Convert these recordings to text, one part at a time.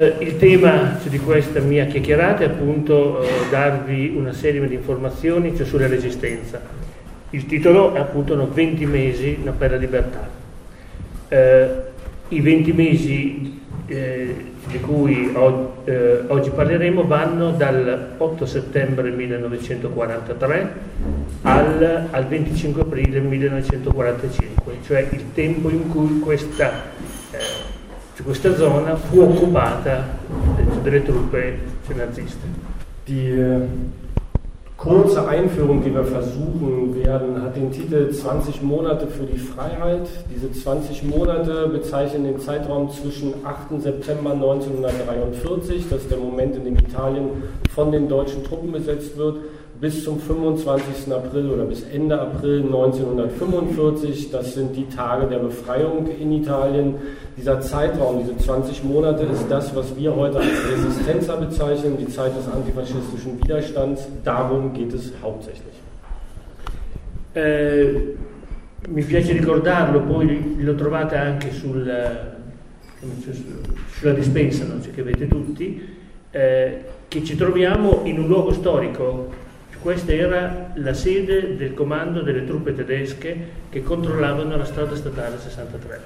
Eh, il tema di questa mia chiacchierata è appunto eh, darvi una serie di informazioni cioè, sulla resistenza. Il titolo è appunto no, 20 mesi no, per la libertà. Eh, I 20 mesi eh, di cui o, eh, oggi parleremo vanno dal 8 settembre 1943 al, al 25 aprile 1945, cioè il tempo in cui questa eh, questa zona fu occupata dalle truppe naziste. Die äh, kurze Einführung, die wir versuchen werden, hat den Titel 20 Monate für die Freiheit. Diese 20 Monate bezeichnen den Zeitraum zwischen 8. September 1943, das ist der Moment, in dem Italien von den deutschen Truppen besetzt wird, bis zum 25. April oder bis Ende April 1945. Das sind die Tage der Befreiung in Italien. Dieser Zeitraum, diese 20 Monate, ist das, was wir heute als Resistenza bezeichnen, die Zeit des antifaschistischen Widerstands. Darum geht es hauptsächlich. Eh, mi piace ricordarlo, poi lo trovate anche sul, sulla dispensa no? cioè, che avete tutti, eh, che ci troviamo in un luogo storico Questa era la sede del comando delle truppe tedesche che controllavano la strada statale 63.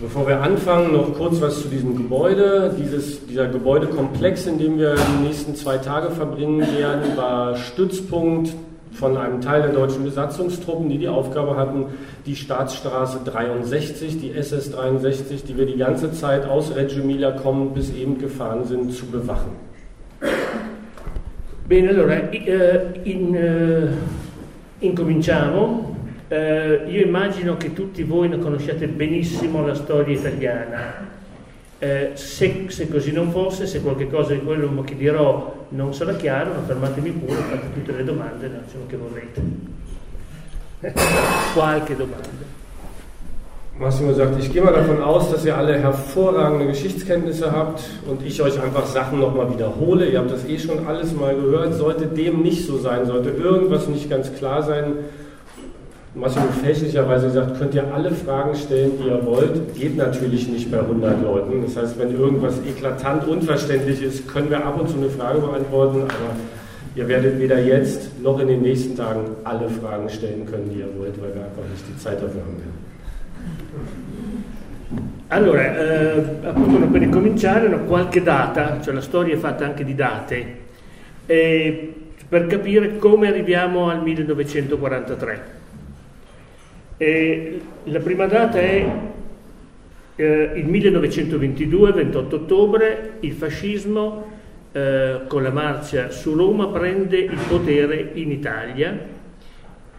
Bevor wir anfangen, noch kurz was zu diesem Gebäude. Dieses, dieser Gebäudekomplex, in dem wir die nächsten zwei Tage verbringen werden, war Stützpunkt von einem Teil der deutschen Besatzungstruppen, die die Aufgabe hatten, die Staatsstraße 63, die SS 63, die wir die ganze Zeit aus Reggio Emilia kommen bis eben gefahren sind, zu bewachen. Bene, allora eh, in, eh, incominciamo. Eh, io immagino che tutti voi ne conosciate benissimo la storia italiana. Se, se, così non fosse, se qualche cosa di quello che dirò non sarà chiaro, fermatemi pure, fate tutte le domande, no, ciò che vorrete. qualche domanda. Massimo sagt, ich gehe mal davon aus, dass ihr alle hervorragende Geschichtskenntnisse habt und ich euch einfach Sachen nochmal wiederhole. Ihr habt das eh schon alles mal gehört. Sollte dem nicht so sein, sollte irgendwas nicht ganz klar sein, Massimo fälschlicherweise gesagt, könnt ihr alle Fragen stellen, die ihr wollt. Geht natürlich nicht bei 100 Leuten. Das heißt, wenn irgendwas eklatant unverständlich ist, können wir ab und zu eine Frage beantworten, aber ihr werdet weder jetzt noch in den nächsten Tagen alle Fragen stellen können, die ihr wollt, weil wir einfach nicht die Zeit dafür haben werden. Allora, eh, appunto per ricominciare, qualche data, cioè la storia è fatta anche di date, eh, per capire come arriviamo al 1943. Eh, la prima data è eh, il 1922, 28 ottobre, il fascismo eh, con la marcia su Roma prende il potere in Italia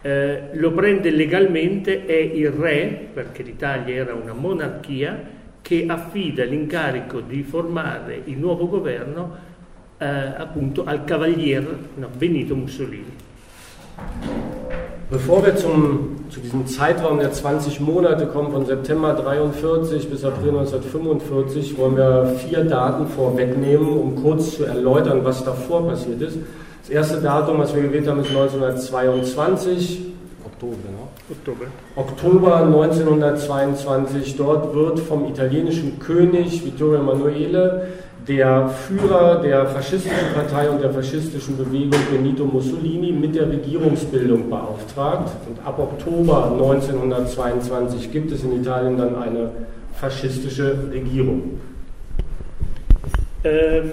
eh, lo prende legalmente è il re, perché l'Italia era una monarchia, che affida l'incarico di formare il nuovo governo eh, appunto al Cavalier no, Benito Mussolini. Bevor wir zum, zu diesem Zeitraum der 20 Monate kommen, von September 43 bis April 1945, wollen wir vier Daten vorwegnehmen, um kurz zu erläutern, was davor passiert ist. Das erste Datum, was wir gewählt haben, ist 1922, Oktober, ne? Oktober. Oktober 1922. Dort wird vom italienischen König Vittorio Emanuele der Führer der faschistischen Partei und der faschistischen Bewegung Benito Mussolini mit der Regierungsbildung beauftragt. Und ab Oktober 1922 gibt es in Italien dann eine faschistische Regierung. Ähm,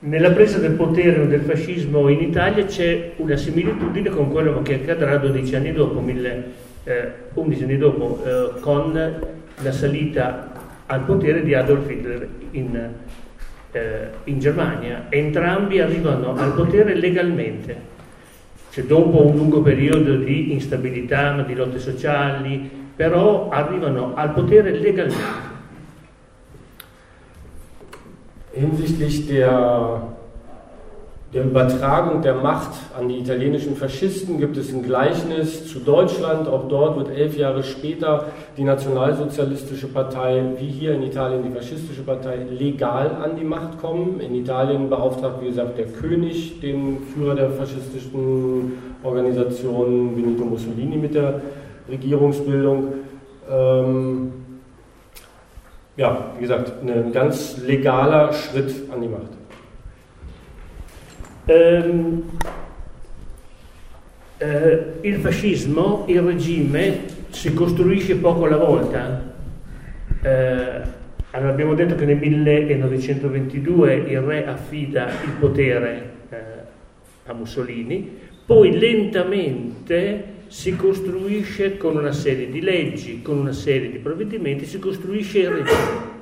Nella presa del potere del fascismo in Italia c'è una similitudine con quello che accadrà 12 anni dopo, mille, eh, 11 anni dopo, eh, con la salita al potere di Adolf Hitler in, eh, in Germania. Entrambi arrivano al potere legalmente, cioè dopo un lungo periodo di instabilità, di lotte sociali, però arrivano al potere legalmente. Hinsichtlich der, der Übertragung der Macht an die italienischen Faschisten gibt es ein Gleichnis zu Deutschland. Auch dort wird elf Jahre später die Nationalsozialistische Partei, wie hier in Italien die faschistische Partei, legal an die Macht kommen. In Italien beauftragt, wie gesagt, der König den Führer der faschistischen Organisation Benito Mussolini mit der Regierungsbildung. Ähm, ja, wie gesagt, ein ganz legaler Schritt an die Macht. Ehm, eh, il fascismo, il regime, si costruisce poco alla volta. Eh, allora abbiamo detto che nel 1922 il re affida il potere eh, a Mussolini, poi lentamente si costruisce con una serie di leggi, con una serie di provvedimenti, si costruisce il regime.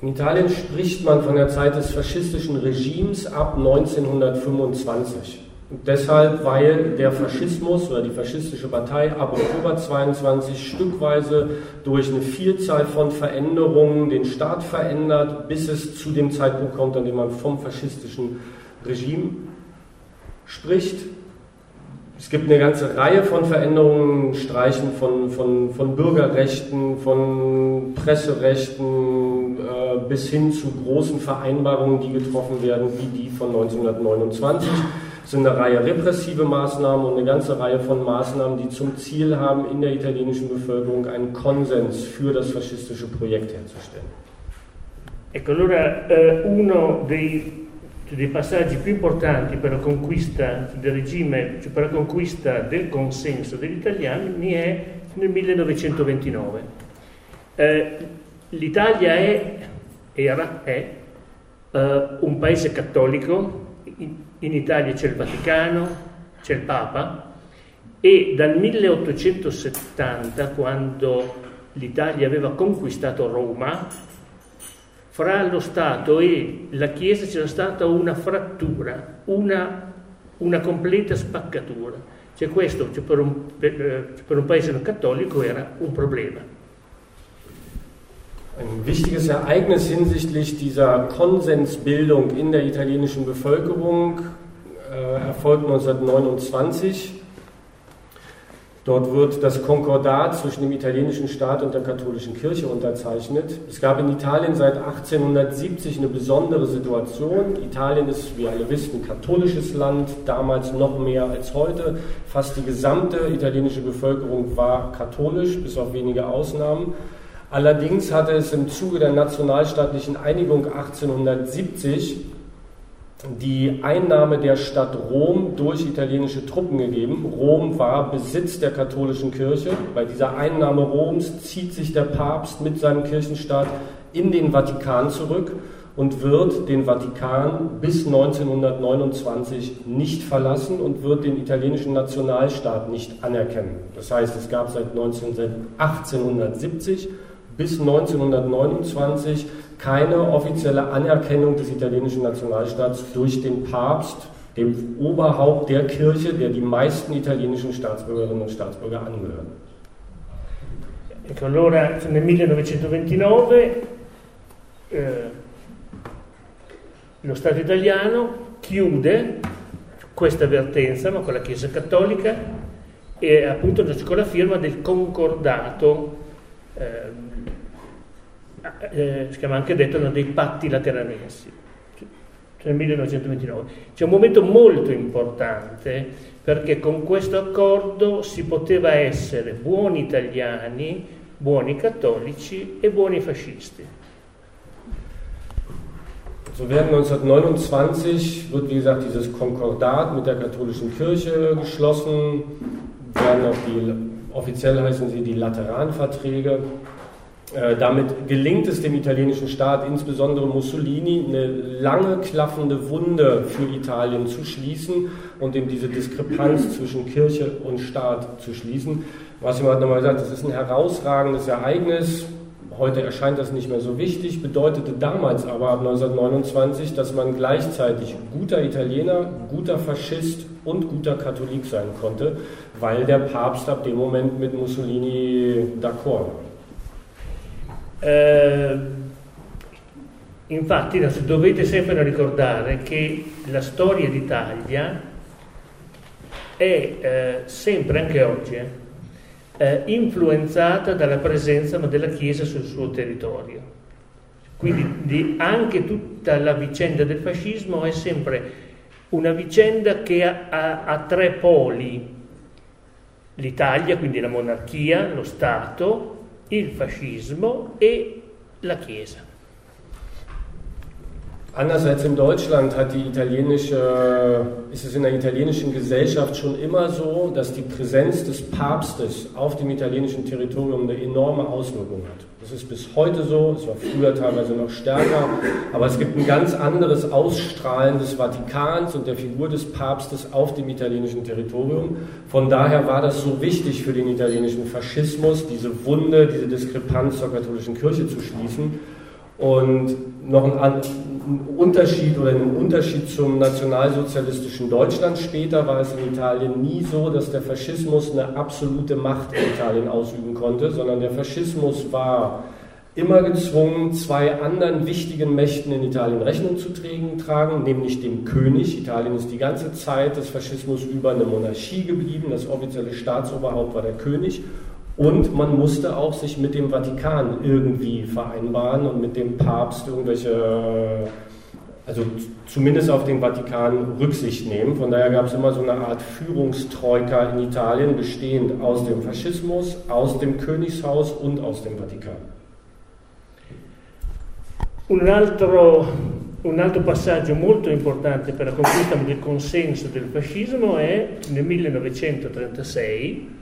In Italien spricht man von der Zeit des faschistischen Regimes ab 1925. Und deshalb, weil der Faschismus oder die faschistische Partei ab Oktober 22 stückweise durch eine Vielzahl von Veränderungen den Staat verändert, bis es zu dem Zeitpunkt kommt, an dem man vom faschistischen Regime spricht. Es gibt eine ganze Reihe von Veränderungen, Streichen von, von, von Bürgerrechten, von Presserechten äh, bis hin zu großen Vereinbarungen, die getroffen werden, wie die von 1929. Es sind eine Reihe repressive Maßnahmen und eine ganze Reihe von Maßnahmen, die zum Ziel haben, in der italienischen Bevölkerung einen Konsens für das faschistische Projekt herzustellen. Ecco, allora eh, uno dei dei passaggi più importanti per la conquista del regime, cioè per la conquista del consenso degli italiani è nel 1929. Eh, L'Italia è, era, è eh, un paese cattolico, in, in Italia c'è il Vaticano, c'è il Papa e dal 1870, quando l'Italia aveva conquistato Roma, fra lo Stato e la Chiesa c'era stata una frattura, una, una completa spaccatura. Cioè questo cioè per, un, per, eh, per un paese non cattolico era un problema. Ein wichtiges Ereignis hinsichtlich dieser Konsensbildung in der italienischen Bevölkerung äh, erfolgt 1929 Dort wird das Konkordat zwischen dem italienischen Staat und der katholischen Kirche unterzeichnet. Es gab in Italien seit 1870 eine besondere Situation. Italien ist, wie alle wissen, ein katholisches Land, damals noch mehr als heute. Fast die gesamte italienische Bevölkerung war katholisch, bis auf wenige Ausnahmen. Allerdings hatte es im Zuge der nationalstaatlichen Einigung 1870 die Einnahme der Stadt Rom durch italienische Truppen gegeben. Rom war Besitz der katholischen Kirche. Bei dieser Einnahme Roms zieht sich der Papst mit seinem Kirchenstaat in den Vatikan zurück und wird den Vatikan bis 1929 nicht verlassen und wird den italienischen Nationalstaat nicht anerkennen. Das heißt, es gab seit 1870 bis 1929 keine offizielle Anerkennung des italienischen Nationalstaats durch den Papst, dem Oberhaupt der Kirche, der die meisten italienischen Staatsbürgerinnen und Staatsbürger angehören. Ecco, allora nel 1929 eh, lo Stato italiano chiude questa vertenza ma con la Chiesa Cattolica e appunto con la firma del concordato eh, eh, si chiama anche detto, dei patti lateranensi, nel 1929. C'è un momento molto importante perché con questo accordo si poteva essere buoni italiani, buoni cattolici e buoni fascisti. So werden 1929 wird wie gesagt dieses Konkordat mit der katholischen Kirche geschlossen, werden auch die offiziell heißen sie die Lateranverträge damit gelingt es dem italienischen Staat, insbesondere Mussolini, eine lange klaffende Wunde für Italien zu schließen und eben diese Diskrepanz zwischen Kirche und Staat zu schließen. Massimo hat nochmal gesagt, das ist ein herausragendes Ereignis. Heute erscheint das nicht mehr so wichtig, bedeutete damals aber ab 1929, dass man gleichzeitig guter Italiener, guter Faschist und guter Katholik sein konnte, weil der Papst ab dem Moment mit Mussolini d'accord war. Eh, infatti dovete sempre ricordare che la storia d'Italia è eh, sempre, anche oggi, eh, influenzata dalla presenza della Chiesa sul suo territorio. Quindi di, anche tutta la vicenda del fascismo è sempre una vicenda che ha, ha, ha tre poli. L'Italia, quindi la monarchia, lo Stato il fascismo e la Chiesa. Anders als in Deutschland hat die italienische, ist es in der italienischen Gesellschaft schon immer so, dass die Präsenz des Papstes auf dem italienischen Territorium eine enorme Auswirkung hat. Das ist bis heute so, es war früher teilweise noch stärker, aber es gibt ein ganz anderes Ausstrahlen des Vatikans und der Figur des Papstes auf dem italienischen Territorium. Von daher war das so wichtig für den italienischen Faschismus, diese Wunde, diese Diskrepanz zur katholischen Kirche zu schließen. Und noch ein, Unterschied oder ein Unterschied zum nationalsozialistischen Deutschland später war es in Italien nie so, dass der Faschismus eine absolute Macht in Italien ausüben konnte, sondern der Faschismus war immer gezwungen, zwei anderen wichtigen Mächten in Italien Rechnung zu tragen, nämlich dem König. Italien ist die ganze Zeit des Faschismus über eine Monarchie geblieben, das offizielle Staatsoberhaupt war der König und man musste auch sich mit dem Vatikan irgendwie vereinbaren und mit dem Papst irgendwelche, also zumindest auf den Vatikan Rücksicht nehmen. Von daher gab es immer so eine Art Führungstroika in Italien, bestehend aus dem Faschismus, aus dem Königshaus und aus dem Vatikan. Un altro, un altro passaggio molto importante per la conquista del consenso del fascismo è nel 1936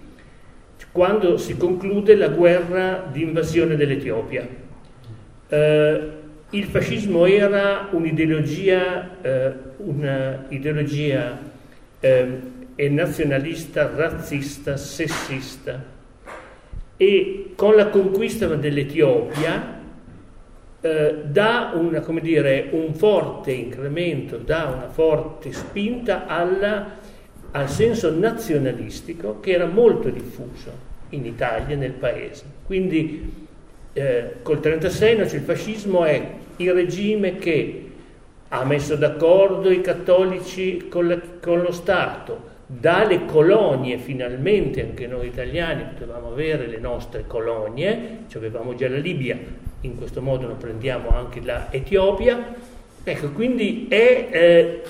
quando si conclude la guerra di invasione dell'Etiopia. Eh, il fascismo era un'ideologia, eh, un'ideologia eh, nazionalista, razzista, sessista e con la conquista dell'Etiopia eh, dà una, dire, un forte incremento, dà una forte spinta alla al senso nazionalistico che era molto diffuso in Italia, nel paese. Quindi eh, col 36 no, cioè il fascismo è il regime che ha messo d'accordo i cattolici con, la, con lo Stato, dalle colonie finalmente anche noi italiani potevamo avere le nostre colonie, cioè avevamo già la Libia, in questo modo non prendiamo anche la Etiopia. Ecco, quindi è eh,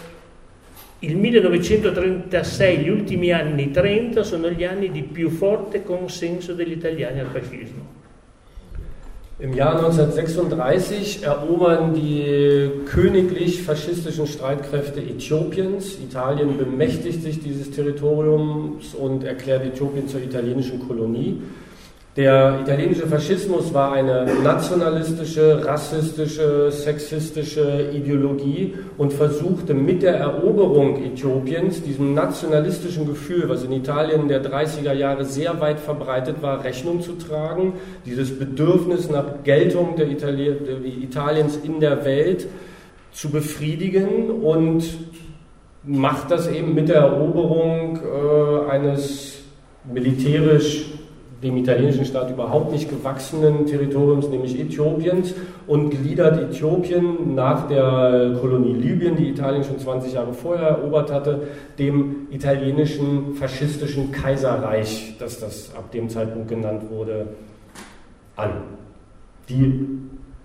il 1936, gli ultimi anni 30 sono gli anni di più forte consenso degli italiani al fascismo. Im Jahr 1936 erobern die königlich-faschistischen Streitkräfte Äthiopiens. Italien bemächtigt sich dieses Territoriums und erklärt Äthiopien zur italienischen Kolonie. Der italienische Faschismus war eine nationalistische, rassistische, sexistische Ideologie und versuchte mit der Eroberung Äthiopiens diesem nationalistischen Gefühl, was in Italien der 30er Jahre sehr weit verbreitet war, Rechnung zu tragen, dieses Bedürfnis nach Geltung der Itali Italiens in der Welt zu befriedigen und macht das eben mit der Eroberung äh, eines militärisch dem italienischen Staat überhaupt nicht gewachsenen Territoriums, nämlich Äthiopiens, und gliedert Äthiopien nach der Kolonie Libyen, die Italien schon 20 Jahre vorher erobert hatte, dem italienischen faschistischen Kaiserreich, das das ab dem Zeitpunkt genannt wurde, an. Die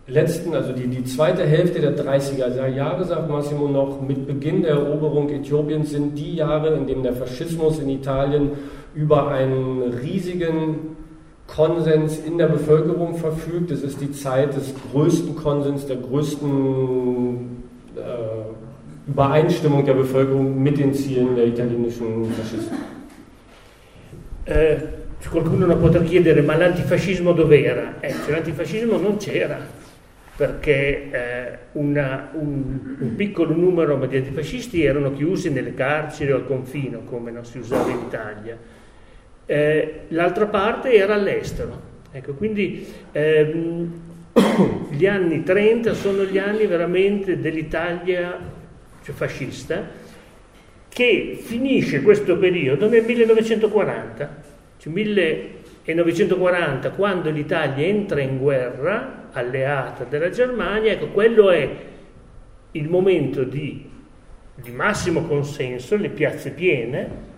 letzten, also die, die zweite Hälfte der 30er Jahre, sagt Massimo noch, mit Beginn der Eroberung Äthiopiens sind die Jahre, in denen der Faschismus in Italien über einen riesigen Konsens in der Bevölkerung verfügt. Es ist die Zeit des größten Konsens, der größten äh, Übereinstimmung der Bevölkerung mit den Zielen der italienischen Faschisten. Eh, qualcuno potrà chiedere ma l'antifascismo dov'era? Eh, l'antifascismo non c'era perché eh, una, un, un, piccolo numero di antifascisti erano chiusi nelle carceri o al confino come non si usava in Italia eh, l'altra parte era all'estero. Ecco, quindi ehm, gli anni 30 sono gli anni veramente dell'Italia cioè fascista che finisce questo periodo nel 1940, cioè 1940 quando l'Italia entra in guerra alleata della Germania, ecco quello è il momento di, di massimo consenso, le piazze piene,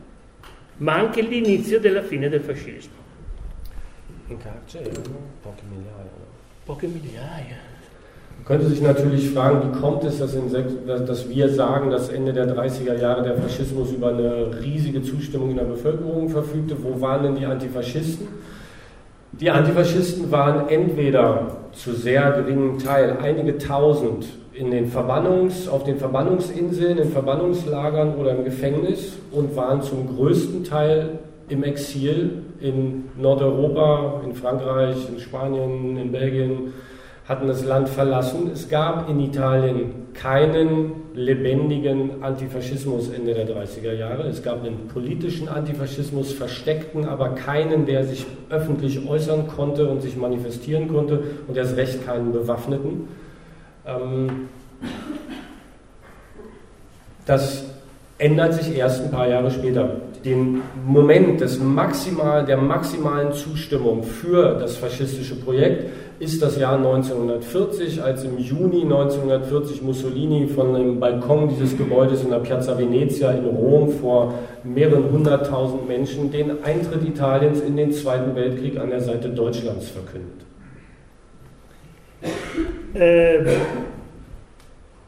ma anche l'inizio della fine del fascismo. In carcere poche migliaia. Poche migliaia. Man könnte sich natürlich fragen, wie kommt es, dass, in, dass, wir sagen, dass Ende der 30er Jahre der Faschismus über eine riesige Zustimmung in der Bevölkerung verfügte? Wo waren denn die Antifaschisten? Die Antifaschisten waren entweder zu sehr geringem Teil, einige tausend, in den Verbannungs, auf den Verbannungsinseln, in Verbannungslagern oder im Gefängnis und waren zum größten Teil im Exil in Nordeuropa, in Frankreich, in Spanien, in Belgien, hatten das Land verlassen. Es gab in Italien keinen lebendigen Antifaschismus Ende der 30er Jahre. Es gab einen politischen Antifaschismus, versteckten, aber keinen, der sich öffentlich äußern konnte und sich manifestieren konnte und erst recht keinen bewaffneten. Ähm, das ändert sich erst ein paar Jahre später. Den Moment des maximal, der maximalen Zustimmung für das faschistische Projekt ist das Jahr 1940, als im Juni 1940 Mussolini von dem Balkon dieses Gebäudes in der Piazza Venezia in Rom vor mehreren hunderttausend Menschen den Eintritt Italiens in den Zweiten Weltkrieg an der Seite Deutschlands verkündet. Eh,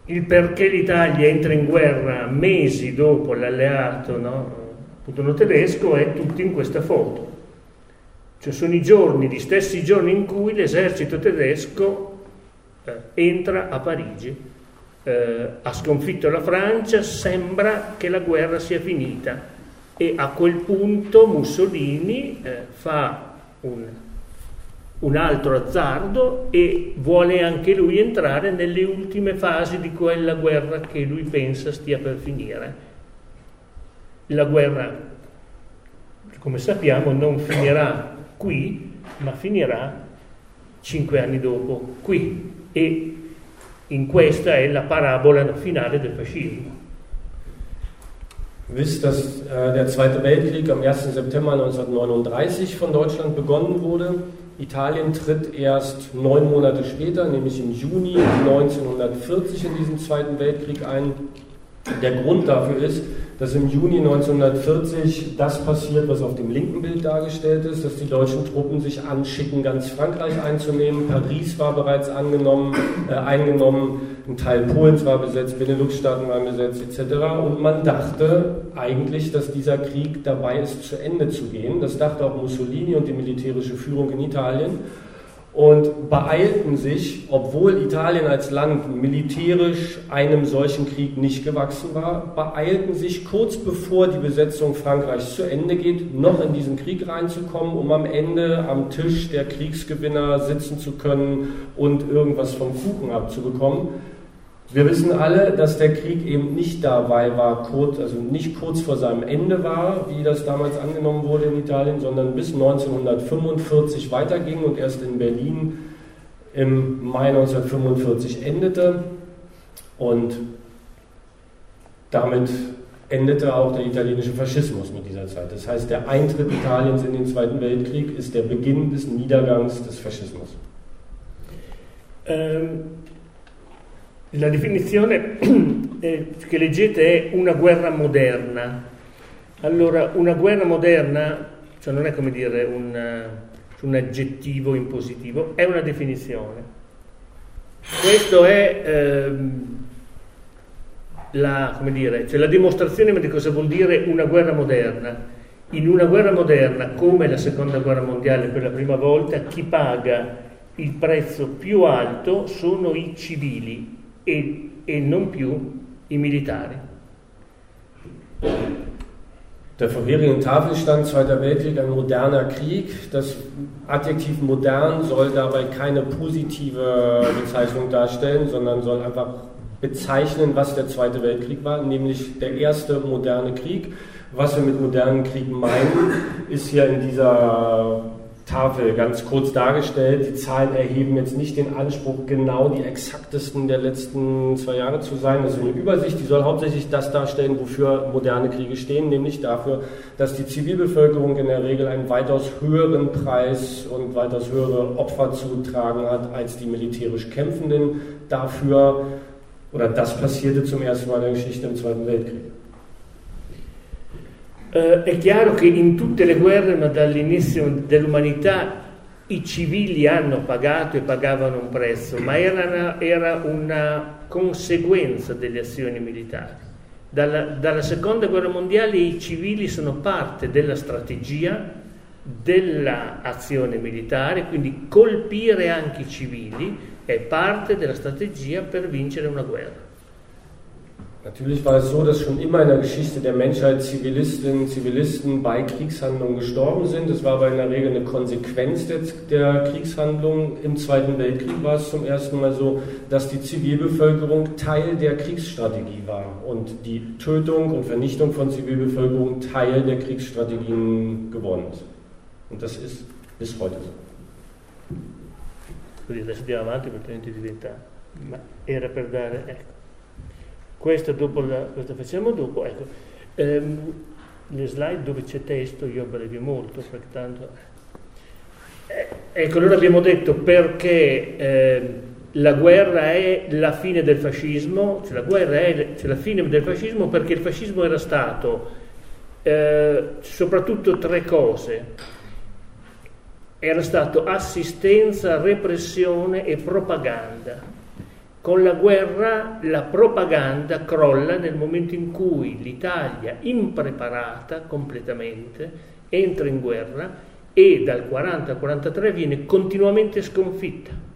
il perché l'Italia entra in guerra mesi dopo l'alleato no, tedesco è tutto in questa foto. Cioè sono i giorni, gli stessi giorni in cui l'esercito tedesco eh, entra a Parigi, eh, ha sconfitto la Francia, sembra che la guerra sia finita e a quel punto Mussolini eh, fa un, un altro azzardo e vuole anche lui entrare nelle ultime fasi di quella guerra che lui pensa stia per finire. La guerra, come sappiamo, non finirà qui, ma finirà cinque anni dopo qui. E in questa è la parabola finale del fascismo. Wisst, dass äh, der Zweite Weltkrieg am 1. September 1939 von Deutschland begonnen wurde. Italien tritt erst neun Monate später, nämlich im Juni 1940 in diesen Zweiten Weltkrieg ein. Der Grund dafür ist, dass im Juni 1940 das passiert, was auf dem linken Bild dargestellt ist, dass die deutschen Truppen sich anschicken, ganz Frankreich einzunehmen. Paris war bereits angenommen, äh, eingenommen, ein Teil Polens war besetzt, Benelux-Staaten waren besetzt etc. Und man dachte eigentlich, dass dieser Krieg dabei ist, zu Ende zu gehen. Das dachte auch Mussolini und die militärische Führung in Italien und beeilten sich, obwohl Italien als Land militärisch einem solchen Krieg nicht gewachsen war, beeilten sich kurz bevor die Besetzung Frankreichs zu Ende geht, noch in diesen Krieg reinzukommen, um am Ende am Tisch der Kriegsgewinner sitzen zu können und irgendwas vom Kuchen abzubekommen. Wir wissen alle, dass der Krieg eben nicht dabei war, kurz, also nicht kurz vor seinem Ende war, wie das damals angenommen wurde in Italien, sondern bis 1945 weiterging und erst in Berlin im Mai 1945 endete. Und damit endete auch der italienische Faschismus mit dieser Zeit. Das heißt, der Eintritt Italiens in den Zweiten Weltkrieg ist der Beginn des Niedergangs des Faschismus. Ähm La definizione che leggete è una guerra moderna. Allora, una guerra moderna, cioè non è come dire un, un aggettivo impositivo, è una definizione. Questo è ehm, la, dire, cioè la dimostrazione di cosa vuol dire una guerra moderna. In una guerra moderna, come la seconda guerra mondiale per la prima volta, chi paga il prezzo più alto sono i civili, e, e non più i militari. Der vorherigen Tafel stand Zweiter Weltkrieg ein moderner Krieg. Das Adjektiv modern soll dabei keine positive Bezeichnung darstellen, sondern soll einfach bezeichnen, was der Zweite Weltkrieg war, nämlich der erste moderne Krieg. Was wir mit modernen Kriegen meinen, ist hier in dieser Tafel ganz kurz dargestellt. Die Zahlen erheben jetzt nicht den Anspruch, genau die exaktesten der letzten zwei Jahre zu sein. Das ist eine Übersicht, die soll hauptsächlich das darstellen, wofür moderne Kriege stehen, nämlich dafür, dass die Zivilbevölkerung in der Regel einen weitaus höheren Preis und weitaus höhere Opfer zu tragen hat als die militärisch Kämpfenden. Dafür, oder das passierte zum ersten Mal in der Geschichte im Zweiten Weltkrieg. Eh, è chiaro che in tutte le guerre, ma dall'inizio dell'umanità, i civili hanno pagato e pagavano un prezzo, ma era una, era una conseguenza delle azioni militari. Dalla, dalla, seconda guerra mondiale i civili sono parte della strategia dell'azione militare, quindi colpire anche i civili è parte della strategia per vincere una guerra. Natürlich war es so, dass schon immer in der Geschichte der Menschheit Zivilistinnen und Zivilisten bei Kriegshandlungen gestorben sind. Es war aber in der Regel eine Konsequenz der, der Kriegshandlungen. Im Zweiten Weltkrieg war es zum ersten Mal so, dass die Zivilbevölkerung Teil der Kriegsstrategie war und die Tötung und Vernichtung von Zivilbevölkerung Teil der Kriegsstrategien geworden ist. Und das ist bis heute so. Quindi adesso andiamo avanti perché diventa, ma era per dare, ecco. Questa, dopo la, questa facciamo dopo. Ecco. Ehm, le slide dove c'è testo io abbrevi molto, perché tanto... Eh, ecco, allora abbiamo detto perché eh, la guerra è la fine del fascismo, cioè la guerra è cioè la fine del fascismo perché il fascismo era stato eh, soprattutto tre cose. Era stato assistenza, repressione e propaganda. Con la guerra la propaganda crolla nel momento in cui l'Italia, impreparata completamente, entra in guerra e dal 40 al 43 viene continuamente sconfitta.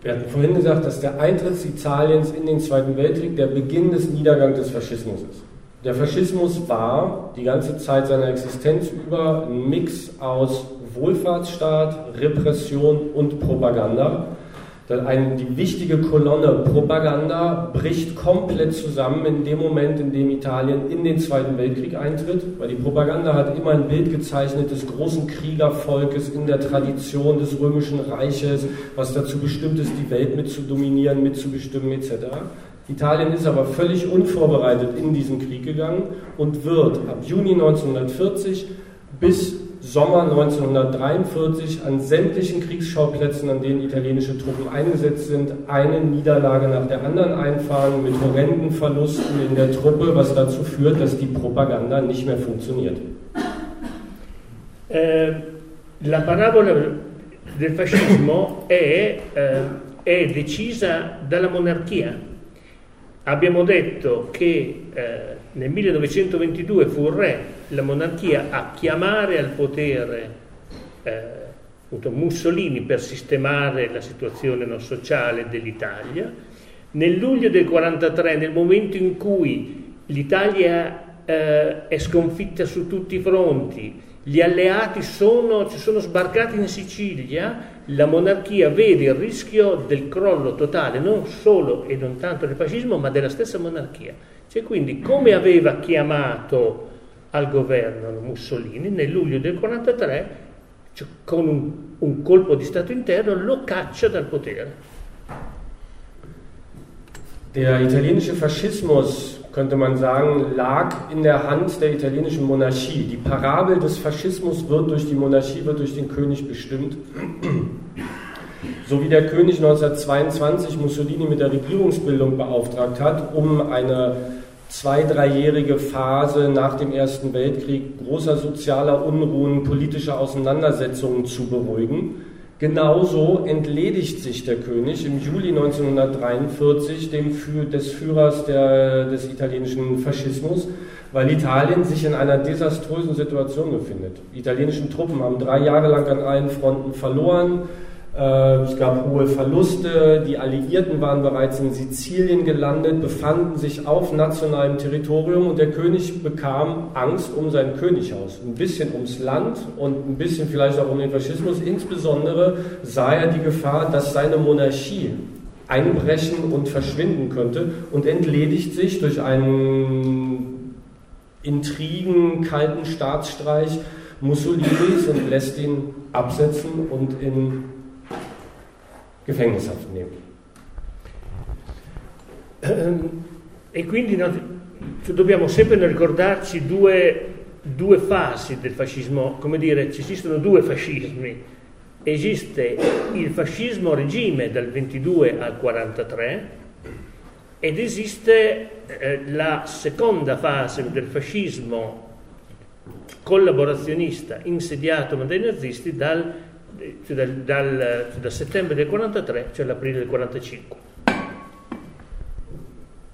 Wir hatten vorhin gesagt, dass der Eintritt Italiens in den Zweiten Weltkrieg der Beginn des Niedergangs des Faschismus ist. Der Faschismus war die ganze Zeit seiner Existenz über ein Mix aus Wohlfahrtsstaat, Repression und Propaganda. Ein, die wichtige Kolonne Propaganda bricht komplett zusammen in dem Moment, in dem Italien in den Zweiten Weltkrieg eintritt, weil die Propaganda hat immer ein Bild gezeichnet des großen Kriegervolkes in der Tradition des Römischen Reiches, was dazu bestimmt ist, die Welt mitzudominieren, mitzubestimmen etc. Italien ist aber völlig unvorbereitet in diesen Krieg gegangen und wird ab Juni 1940 bis Sommer 1943 an sämtlichen Kriegsschauplätzen, an denen italienische Truppen eingesetzt sind, eine Niederlage nach der anderen einfahren mit horrenden Verlusten in der Truppe, was dazu führt, dass die Propaganda nicht mehr funktioniert. Eh, la parabola del fascismo è, eh, è decisa dalla monarchia. Abbiamo detto che eh, nel 1922 fu il re, la monarchia, a chiamare al potere eh, Mussolini per sistemare la situazione no, sociale dell'Italia. Nel luglio del 1943, nel momento in cui l'Italia eh, è sconfitta su tutti i fronti, gli alleati sono, sono sbarcati in Sicilia, la monarchia vede il rischio del crollo totale non solo e non tanto del fascismo, ma della stessa monarchia. Cioè quindi come aveva chiamato al governo Mussolini nel luglio del 1943, cioè con un, un colpo di Stato interno, lo caccia dal potere. Der italienische Faschismus, könnte man sagen, lag in der Hand der italienischen Monarchie. Die Parabel des Faschismus wird durch die Monarchie, wird durch den König bestimmt. So wie der König 1922 Mussolini mit der Regierungsbildung beauftragt hat, um eine zwei-, dreijährige Phase nach dem Ersten Weltkrieg großer sozialer Unruhen, politischer Auseinandersetzungen zu beruhigen. Genauso entledigt sich der König im Juli 1943 dem, des Führers der, des italienischen Faschismus, weil Italien sich in einer desaströsen Situation befindet. Die italienischen Truppen haben drei Jahre lang an allen Fronten verloren. Äh, es gab hohe Verluste. Die Alliierten waren bereits in Sizilien gelandet, befanden sich auf nationalem Territorium und der König bekam Angst um sein Könighaus. Ein bisschen ums Land und ein bisschen vielleicht auch um den Faschismus. Insbesondere sah er die Gefahr, dass seine Monarchie einbrechen und verschwinden könnte und entledigt sich durch einen Intrigen, kalten Staatsstreich Mussolinis und lässt ihn absetzen und in Gefängnishaft nehmen. Ehm, e quindi no, dobbiamo sempre ricordarci due, due fasi del fascismo, come dire, ci esistono due fascismi. Esiste il fascismo regime dal 22 al 43 ed esiste eh, la seconda fase del fascismo collaborazionista insediato dai nazisti dal cioè dal, dal, cioè da settembre del 43, cioè l'aprile del 45.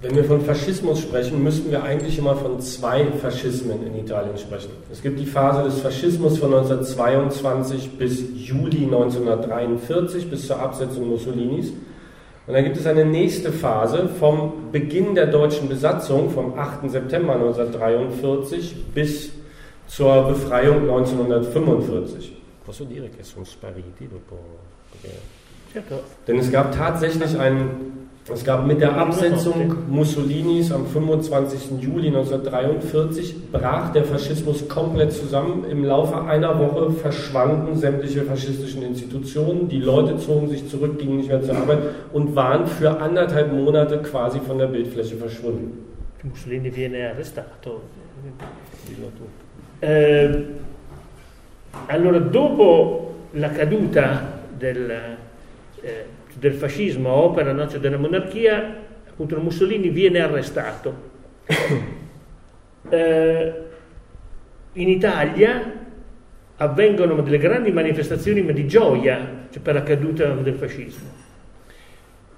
Wenn wir von Faschismus sprechen, müssten wir eigentlich immer von zwei Faschismen in Italien sprechen. Es gibt die Phase des Faschismus von 1922 bis Juli 1943, bis zur Absetzung Mussolinis. Und dann gibt es eine nächste Phase vom Beginn der deutschen Besatzung, vom 8. September 1943 bis zur Befreiung 1945. Posso dire che sono spariti dopo? Denn es gab tatsächlich einen es gab mit der Absetzung Mussolinis am 25. Juli 1943 brach der Faschismus komplett zusammen. Im Laufe einer Woche verschwanden sämtliche faschistischen Institutionen. Die Leute zogen sich zurück, gingen nicht mehr zur Arbeit und waren für anderthalb Monate quasi von der Bildfläche verschwunden. Mussolini viene arrestato. Eh, allora, dopo la caduta del, eh, del fascismo a opera no, cioè della monarchia, appunto Mussolini viene arrestato. eh, in Italia avvengono delle grandi manifestazioni di gioia cioè per la caduta del fascismo.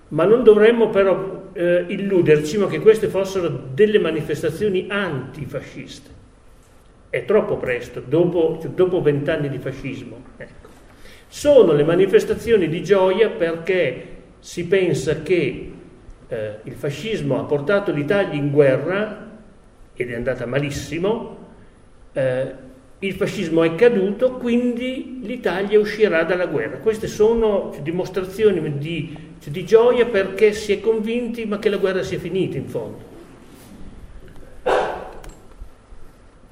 Ma non dovremmo però eh, illuderci che queste fossero delle manifestazioni antifasciste. È troppo presto, dopo, vent'anni di fascismo. Ecco sono le manifestazioni di gioia perché si pensa che eh, il fascismo ha portato l'Italia in guerra ed è andata malissimo, eh, il fascismo è caduto, quindi l'Italia uscirà dalla guerra. Queste sono dimostrazioni di, di gioia perché si è convinti ma che la guerra sia finita in fondo.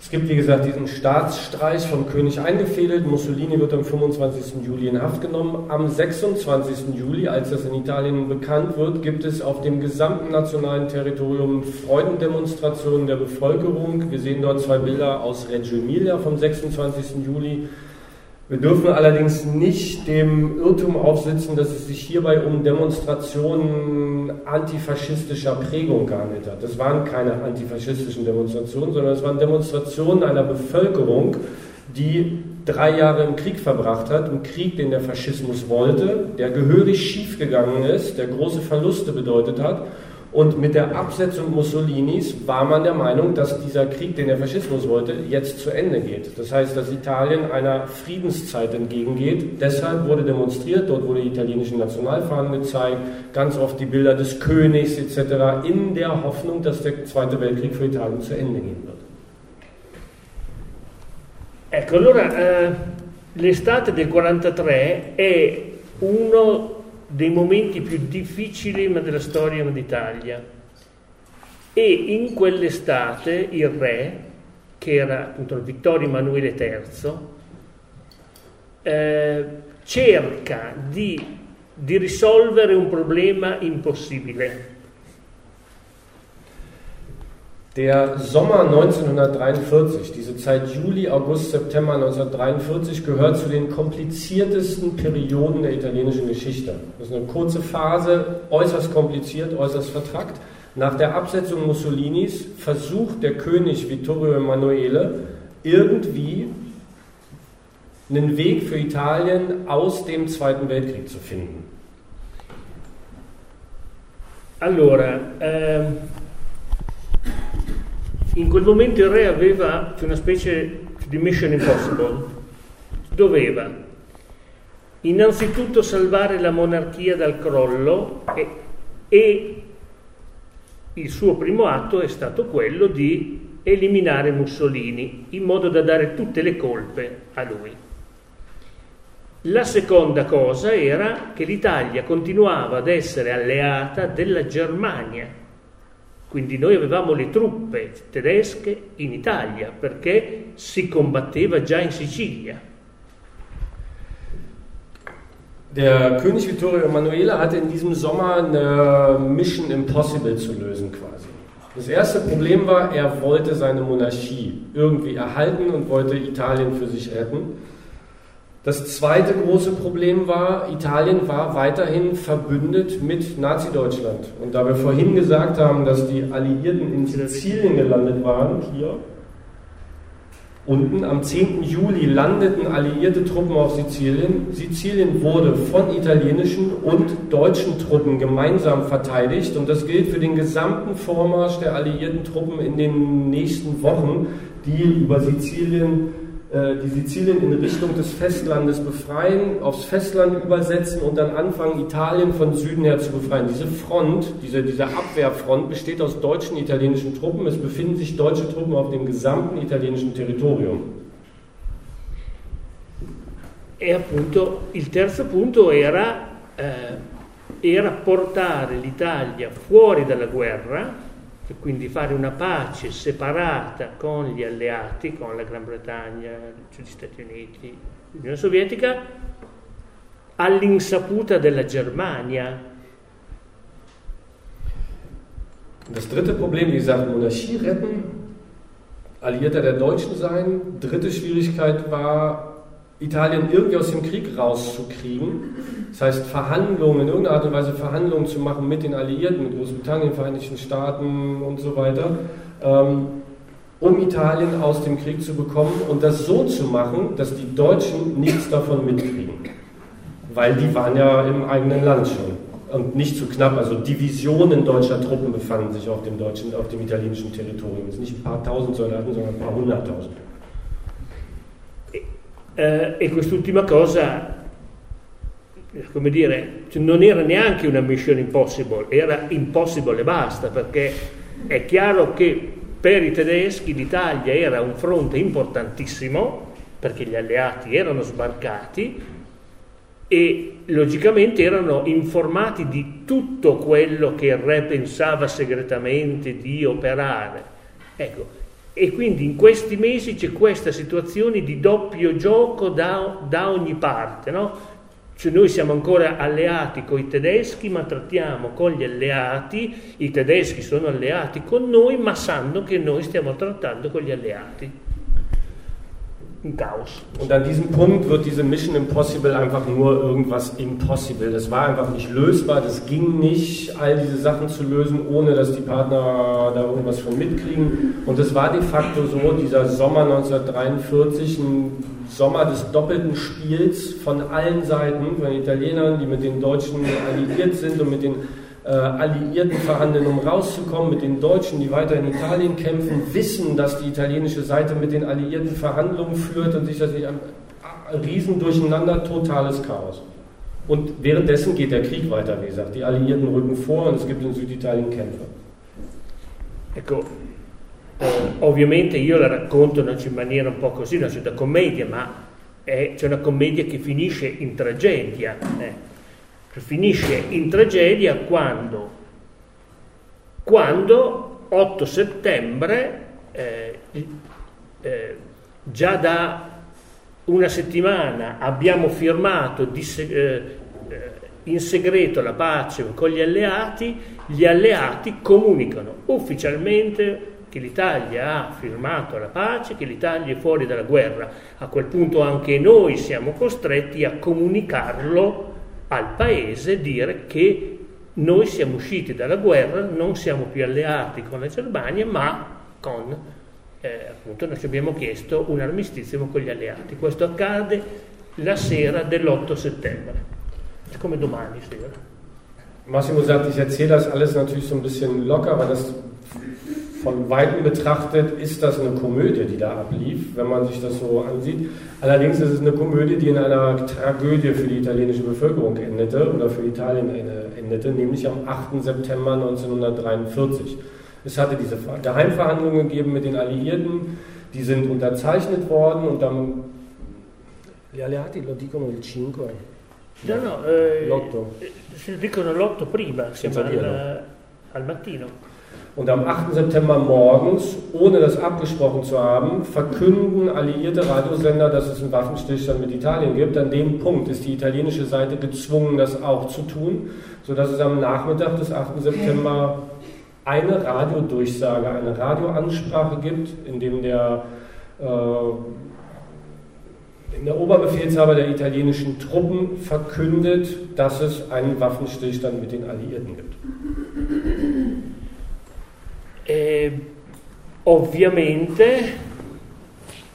Es gibt, wie gesagt, diesen Staatsstreich vom König eingefädelt. Mussolini wird am 25. Juli in Haft genommen. Am 26. Juli, als das in Italien bekannt wird, gibt es auf dem gesamten nationalen Territorium Freudendemonstrationen der Bevölkerung. Wir sehen dort zwei Bilder aus Reggio Emilia vom 26. Juli. Wir dürfen allerdings nicht dem Irrtum aufsitzen, dass es sich hierbei um Demonstrationen antifaschistischer Prägung gehandelt hat. Das waren keine antifaschistischen Demonstrationen, sondern es waren Demonstrationen einer Bevölkerung, die drei Jahre im Krieg verbracht hat, im Krieg, den der Faschismus wollte, der gehörig schiefgegangen ist, der große Verluste bedeutet hat und mit der Absetzung Mussolinis war man der Meinung, dass dieser Krieg, den der Faschismus wollte, jetzt zu Ende geht. Das heißt, dass Italien einer Friedenszeit entgegengeht. Deshalb wurde demonstriert, dort wurde die italienische Nationalfahnen gezeigt, ganz oft die Bilder des Königs etc., in der Hoffnung, dass der Zweite Weltkrieg für Italien zu Ende gehen wird. Ecco, allora eh, l'estate del 43 è uno dei momenti più difficili della storia d'Italia. E in quell'estate il re, che era appunto Vittorio Emanuele III, eh, cerca di, di risolvere un problema impossibile Der Sommer 1943, diese Zeit Juli, August, September 1943, gehört zu den kompliziertesten Perioden der italienischen Geschichte. Das ist eine kurze Phase, äußerst kompliziert, äußerst vertrackt. Nach der Absetzung Mussolinis versucht der König Vittorio Emanuele irgendwie einen Weg für Italien aus dem Zweiten Weltkrieg zu finden. Allora, ähm in quel momento il re aveva una specie di mission impossible, doveva innanzitutto salvare la monarchia dal crollo e, e il suo primo atto è stato quello di eliminare Mussolini in modo da dare tutte le colpe a lui. La seconda cosa era che l'Italia continuava ad essere alleata della Germania quindi noi avevamo le truppe tedesche in Italia perché si combatteva già in Sicilia. Der König Vittorio Emanuele hatte in diesem Sommer eine Mission Impossible zu lösen quasi. Das erste Problem war, er wollte seine Monarchie irgendwie erhalten und wollte Italien für sich retten. Das zweite große Problem war, Italien war weiterhin verbündet mit Nazi-Deutschland. Und da wir vorhin gesagt haben, dass die Alliierten in Sizilien gelandet waren, hier, unten. Am 10. Juli landeten alliierte Truppen auf Sizilien. Sizilien wurde von italienischen und deutschen Truppen gemeinsam verteidigt und das gilt für den gesamten Vormarsch der alliierten Truppen in den nächsten Wochen, die über Sizilien die Sizilien in Richtung des Festlandes befreien, aufs Festland übersetzen und dann anfangen, Italien von Süden her zu befreien. Diese Front, diese, diese Abwehrfront besteht aus deutschen, italienischen Truppen. Es befinden sich deutsche Truppen auf dem gesamten italienischen Territorium. E appunto il terzo punto era, eh, era portare l'Italia fuori dalla guerra e quindi fare una pace separata con gli alleati, con la Gran Bretagna, gli Stati Uniti, l'Unione Sovietica, all'insaputa della Germania. Das dritte Problem, wie gesagt, Monarchie retten, Alliierter der Deutschen sein. Dritte Schwierigkeit war, Italien irgendwie aus dem Krieg rauszukriegen. Das heißt, Verhandlungen, in irgendeiner Art und Weise Verhandlungen zu machen mit den Alliierten, mit Großbritannien, Vereinigten Staaten und so weiter, ähm, um Italien aus dem Krieg zu bekommen und das so zu machen, dass die Deutschen nichts davon mitkriegen. Weil die waren ja im eigenen Land schon und nicht zu knapp. Also Divisionen deutscher Truppen befanden sich auf dem, deutschen, auf dem italienischen Territorium. Es nicht ein paar tausend Soldaten, sondern ein paar hunderttausend. Eh, e quest'ultima cosa, come dire, cioè, non era neanche una mission impossible, era impossible e basta, perché è chiaro che per i tedeschi l'Italia era un fronte importantissimo, perché gli alleati erano sbarcati e logicamente erano informati di tutto quello che il re pensava segretamente di operare. Ecco, e quindi in questi mesi c'è questa situazione di doppio gioco da, da ogni parte, no? Cioè noi siamo ancora alleati con i tedeschi, ma trattiamo con gli alleati, i tedeschi sono alleati con noi, ma sanno che noi stiamo trattando con gli alleati. Ein Chaos. Und an diesem Punkt wird diese Mission Impossible einfach nur irgendwas impossible. Das war einfach nicht lösbar, das ging nicht, all diese Sachen zu lösen, ohne dass die Partner da irgendwas von mitkriegen. Und es war de facto so, dieser Sommer 1943, ein Sommer des doppelten Spiels von allen Seiten, von den Italienern, die mit den Deutschen alliiert sind und mit den äh, Alliierten verhandeln, um rauszukommen, mit den Deutschen, die weiter in Italien kämpfen, wissen, dass die italienische Seite mit den Alliierten Verhandlungen führt und sich das nicht ein Riesendurcheinander, totales Chaos. Und währenddessen geht der Krieg weiter, wie gesagt. Die Alliierten rücken vor und es gibt in Süditalien Kämpfe. Ecco, eh, ovviamente io la racconto in maniera un po' così, una certa commedia, ma è, c'è una commedia che finisce in tragedia. Eh finisce in tragedia quando, quando 8 settembre, eh, eh, già da una settimana abbiamo firmato di, eh, in segreto la pace con gli alleati, gli alleati comunicano ufficialmente che l'Italia ha firmato la pace, che l'Italia è fuori dalla guerra. A quel punto anche noi siamo costretti a comunicarlo al paese dire che noi siamo usciti dalla guerra, non siamo più alleati con la Germania, ma con, eh, appunto, noi ci abbiamo chiesto un armistizio con gli alleati. Questo accade la sera dell'8 settembre, come domani sera. Massimo sagt, ich erzähle das alles natürlich so ein bisschen locker, weil das von Weitem betrachtet ist das eine Komödie, die da ablief, wenn man sich das so ansieht. Allerdings ist es eine Komödie, die in einer Tragödie für die italienische Bevölkerung endete oder für Italien endete, nämlich am 8. September 1943. Es hatte diese Geheimverhandlungen gegeben mit den Alliierten, die sind unterzeichnet worden und dann. Gli alleati lo dicono il 5. No, no, eh, l'otto. Dicono l'otto prima, siamo al, al mattino. Und am 8. September morgens, ohne das abgesprochen zu haben, verkünden alliierte Radiosender, dass es einen Waffenstillstand mit Italien gibt. An dem Punkt ist die italienische Seite gezwungen, das auch zu tun, sodass es am Nachmittag des 8. September eine Radiodurchsage, eine Radioansprache gibt, in dem der, äh, der Oberbefehlshaber der italienischen Truppen verkündet, dass es einen Waffenstillstand mit den Alliierten gibt. E, ovviamente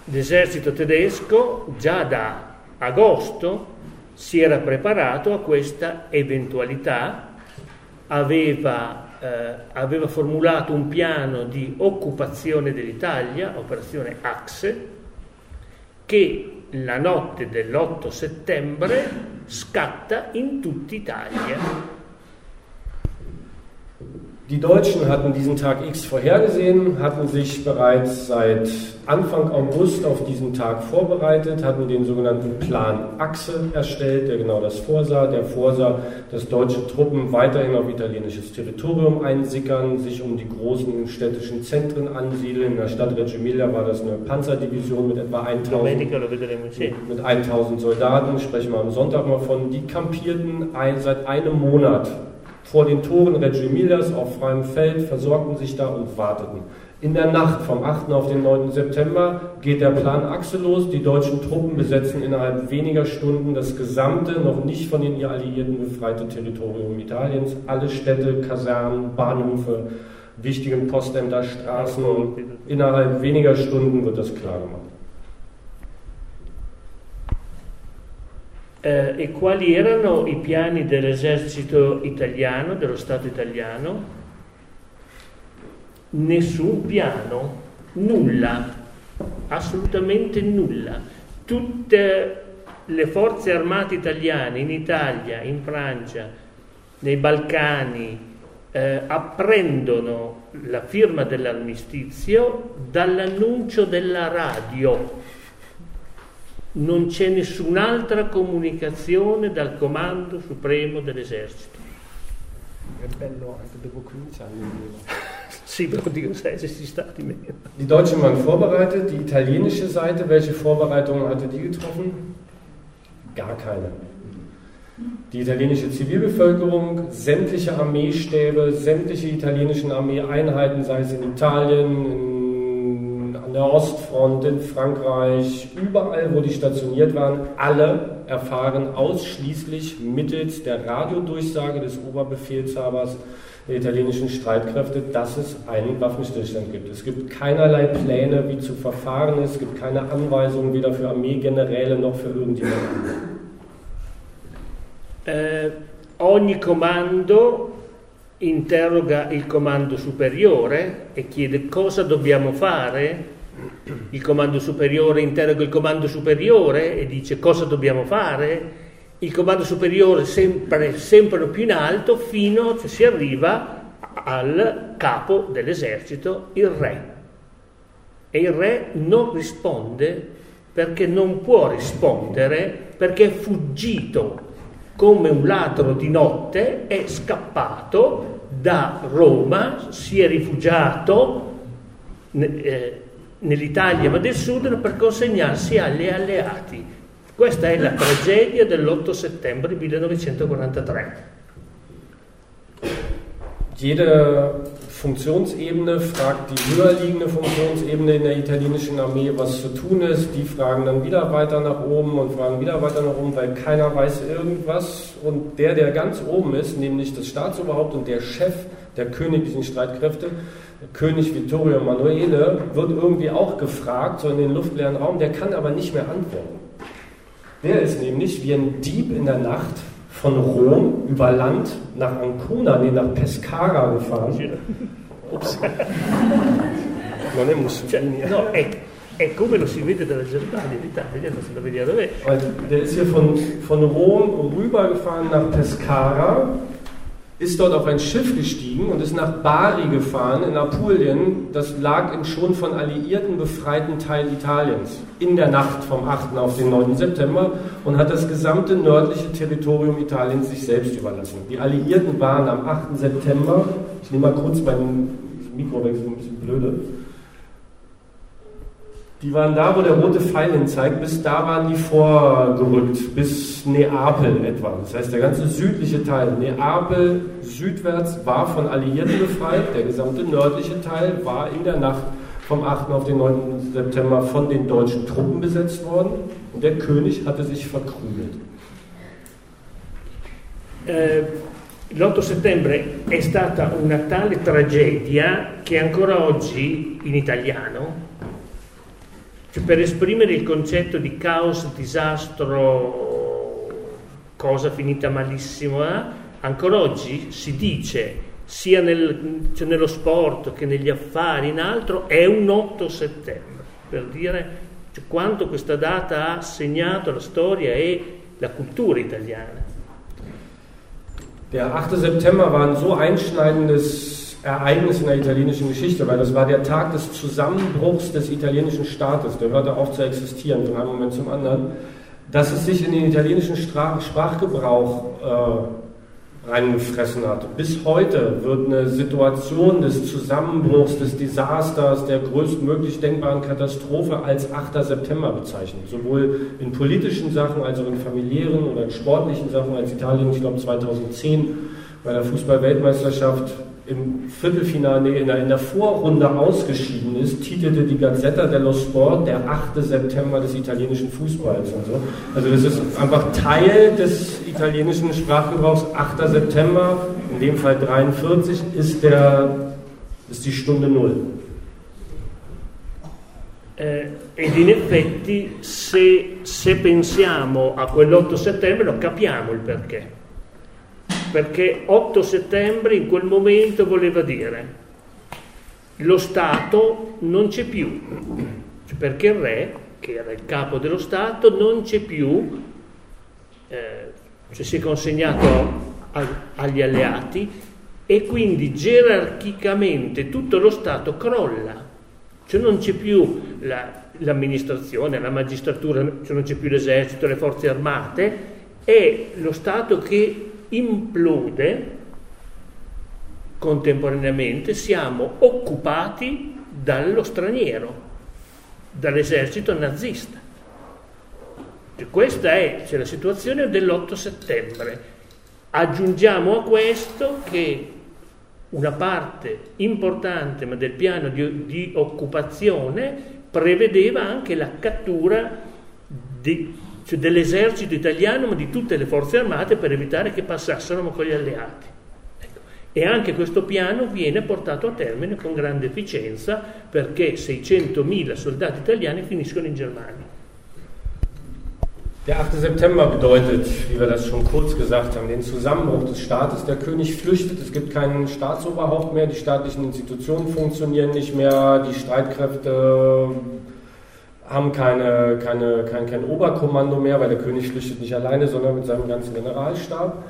l'esercito tedesco già da agosto si era preparato a questa eventualità, aveva, eh, aveva formulato un piano di occupazione dell'Italia, operazione Axe, che la notte dell'8 settembre scatta in tutta Italia. Die Deutschen hatten diesen Tag X vorhergesehen, hatten sich bereits seit Anfang August auf diesen Tag vorbereitet, hatten den sogenannten Plan Achse erstellt, der genau das vorsah. Der vorsah, dass deutsche Truppen weiterhin auf italienisches Territorium einsickern, sich um die großen städtischen Zentren ansiedeln. In der Stadt Reggio Emilia war das eine Panzerdivision mit etwa 1000, mit 1000 Soldaten, sprechen wir am Sonntag mal von. Die kampierten seit einem Monat vor den Toren Reggio Emilias auf freiem Feld, versorgten sich da und warteten. In der Nacht vom 8. auf den 9. September geht der Plan Achse los. Die deutschen Truppen besetzen innerhalb weniger Stunden das gesamte, noch nicht von den Alliierten befreite Territorium Italiens. Alle Städte, Kasernen, Bahnhöfe, wichtigen Postämter, Straßen. Innerhalb weniger Stunden wird das klar gemacht. Eh, e quali erano i piani dell'esercito italiano, dello Stato italiano? Nessun piano, nulla, assolutamente nulla. Tutte le forze armate italiane in Italia, in Francia, nei Balcani, eh, apprendono la firma dell'armistizio dall'annuncio della radio non c'è nessun'altra comunicazione dal comando supremo dell'esercito. È bello anche dopo 15 anni. sì, però dico 16 stati meno. Die Deutschen waren vorbereitet, die italienische Seite, welche Vorbereitungen hatte die getroffen? Gar keine. Die italienische Zivilbevölkerung, sämtliche Armeestäbe, sämtliche italienischen Armeeeinheiten, sei es in Italien, in an der Ostfront, in Frankreich, überall, wo die stationiert waren, alle erfahren ausschließlich mittels der Radiodurchsage des Oberbefehlshabers der italienischen Streitkräfte, dass es einen Waffenstillstand gibt. Es gibt keinerlei Pläne, wie zu verfahren ist, es gibt keine Anweisungen weder für Armeegeneräle noch für irgendjemanden. Eh, ogni comando interroga il comando superiore e chiede cosa dobbiamo fare il comando superiore interroga il comando superiore e dice cosa dobbiamo fare, il comando superiore sempre, sempre più in alto fino che si arriva al capo dell'esercito, il re. E il re non risponde perché non può rispondere perché è fuggito come un ladro di notte, è scappato da Roma, si è rifugiato eh, nell'Italia ma del Sud per consegnarsi agli alleati. Questa è la tragedia dell'8 settembre 1943. Jede Funktionsebene fragt die höherliegende Funktionsebene in der italienischen Armee, was zu tun ist. Die fragen dann wieder weiter nach oben und fragen wieder weiter nach oben, weil keiner weiß irgendwas. Und der, der ganz oben ist, nämlich das Staatsoberhaupt und der Chef der königlichen Streitkräfte, König Vittorio Emanuele wird irgendwie auch gefragt, so in den luftleeren Raum, der kann aber nicht mehr antworten. Der ist nämlich wie ein Dieb in der Nacht von Rom über Land nach Ancona, nee, nach Pescara gefahren. Ups. Non è Mussolini. No, è, è, come lo si vede dalla Germania in Italia, da vedere dov'è. Der ist hier von, von Rom rübergefahren nach Pescara ist dort auf ein Schiff gestiegen und ist nach Bari gefahren in Apulien. Das lag im schon von Alliierten befreiten Teil Italiens in der Nacht vom 8. auf den 9. September und hat das gesamte nördliche Territorium Italiens sich selbst überlassen. Die Alliierten waren am 8. September, ich nehme mal kurz mein Mikro weg, so ein bisschen blöde, die waren da, wo der rote Pfeil hin zeigt, bis da waren die vorgerückt, bis Neapel etwa. Das heißt, der ganze südliche Teil, Neapel südwärts, war von Alliierten befreit. Der gesamte nördliche Teil war in der Nacht vom 8. auf den 9. September von den deutschen Truppen besetzt worden. Und der König hatte sich verkrümelt. Äh, l'8 settembre è stata una tale tragedia che ancora oggi in italiano cioè per esprimere il concetto di caos, disastro, cosa finita malissimo, eh? ancora oggi si dice sia nel, cioè nello sport che negli affari, in altro, è un 8 settembre, per dire cioè, quanto questa data ha segnato la storia e la cultura italiana. Der 8. September war ein so einschneidendes Ereignis in der italienischen Geschichte, weil das war der Tag des Zusammenbruchs des italienischen Staates, der hörte auf zu existieren von einem Moment zum anderen, dass es sich in den italienischen Sprachgebrauch äh, reingefressen hat. Bis heute wird eine Situation des Zusammenbruchs, des Desasters, der größtmöglich denkbaren Katastrophe als 8. September bezeichnet. Sowohl in politischen Sachen als auch in familiären oder in sportlichen Sachen, als Italien, ich glaube 2010 bei der Fußball-Weltmeisterschaft im Viertelfinale, in der, in der Vorrunde ausgeschieden ist, titelte die Gazzetta dello Sport der 8. September des italienischen Fußballs. Und so. Also das ist einfach Teil des italienischen Sprachgebrauchs. 8. September, in dem Fall 43, ist, der, ist die Stunde Null. Eh, ed in effetti se, se pensiamo a quell'8 settembre capiamo il perché. Perché 8 settembre in quel momento voleva dire lo Stato non c'è più, perché il re, che era il capo dello Stato, non c'è più, eh, cioè si è consegnato a, agli alleati e quindi gerarchicamente tutto lo Stato crolla, cioè non c'è più la, l'amministrazione, la magistratura, cioè non c'è più l'esercito, le forze armate, è lo Stato che implode contemporaneamente, siamo occupati dallo straniero, dall'esercito nazista. E questa è cioè, la situazione dell'8 settembre. Aggiungiamo a questo che una parte importante ma del piano di, di occupazione prevedeva anche la cattura di cioè dell'esercito italiano ma di tutte le forze armate per evitare che passassero con gli alleati. Ecco. E anche questo piano viene portato a termine con grande efficienza perché 600.000 soldati italiani finiscono in Germania. Der 8. September bedeutet, wie wir das schon kurz gesagt haben, den Zusammenbruch des Staates. Der König flüchtet, es gibt keinen Staatsoberhaupt mehr, die staatlichen Institutionen funktionieren nicht mehr, die Streitkräfte haben keine, keine, kein, kein Oberkommando mehr, weil der König flüchtet nicht alleine, sondern mit seinem ganzen Generalstab.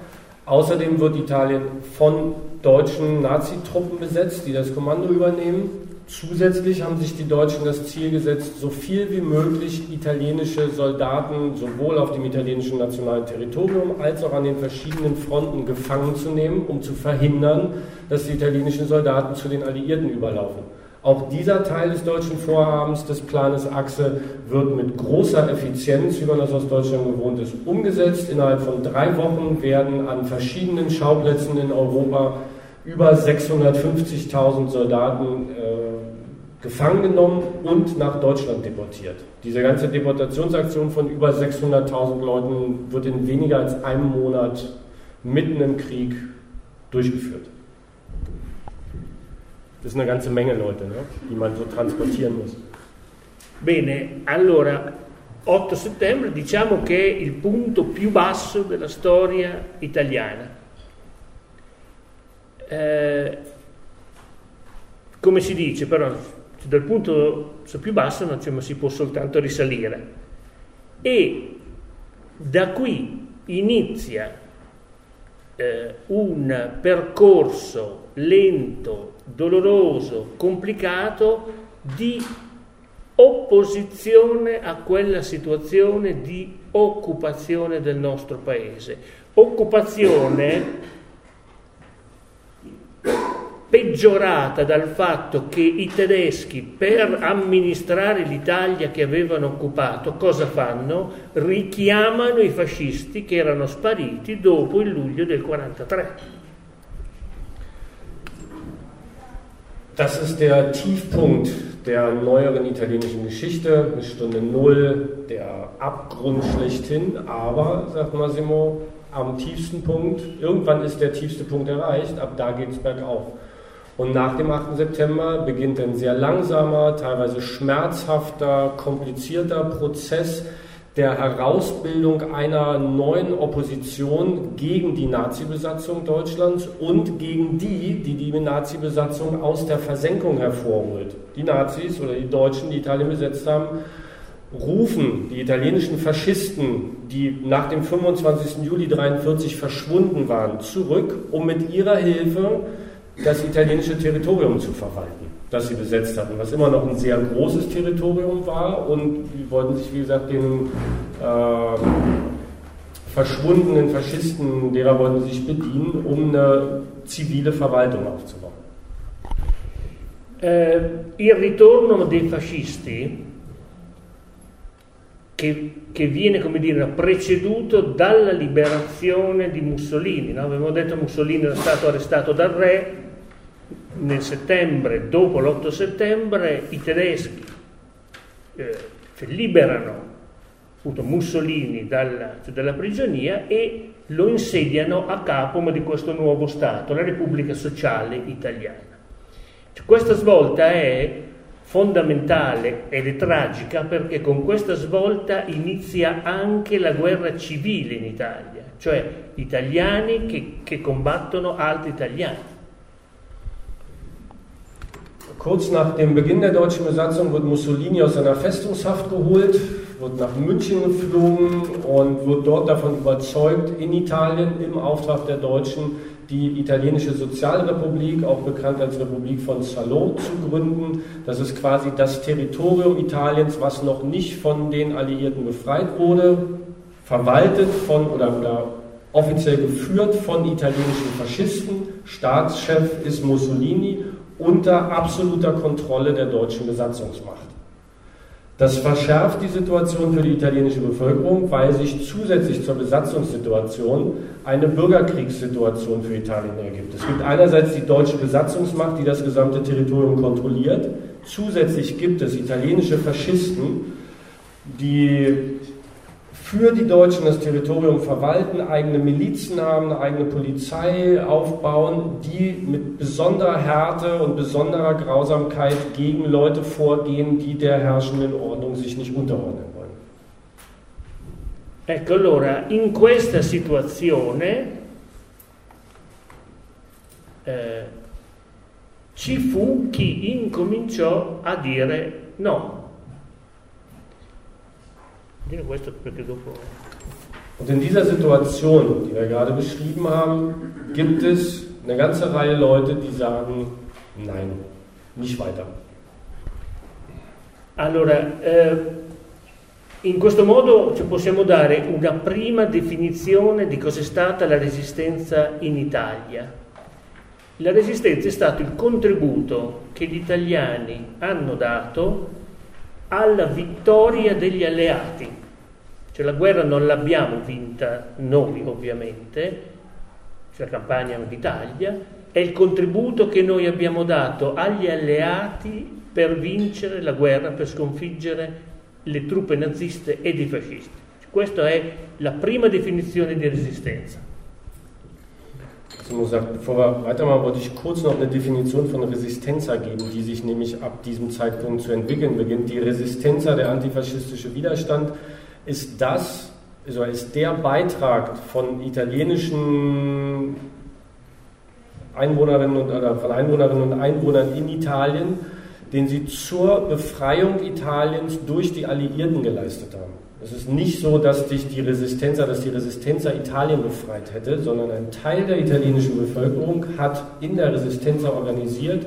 Außerdem wird Italien von deutschen Nazitruppen besetzt, die das Kommando übernehmen. Zusätzlich haben sich die Deutschen das Ziel gesetzt, so viel wie möglich italienische Soldaten sowohl auf dem italienischen nationalen Territorium als auch an den verschiedenen Fronten gefangen zu nehmen, um zu verhindern, dass die italienischen Soldaten zu den Alliierten überlaufen. Auch dieser Teil des deutschen Vorhabens des Planes Achse wird mit großer Effizienz, wie man das aus Deutschland gewohnt ist, umgesetzt. Innerhalb von drei Wochen werden an verschiedenen Schauplätzen in Europa über 650.000 Soldaten äh, gefangen genommen und nach Deutschland deportiert. Diese ganze Deportationsaktion von über 600.000 Leuten wird in weniger als einem Monat mitten im Krieg durchgeführt. Das ist eine ganze Menge Leute, ne? die man so transportieren muss. Bene, allora 8 settembre diciamo che è il punto più basso della storia italiana. Eh, come si dice però, dal punto più basso non cioè, si può soltanto risalire. E da qui inizia eh, un percorso lento, doloroso, complicato di opposizione a quella situazione di occupazione del nostro paese. Occupazione peggiorata dal fatto che i tedeschi per amministrare l'Italia che avevano occupato cosa fanno? Richiamano i fascisti che erano spariti dopo il luglio del 1943. Das ist der Tiefpunkt der neueren italienischen Geschichte, eine Stunde Null, der Abgrund schlechthin. Aber, sagt Massimo, am tiefsten Punkt, irgendwann ist der tiefste Punkt erreicht, ab da geht es bergauf. Und nach dem 8. September beginnt ein sehr langsamer, teilweise schmerzhafter, komplizierter Prozess der Herausbildung einer neuen Opposition gegen die Nazi-Besatzung Deutschlands und gegen die, die die Nazi-Besatzung aus der Versenkung hervorholt. Die Nazis oder die Deutschen, die Italien besetzt haben, rufen die italienischen Faschisten, die nach dem 25. Juli 1943 verschwunden waren, zurück, um mit ihrer Hilfe das italienische Territorium zu verwalten, das sie besetzt hatten, was immer noch ein sehr großes Territorium war und die wollten sich, wie gesagt, den äh, verschwundenen Faschisten, derer wollten sie sich bedienen, um eine zivile Verwaltung aufzubauen. Eh, il ritorno dei fascisti che, che, viene dire, preceduto dalla liberazione di Mussolini. No? Avevamo detto che Mussolini era stato arrestato dal re, nel settembre, dopo l'8 settembre, i tedeschi eh, liberano appunto, Mussolini dalla, cioè, dalla, prigionia e lo insediano a capo di questo nuovo Stato, la Repubblica Sociale Italiana. Cioè, questa svolta è fondamentale ed è tragica perché con questa svolta inizia anche la guerra civile in Italia, cioè italiani che, che combattono altri italiani. Kurz nach dem Beginn der deutschen Besatzung wird Mussolini aus seiner Festungshaft geholt, wird nach München geflogen und wird dort davon überzeugt, in Italien im Auftrag der Deutschen die italienische Sozialrepublik, auch bekannt als Republik von Salò, zu gründen. Das ist quasi das Territorium Italiens, was noch nicht von den Alliierten befreit wurde, verwaltet von oder, oder offiziell geführt von italienischen Faschisten. Staatschef ist Mussolini unter absoluter Kontrolle der deutschen Besatzungsmacht. Das verschärft die Situation für die italienische Bevölkerung, weil sich zusätzlich zur Besatzungssituation eine Bürgerkriegssituation für Italien ergibt. Es gibt einerseits die deutsche Besatzungsmacht, die das gesamte Territorium kontrolliert. Zusätzlich gibt es italienische Faschisten, die für die Deutschen das Territorium verwalten, eigene Milizen haben, eigene Polizei aufbauen, die mit besonderer Härte und besonderer Grausamkeit gegen Leute vorgehen, die der herrschenden Ordnung sich nicht unterordnen wollen. Ecco, allora, in questa situazione eh, ci fu chi incominciò a dire no, Und in dieser Situation, die wir gerade beschrieben haben, gibt es eine ganze Reihe Leute, die sagen, nein, nicht weiter. Allora, eh, in questo modo ci possiamo dare una prima definizione di cos'è stata la resistenza in Italia. La resistenza è stato il contributo che gli italiani hanno dato alla vittoria degli alleati. Cioè la guerra non l'abbiamo vinta noi ovviamente, cioè la campagna d'Italia, è il contributo che noi abbiamo dato agli alleati per vincere la guerra, per sconfiggere le truppe naziste e i fascisti. Questa è la prima definizione di resistenza. Simon sagt, bevor wir weitermachen, wollte ich kurz noch eine Definition von Resistenza geben, die sich nämlich ab diesem Zeitpunkt zu entwickeln beginnt. Die Resistenza, der antifaschistische Widerstand, ist das, also ist der Beitrag von italienischen Einwohnerinnen und, oder von Einwohnerinnen und Einwohnern in Italien, den sie zur Befreiung Italiens durch die Alliierten geleistet haben. Es ist nicht so, dass sich die Resistenza, dass die Resistenza Italien befreit hätte, sondern ein Teil der italienischen Bevölkerung hat in der Resistenza organisiert,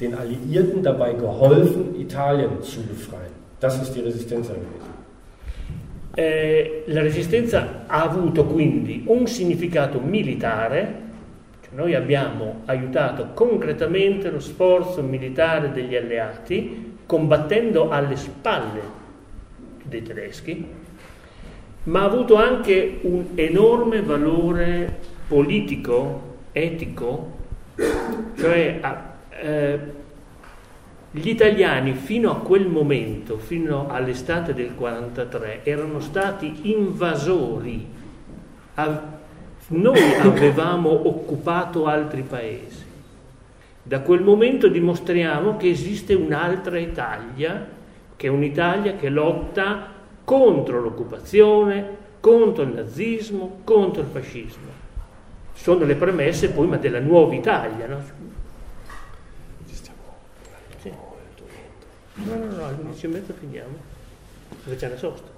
den Alliierten dabei geholfen, Italien zu befreien. Das ist die Resistenza gewesen. Eh, la resistenza ha avuto quindi un significato militare, noi abbiamo aiutato concretamente lo sforzo militare degli alleati combattendo alle spalle dei tedeschi, ma ha avuto anche un enorme valore politico, etico, cioè eh, gli italiani fino a quel momento, fino all'estate del 43, erano stati invasori. Noi avevamo occupato altri paesi, Da quel momento dimostriamo che esiste un'altra Italia, che è un'Italia che lotta contro l'occupazione, contro il nazismo, contro il fascismo. Sono le premesse poi ma della nuova Italia. No? Sì. No, no, no, alle 11 e mezza finiamo. C'è la sosta.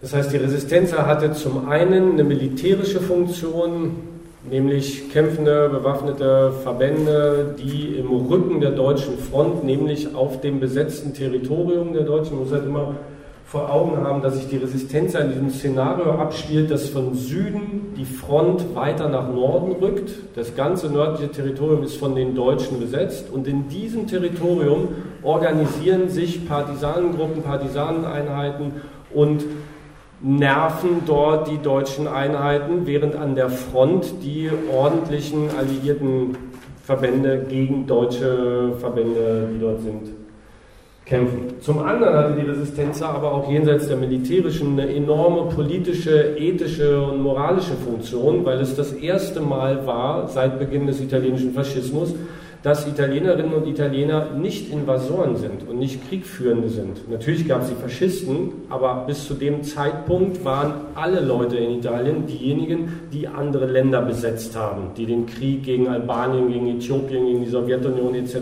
Das heißt, die Resistenz hatte zum einen eine militärische Funktion, nämlich kämpfende, bewaffnete Verbände, die im Rücken der deutschen Front, nämlich auf dem besetzten Territorium der Deutschen, muss halt immer vor Augen haben, dass sich die Resistenz in diesem Szenario abspielt, dass von Süden die Front weiter nach Norden rückt. Das ganze nördliche Territorium ist von den Deutschen besetzt und in diesem Territorium organisieren sich Partisanengruppen, Partisaneneinheiten und nerven dort die deutschen Einheiten, während an der Front die ordentlichen alliierten Verbände gegen deutsche Verbände, die dort sind, kämpfen. Zum anderen hatte die Resistenz aber auch jenseits der militärischen eine enorme politische, ethische und moralische Funktion, weil es das erste Mal war, seit Beginn des italienischen Faschismus, dass Italienerinnen und Italiener nicht Invasoren sind und nicht Kriegführende sind. Natürlich gab es die Faschisten, aber bis zu dem Zeitpunkt waren alle Leute in Italien diejenigen, die andere Länder besetzt haben, die den Krieg gegen Albanien, gegen Äthiopien, gegen die Sowjetunion etc.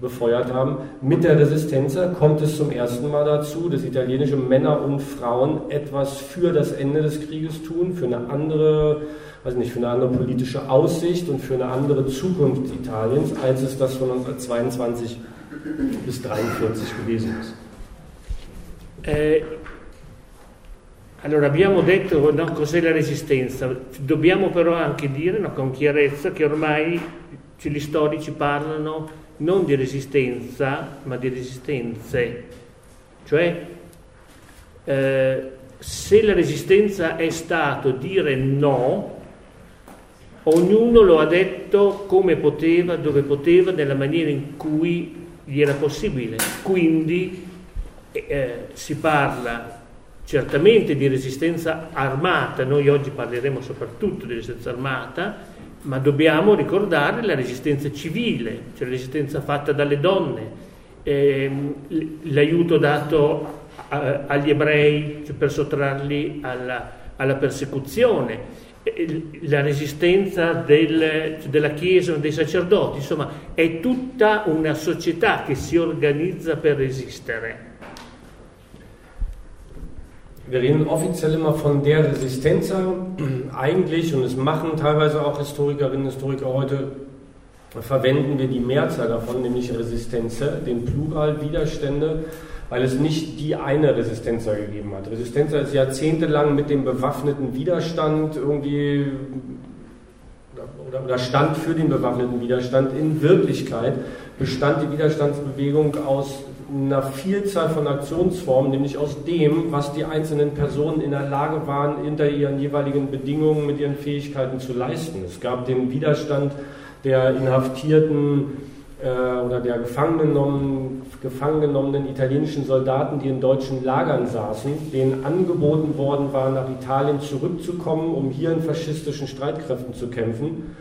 befeuert haben. Mit der Resistenz kommt es zum ersten Mal dazu, dass italienische Männer und Frauen etwas für das Ende des Krieges tun, für eine andere weiß nicht, für eine andere politische Aussicht und für eine andere Zukunft Italiens, als es das von 1922 bis 1943 gewesen ist. Eh, allora abbiamo detto no, cos'è la resistenza, dobbiamo però anche dire no, con chiarezza che ormai gli storici parlano non di resistenza ma di resistenze, cioè eh, se la resistenza è stato dire no, Ognuno lo ha detto come poteva, dove poteva, nella maniera in cui gli era possibile. Quindi eh, si parla certamente di resistenza armata, noi oggi parleremo soprattutto di resistenza armata, ma dobbiamo ricordare la resistenza civile, cioè la resistenza fatta dalle donne, eh, l'aiuto dato a, agli ebrei cioè per sottrarli alla, alla persecuzione la resistenza del, della Chiesa, dei sacerdoti, insomma è tutta una società che si organizza per resistere. Wir reden offiziell immer von der Resistenz eigentlich, und es machen teilweise auch Historikerinnen und Historiker heute, verwenden wir die Mehrzahl davon, nämlich Resistenz, den Plural Widerstände weil es nicht die eine Resistenza gegeben hat. Resistenza ist jahrzehntelang mit dem bewaffneten Widerstand irgendwie oder, oder stand für den bewaffneten Widerstand. In Wirklichkeit bestand die Widerstandsbewegung aus einer Vielzahl von Aktionsformen, nämlich aus dem, was die einzelnen Personen in der Lage waren, hinter ihren jeweiligen Bedingungen mit ihren Fähigkeiten zu leisten. Es gab den Widerstand der Inhaftierten, äh, oder der gefangen genommenen, gefangen genommenen italienischen Soldaten, die in deutschen Lagern saßen, denen angeboten worden war, nach Italien zurückzukommen, um hier in faschistischen Streitkräften zu kämpfen.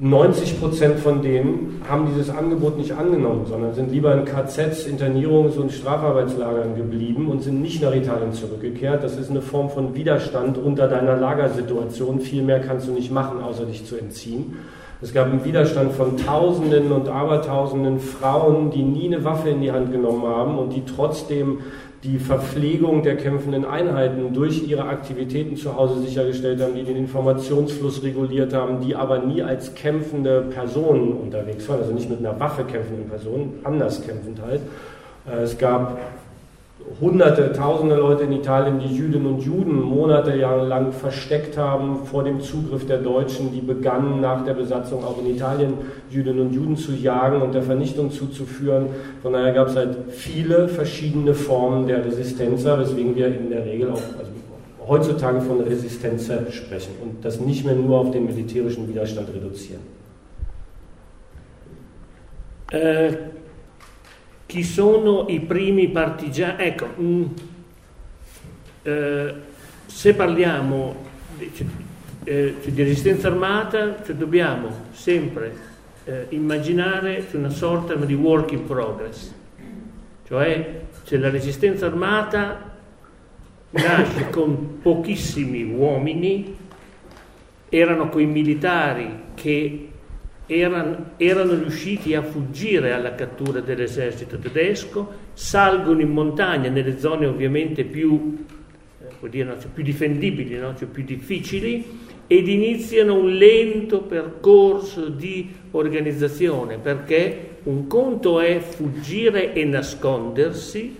90 Prozent von denen haben dieses Angebot nicht angenommen, sondern sind lieber in KZs, Internierungs- und Strafarbeitslagern geblieben und sind nicht nach Italien zurückgekehrt. Das ist eine Form von Widerstand unter deiner Lagersituation. Viel mehr kannst du nicht machen, außer dich zu entziehen. Es gab einen Widerstand von Tausenden und Abertausenden Frauen, die nie eine Waffe in die Hand genommen haben und die trotzdem die Verpflegung der kämpfenden Einheiten durch ihre Aktivitäten zu Hause sichergestellt haben, die den Informationsfluss reguliert haben, die aber nie als kämpfende Personen unterwegs waren, also nicht mit einer Waffe kämpfenden Personen, anders kämpfend halt. Äh, es gab Hunderte, Tausende Leute in Italien, die Jüdinnen und Juden monatelang versteckt haben vor dem Zugriff der Deutschen, die begannen nach der Besatzung auch in Italien Jüdinnen und Juden zu jagen und der Vernichtung zuzuführen. Von daher gab es halt viele verschiedene Formen der Resistenz, weswegen wir in der Regel auch also heutzutage von Resistenz sprechen und das nicht mehr nur auf den militärischen Widerstand reduzieren. Äh, chi sono i primi partigiani? Ecco, mh, mm, eh, se parliamo, eh, di resistenza armata cioè dobbiamo sempre eh, immaginare una sorta di work in progress, cioè, cioè la resistenza armata nasce con pochissimi uomini, erano quei militari che erano, erano, riusciti a fuggire alla cattura dell'esercito tedesco, salgono in montagna nelle zone ovviamente più, eh, dire, no, cioè più difendibili, no? cioè più difficili, ed iniziano un lento percorso di organizzazione, perché un conto è fuggire e nascondersi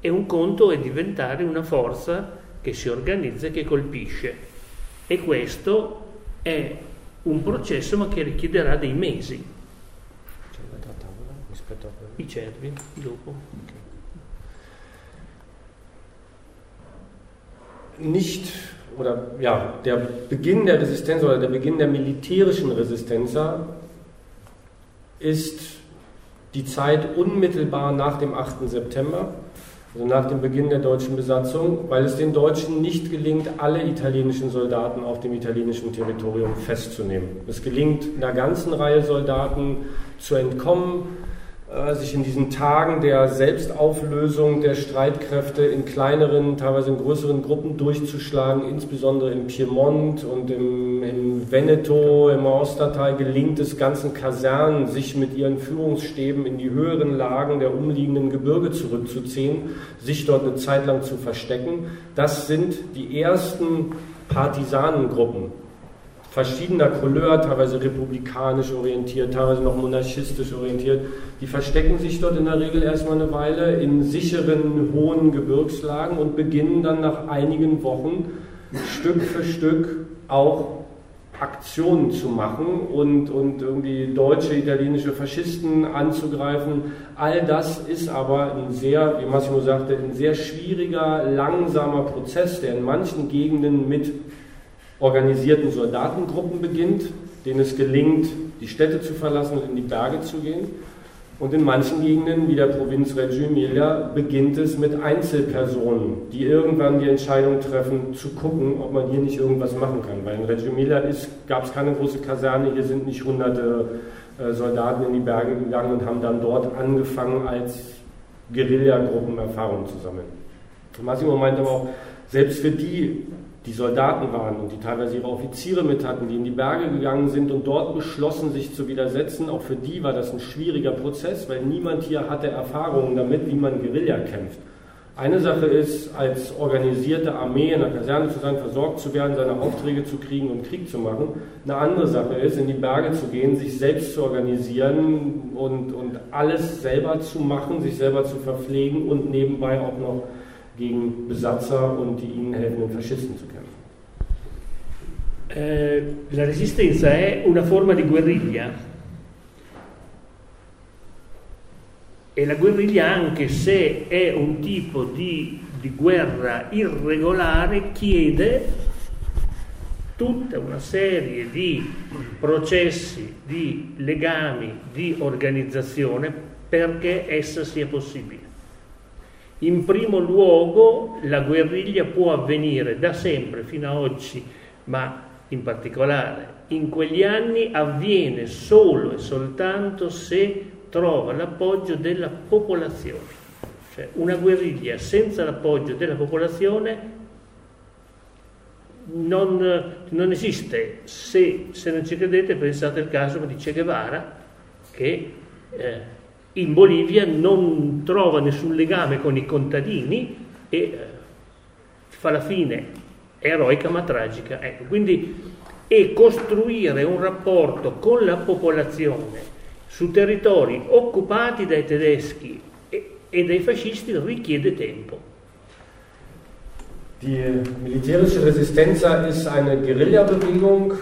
e un conto è diventare una forza che si organizza e che colpisce. E questo è un processo ma che richiederà dei mesi. I cervi, dopo. Nicht oder ja, der Beginn der Resistenz oder der Beginn der militärischen Resistenz ist die Zeit unmittelbar nach dem 8. September, also nach dem Beginn der deutschen Besatzung, weil es den Deutschen nicht gelingt, alle italienischen Soldaten auf dem italienischen Territorium festzunehmen. Es gelingt einer ganzen Reihe Soldaten zu entkommen, sich in diesen Tagen der Selbstauflösung der Streitkräfte in kleineren, teilweise in größeren Gruppen durchzuschlagen, insbesondere im Piemont und im, im Veneto, im Ostteil gelingt es ganzen Kasernen, sich mit ihren Führungsstäben in die höheren Lagen der umliegenden Gebirge zurückzuziehen, sich dort eine Zeit lang zu verstecken. Das sind die ersten Partisanengruppen, verschiedener Couleur, teilweise republikanisch orientiert, teilweise noch monarchistisch orientiert, die verstecken sich dort in der Regel erstmal eine Weile in sicheren, hohen Gebirgslagen und beginnen dann nach einigen Wochen Stück für Stück auch Aktionen zu machen und, und irgendwie deutsche, italienische Faschisten anzugreifen. All das ist aber ein sehr, wie Massimo sagte, ein sehr schwieriger, langsamer Prozess, der in manchen Gegenden mit organisierten Soldatengruppen beginnt, denen es gelingt, die Städte zu verlassen und in die Berge zu gehen. Und in manchen Gegenden, wie der Provinz Reggio Emilia, beginnt es mit Einzelpersonen, die irgendwann die Entscheidung treffen, zu gucken, ob man hier nicht irgendwas machen kann. Weil in Reggio Emilia gab es keine große Kaserne, hier sind nicht hunderte äh, Soldaten in die Berge gegangen und haben dann dort angefangen, als Guerillagruppen Erfahrungen zu sammeln. Massimo meinte aber auch, selbst für die die Soldaten waren und die teilweise ihre Offiziere mit hatten, die in die Berge gegangen sind und dort beschlossen, sich zu widersetzen. Auch für die war das ein schwieriger Prozess, weil niemand hier hatte Erfahrungen damit, wie man Guerilla kämpft. Eine Sache ist, als organisierte Armee in der Kaserne zu sein, versorgt zu werden, seine Aufträge zu kriegen und Krieg zu machen. Eine andere Sache ist, in die Berge zu gehen, sich selbst zu organisieren und, und alles selber zu machen, sich selber zu verpflegen und nebenbei auch noch gegen Besatzer und die ihnen helfenden Faschisten zu kämpfen. Eh, la resistenza è una forma di guerriglia e la guerriglia anche se è un tipo di, di guerra irregolare chiede tutta una serie di processi, di legami, di organizzazione perché essa sia possibile. In primo luogo la guerriglia può avvenire da sempre fino ad oggi, ma in particolare in quegli anni avviene solo e soltanto se trova l'appoggio della popolazione. Cioè una guerriglia senza l'appoggio della popolazione non, non esiste. Se, se, non ci credete pensate al caso di Che Guevara che eh, in Bolivia non trova nessun legame con i contadini e eh, fa la fine eroica ma tragica. Ecco, quindi, e costruire un rapporto con la popolazione su territori occupati dai tedeschi e, e dai fascisti richiede tempo. Die militärische Resistenz ist eine Guerillabewegung.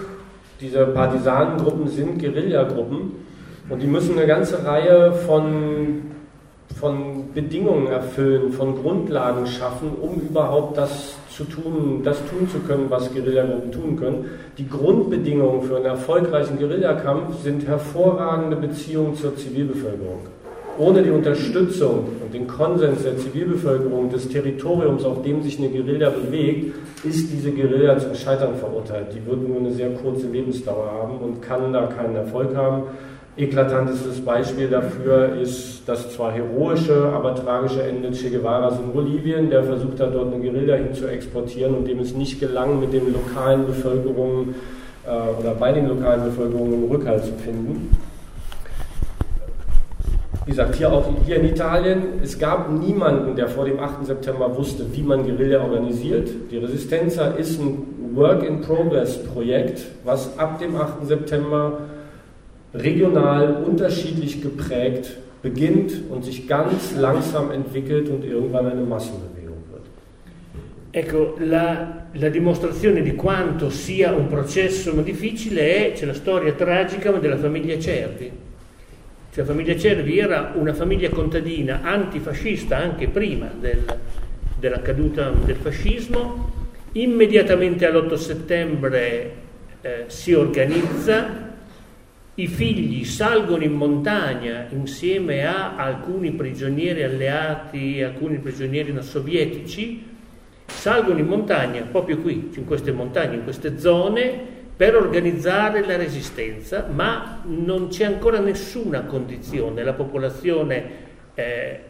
Diese Partisanengruppen sind Guerillagruppen Und die müssen eine ganze Reihe von, von Bedingungen erfüllen, von Grundlagen schaffen, um überhaupt das zu tun, das tun zu können, was Guerillagruppen tun können. Die Grundbedingungen für einen erfolgreichen Guerillakampf sind hervorragende Beziehungen zur Zivilbevölkerung. ohne die Unterstützung und den Konsens der Zivilbevölkerung des Territoriums, auf dem sich eine Guerilla bewegt, ist diese Guerilla zum Scheitern verurteilt. Die wird nur eine sehr kurze Lebensdauer haben und kann da keinen Erfolg haben. Eklatantestes Beispiel dafür ist das zwar heroische, aber tragische Ende Che Guevaras in Bolivien, der versucht hat, dort eine Guerilla hin zu exportieren und dem es nicht gelang, mit den lokalen Bevölkerungen äh, oder bei den lokalen Bevölkerungen Rückhalt zu finden. Wie gesagt, hier auch hier in Italien, es gab niemanden, der vor dem 8. September wusste, wie man Guerilla organisiert. Die Resistenza ist ein Work-in-Progress-Projekt, was ab dem 8. September regional unterschiedlich geprägt beginnt und sich ganz langsam entwickelt und irgendwann eine Massenbewegung wird. Ecco, la, la dimostrazione di quanto sia un processo difficile è, c'è la storia tragica della famiglia Cervi Cioè, la famiglia Cervi era una famiglia contadina antifascista anche prima del, della caduta del fascismo, immediatamente all'8 settembre eh, si organizza, i figli salgono in montagna insieme a alcuni prigionieri alleati, alcuni prigionieri sovietici, salgono in montagna proprio qui, in queste montagne, in queste zone, per organizzare la resistenza, ma non c'è ancora nessuna condizione, la popolazione eh,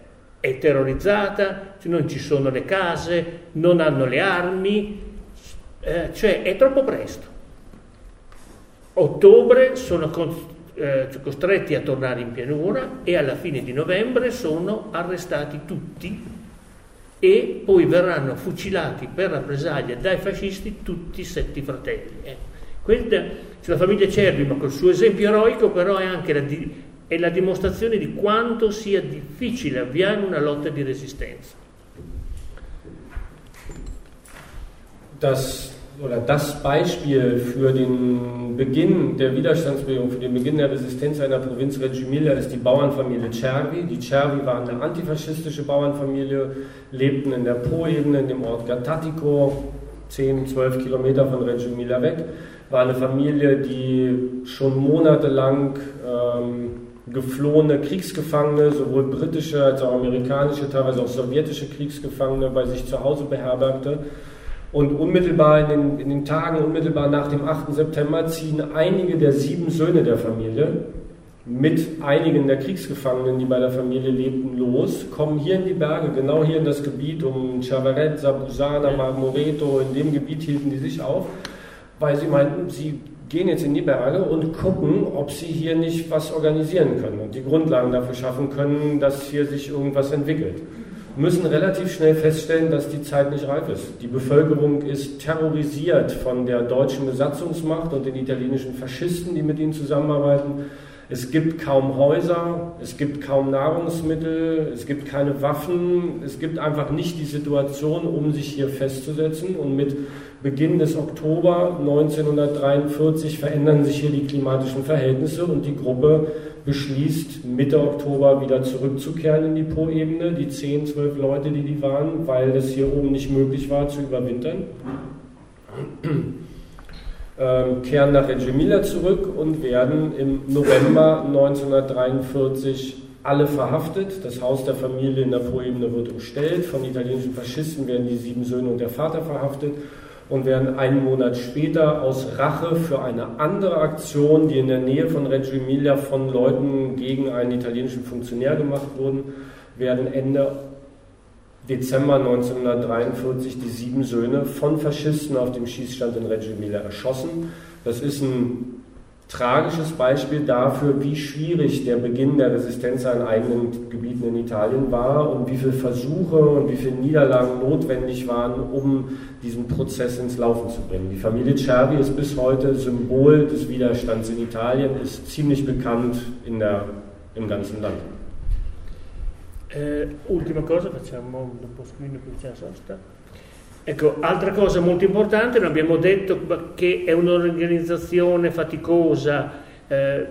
è terrorizzata, non ci sono le case, non hanno le armi, eh, cioè è troppo presto. Ottobre sono eh, costretti a tornare in pianura e alla fine di novembre sono arrestati tutti e poi verranno fucilati per rappresaglia dai fascisti tutti i sette fratelli. Eh. Questa, la famiglia Cervi, ma col suo esempio eroico, però è anche la, è la dimostrazione di quanto sia difficile avviare una lotta di resistenza. Das, oder das Beispiel für den Beginn der Widerstandsbewegung, für den Beginn der Resistenz einer Provinz Reggio ist die Bauernfamilie Cervi. Die Cervi waren eine antifaschistische Bauernfamilie, lebten in der Po-Ebene in dem Ort Gattatico, 10, 12 Kilometer von Reggio Emilia weg war eine Familie, die schon monatelang ähm, geflohene Kriegsgefangene, sowohl britische als auch amerikanische, teilweise auch sowjetische Kriegsgefangene bei sich zu Hause beherbergte. Und unmittelbar in den, in den Tagen, unmittelbar nach dem 8. September, ziehen einige der sieben Söhne der Familie mit einigen der Kriegsgefangenen, die bei der Familie lebten, los, kommen hier in die Berge, genau hier in das Gebiet um Chavarezza, Busana, Marmoreto, in dem Gebiet hielten die sich auf weil sie meinten, sie gehen jetzt in die Berge und gucken, ob sie hier nicht was organisieren können und die Grundlagen dafür schaffen können, dass hier sich irgendwas entwickelt. Müssen relativ schnell feststellen, dass die Zeit nicht reif ist. Die Bevölkerung ist terrorisiert von der deutschen Besatzungsmacht und den italienischen Faschisten, die mit ihnen zusammenarbeiten. Es gibt kaum Häuser, es gibt kaum Nahrungsmittel, es gibt keine Waffen, es gibt einfach nicht die Situation, um sich hier festzusetzen und mit Beginn des Oktober 1943 verändern sich hier die klimatischen Verhältnisse und die Gruppe beschließt, Mitte Oktober wieder zurückzukehren in die Po-Ebene, die 10, 12 Leute, die die waren, weil es hier oben nicht möglich war zu überwintern. Ähm, kehren nach Reggio zurück und werden im November 1943 alle verhaftet. Das Haus der Familie in der Po-Ebene wird umstellt. Von italienischen Faschisten werden die sieben Söhne und der Vater verhaftet und werden einen Monat später aus Rache für eine andere Aktion, die in der Nähe von Reggio Emilia von Leuten gegen einen italienischen Funktionär gemacht wurden, werden Ende Dezember 1943 die sieben Söhne von Faschisten auf dem Schießstand in Reggio Emilia erschossen. Das ist ein tragisches Beispiel dafür, wie schwierig der Beginn der Resistenz an eigenen Gebieten in Italien war und wie viele Versuche und wie viele Niederlagen notwendig waren, um diesen Prozess ins Laufen zu bringen. Die Familie Cervi ist bis heute Symbol des Widerstands in Italien, ist ziemlich bekannt in der, im ganzen Land. Eh, ultima cosa, facciamo un po' screen qui c'è sosta. Ecco, altra cosa molto importante, abbiamo detto che è un'organizzazione faticosa eh,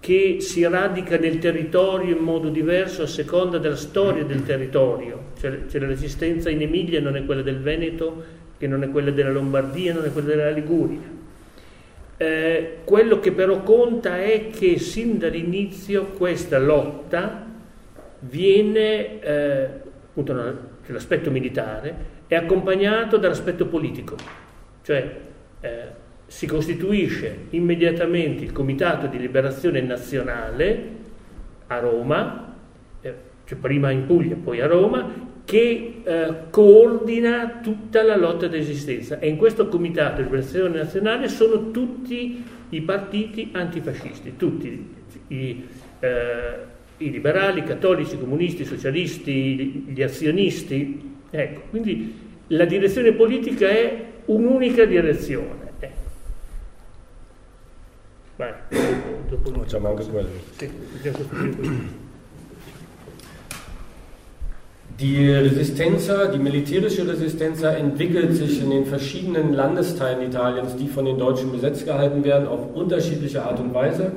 che si radica nel territorio in modo diverso a seconda della storia del territorio. Cioè, cioè la resistenza in Emilia non è quella del Veneto, che non è quella della Lombardia, non è quella della Liguria. Eh, quello che però conta è che sin dall'inizio questa lotta viene, eh, appunto l'aspetto militare, è accompagnato dall'aspetto politico, cioè eh, si costituisce immediatamente il Comitato di Liberazione Nazionale a Roma, eh, cioè prima in Puglia, poi a Roma, che eh, coordina tutta la lotta d'esistenza. E in questo Comitato di Liberazione Nazionale sono tutti i partiti antifascisti, tutti i, eh, i liberali, i cattolici, i comunisti, i socialisti, gli azionisti. Ecco, quindi la direzione politica è un'unica direzione. Ecco. Vai, dopo Facciamo anche quello. Die Resistenza, die militärische Resistenza entwickelt sich in den verschiedenen Landesteilen Italiens, die von den Deutschen besetzt gehalten werden, auf unterschiedliche Art und Weise.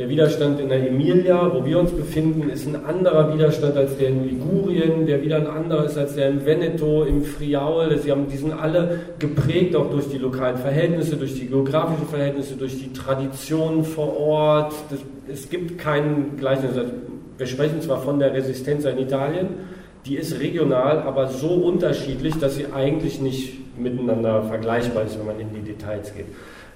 Der Widerstand in der Emilia, wo wir uns befinden, ist ein anderer Widerstand als der in Ligurien, der wieder ein anderer ist als der in Veneto, im Friaul. Sie haben, die sind alle geprägt auch durch die lokalen Verhältnisse, durch die geografischen Verhältnisse, durch die Traditionen vor Ort. Das, es gibt keinen Gleichnis. Wir sprechen zwar von der Resistenz in Italien, die ist regional, aber so unterschiedlich, dass sie eigentlich nicht miteinander vergleichbar ist, wenn man in die Details geht.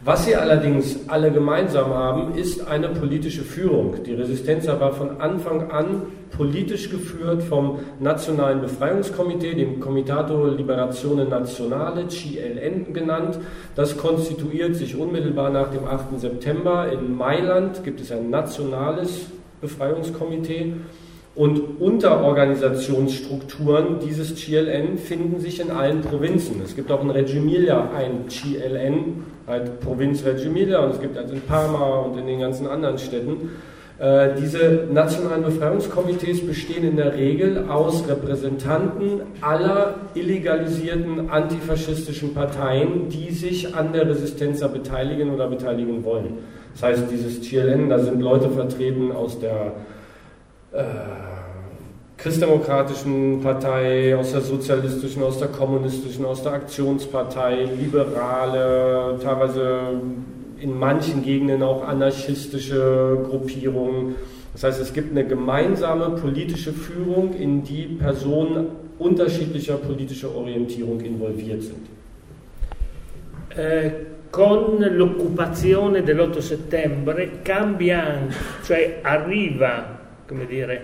Was sie allerdings alle gemeinsam haben, ist eine politische Führung. Die Resistenz war von Anfang an politisch geführt vom Nationalen Befreiungskomitee, dem Comitato Liberazione Nazionale, CLN genannt. Das konstituiert sich unmittelbar nach dem 8. September. In Mailand gibt es ein nationales Befreiungskomitee. Und Unterorganisationsstrukturen dieses GLN finden sich in allen Provinzen. Es gibt auch in Reggio Emilia ein GLN, halt Provinz Reggio Emilia, und es gibt also in Parma und in den ganzen anderen Städten. Äh, diese nationalen Befreiungskomitees bestehen in der Regel aus Repräsentanten aller illegalisierten antifaschistischen Parteien, die sich an der Resistenz beteiligen oder beteiligen wollen. Das heißt, dieses GLN, da sind Leute vertreten aus der äh, christdemokratischen Partei, aus der sozialistischen, aus der kommunistischen, aus der Aktionspartei, Liberale, teilweise in manchen Gegenden auch anarchistische Gruppierungen. Das heißt, es gibt eine gemeinsame politische Führung, in die Personen unterschiedlicher politischer Orientierung involviert sind. Äh, con l'occupazione dell'8 settembre cambia, cioè arriva come dire,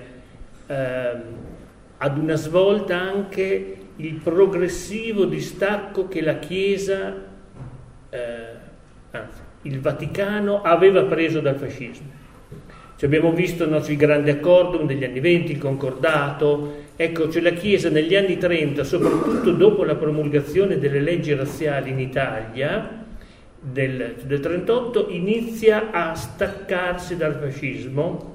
ehm, ad una svolta anche il progressivo distacco che la Chiesa, eh, anzi, il Vaticano aveva preso dal fascismo. Cioè abbiamo visto no, il grande accordo degli anni 20, il concordato, ecco, cioè la Chiesa negli anni 30, soprattutto dopo la promulgazione delle leggi razziali in Italia, del, del 38, inizia a staccarsi dal fascismo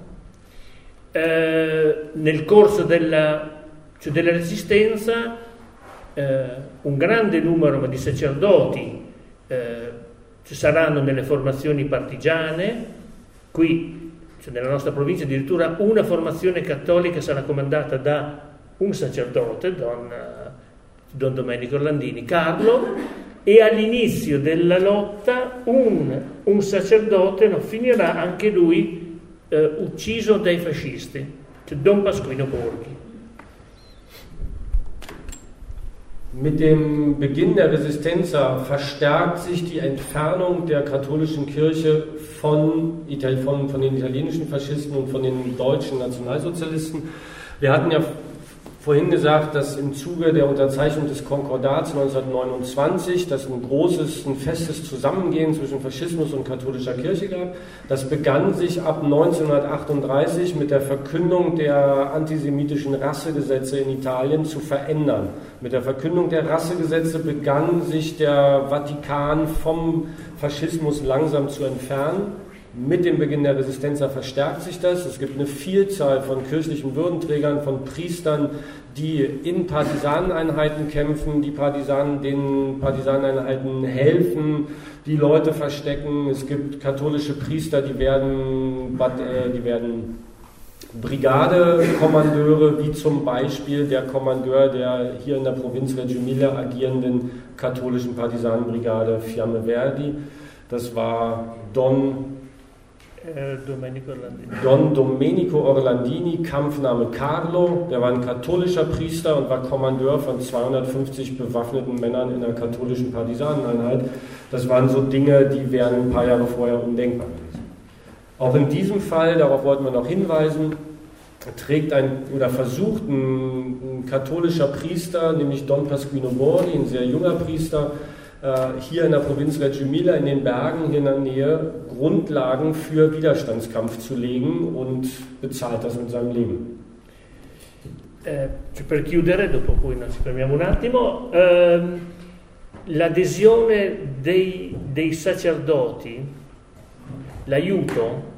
eh, nel corso della, cioè della resistenza eh, un grande numero di sacerdoti eh, ci saranno nelle formazioni partigiane, qui cioè nella nostra provincia addirittura una formazione cattolica sarà comandata da un sacerdote, Don, Don Domenico Orlandini, Carlo, e all'inizio della lotta un, un sacerdote no, finirà anche lui äh, ucciso dai fascisti, cioè Don Pasquino Borghi. Mit dem Beginn der Resistenza verstärkt sich die Entfernung der katholischen Kirche von, von, von den italienischen Faschisten und von den deutschen Nationalsozialisten. Wir hatten ja vorhin gesagt, dass im Zuge der Unterzeichnung des Konkordats 1929 das ein großes, ein festes Zusammengehen zwischen Faschismus und katholischer Kirche gab. Das begann sich ab 1938 mit der Verkündung der antisemitischen Rassegesetze in Italien zu verändern. Mit der Verkündung der Rassegesetze begann sich der Vatikan vom Faschismus langsam zu entfernen. Mit dem Beginn der Resistenz verstärkt sich das. Es gibt eine Vielzahl von kirchlichen Würdenträgern, von Priestern, die in Partisaneneinheiten kämpfen, die Partisanen, den Partisaneneinheiten helfen, die Leute verstecken. Es gibt katholische Priester, die werden, äh, die werden Brigadekommandeure, wie zum Beispiel der Kommandeur der hier in der Provinz Reggio Emilia agierenden katholischen Partisanenbrigade Fiamme Verdi. Das war Don Domenico Orlandini. Don Domenico Orlandini, Kampfname Carlo, der war ein katholischer Priester und war Kommandeur von 250 bewaffneten Männern in einer katholischen Partisaneneinheit. Das waren so Dinge, die wären ein paar Jahre vorher undenkbar gewesen. Auch in diesem Fall, darauf wollten wir noch hinweisen, trägt ein oder versucht ein, ein katholischer Priester, nämlich Don Pasquino Bordi, ein sehr junger Priester, äh, hier in der Provinz Reggio Emilia in den Bergen hier in der Nähe Grundlagen für Widerstandskampf zu legen und bezahlt das mit seinem Leben. Eh, per chiudere, dopo poi ci fermiamo un attimo, ehm, l'adesione dei, dei sacerdoti, l'aiuto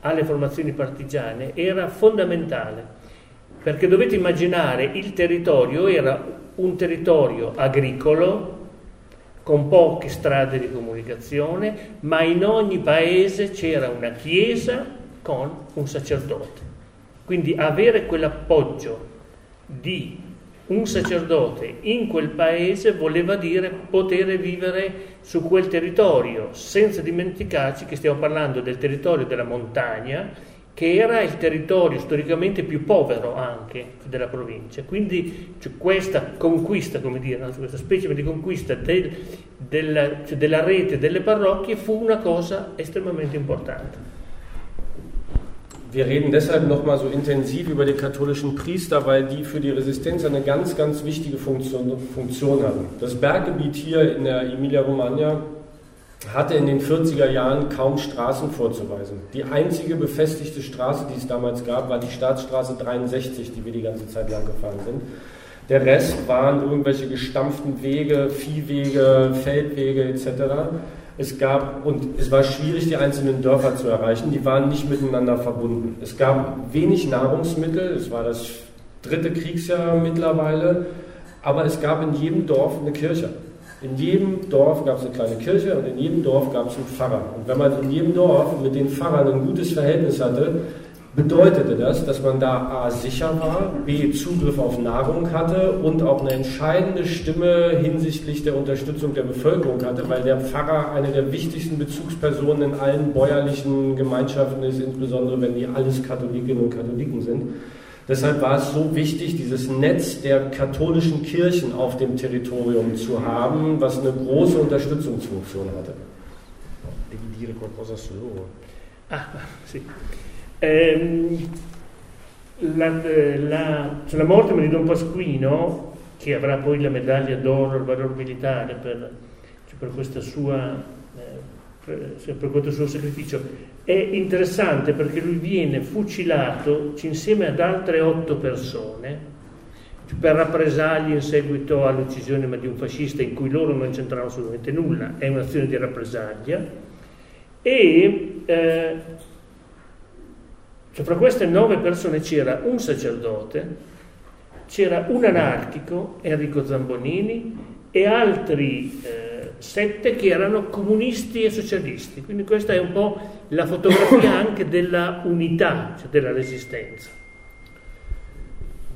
alle formazioni partigiane era fondamentale, perché dovete immaginare il territorio era un territorio agricolo, con poche strade di comunicazione, ma in ogni paese c'era una chiesa con un sacerdote. Quindi avere quell'appoggio di un sacerdote in quel paese voleva dire poter vivere su quel territorio, senza dimenticarci che stiamo parlando del territorio della montagna che era il territorio storicamente più povero anche della provincia. Quindi cioè, questa conquista, come dire, questa specie di conquista del, della, cioè, della rete delle parrocchie fu una cosa estremamente importante. Wir reden deshalb nochmal so intensiv über die katholischen Priester, weil die für die Resistenz eine ganz, ganz wichtige Funktion, Funktion hatten. Das Berggebiet hier in der Emilia-Romagna hatte in den 40er Jahren kaum Straßen vorzuweisen. Die einzige befestigte Straße, die es damals gab, war die Staatsstraße 63, die wir die ganze Zeit lang gefahren sind. Der Rest waren irgendwelche gestampften Wege, Viehwege, Feldwege etc. Es gab, und es war schwierig, die einzelnen Dörfer zu erreichen, die waren nicht miteinander verbunden. Es gab wenig Nahrungsmittel, es war das dritte Kriegsjahr mittlerweile, aber es gab in jedem Dorf eine Kirche. In jedem Dorf gab es eine kleine Kirche und in jedem Dorf gab es einen Pfarrer. Und wenn man in jedem Dorf mit den Pfarrern ein gutes Verhältnis hatte, bedeutete das, dass man da A sicher war, B Zugriff auf Nahrung hatte und auch eine entscheidende Stimme hinsichtlich der Unterstützung der Bevölkerung hatte, weil der Pfarrer eine der wichtigsten Bezugspersonen in allen bäuerlichen Gemeinschaften ist, insbesondere wenn die alles Katholikinnen und Katholiken sind. Deshalb war es so wichtig, dieses Netz der katholischen Kirchen auf dem Territorium zu haben, was eine große Unterstützungsfunktion hatte. Devi dire qualcosa su loro. Ah, sì. Ehm, la, la, cioè la morte di Don Pasquino, che avrà poi la medaglia d'oro al valor militare per, cioè per sua per questo suo sacrificio. È interessante perché lui viene fucilato insieme ad altre otto persone per rappresaglie in seguito all'uccisione di un fascista in cui loro non c'entravano assolutamente nulla, è un'azione di rappresaglia. E eh, cioè fra queste nove persone c'era un sacerdote, c'era un anarchico, Enrico Zambonini, e altri eh, sette che erano comunisti e socialisti. Quindi questa è un po' la fotografia anche della unità, cioè della resistenza.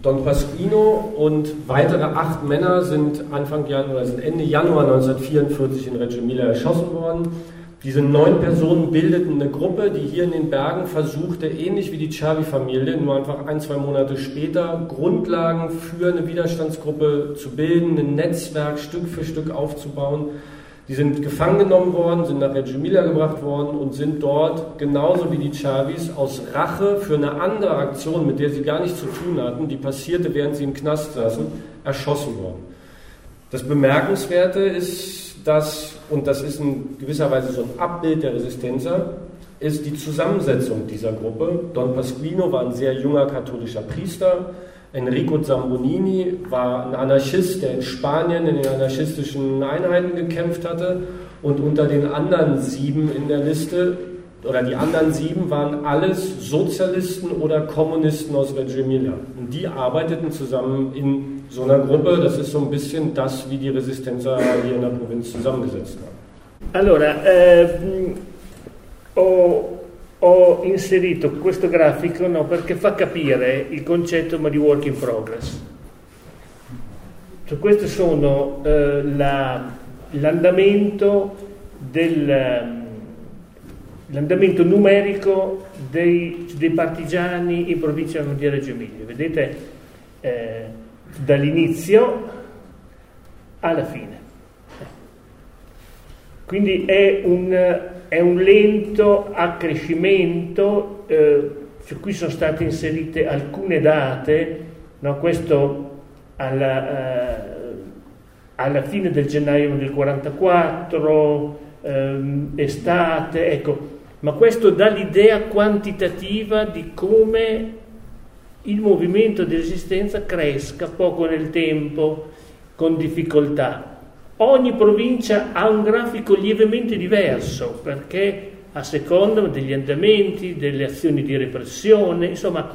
Don Pasquino und weitere acht Männer sind Anfang Januar, sind Ende Januar 1944 in Reggio Emilia erschossen worden. Diese neun Personen bildeten eine Gruppe, die hier in den Bergen versuchte, ähnlich wie die Chavi-Familie, nur einfach ein, zwei Monate später, Grundlagen für eine Widerstandsgruppe zu bilden, ein Netzwerk Stück für Stück aufzubauen. Die sind gefangen genommen worden, sind nach Reggio Emilia gebracht worden und sind dort, genauso wie die Chavis, aus Rache für eine andere Aktion, mit der sie gar nichts zu tun hatten, die passierte, während sie im Knast saßen, erschossen worden. Das Bemerkenswerte ist, dass und das ist in gewisser Weise so ein Abbild der Resistenza, ist die Zusammensetzung dieser Gruppe. Don Pasquino war ein sehr junger katholischer Priester. Enrico Zambonini war ein Anarchist, der in Spanien in den anarchistischen Einheiten gekämpft hatte. Und unter den anderen sieben in der Liste, oder die anderen sieben waren alles Sozialisten oder Kommunisten aus Reggio Emilia. Und die arbeiteten zusammen in so einer Gruppe, das ist so ein bisschen das, wie die Resistenza hier in der Provinz zusammengesetzt war. Allora, ehm, ho, ho, inserito questo grafico no, perché fa capire il concetto di work in progress. Cioè, questo sono eh, la, l'andamento dell'andamento ehm, numerico dei, dei, partigiani in provincia di Reggio Emilia. Vedete eh, dall'inizio alla fine. Quindi è un, è un lento accrescimento, eh, su cui sono state inserite alcune date, no? questo alla, eh, alla, fine del gennaio del 44, ehm, estate, ecco, ma questo dà l'idea quantitativa di come il movimento di resistenza cresca poco nel tempo, con difficoltà. Ogni provincia ha un grafico lievemente diverso perché a seconda degli andamenti, delle azioni di repressione, insomma,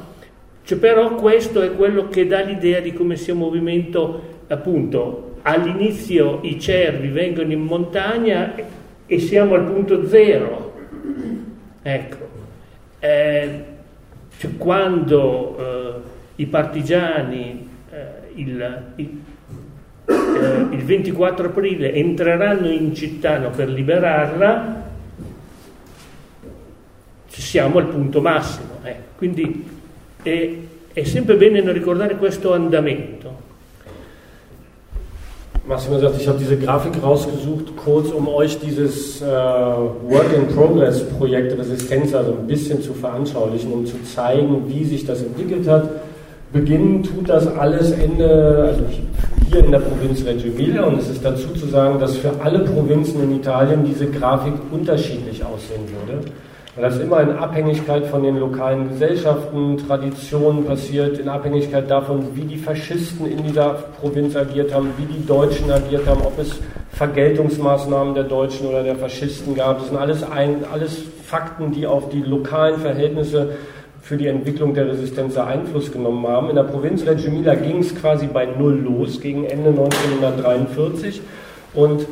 cioè però questo è quello che dà l'idea di come sia un movimento, appunto, all'inizio i cervi vengono in montagna e siamo al punto zero. Ecco, eh, cioè quando eh, i partigiani, eh, il, il eh, il 24 aprile entreranno in città per liberarla, siamo al punto massimo. Eh. Quindi è, è sempre bene non ricordare questo andamento. Massimo sagt, ich habe diese Grafik rausgesucht, kurz um euch dieses äh, Work-in-Progress-Projekt Resistenz also ein bisschen zu veranschaulichen, um zu zeigen, wie sich das entwickelt hat. Beginnen tut das alles Ende, also hier in der Provinz Reggio Emilia und es ist dazu zu sagen, dass für alle Provinzen in Italien diese Grafik unterschiedlich aussehen würde. Weil das immer in Abhängigkeit von den lokalen Gesellschaften, Traditionen passiert, in Abhängigkeit davon, wie die Faschisten in dieser Provinz agiert haben, wie die Deutschen agiert haben, ob es Vergeltungsmaßnahmen der Deutschen oder der Faschisten gab. Das sind alles, ein, alles Fakten, die auf die lokalen Verhältnisse für die Entwicklung der Resistenz Einfluss genommen haben. In der Provinz Reggio Emilia ging es quasi bei Null los gegen Ende 1943 und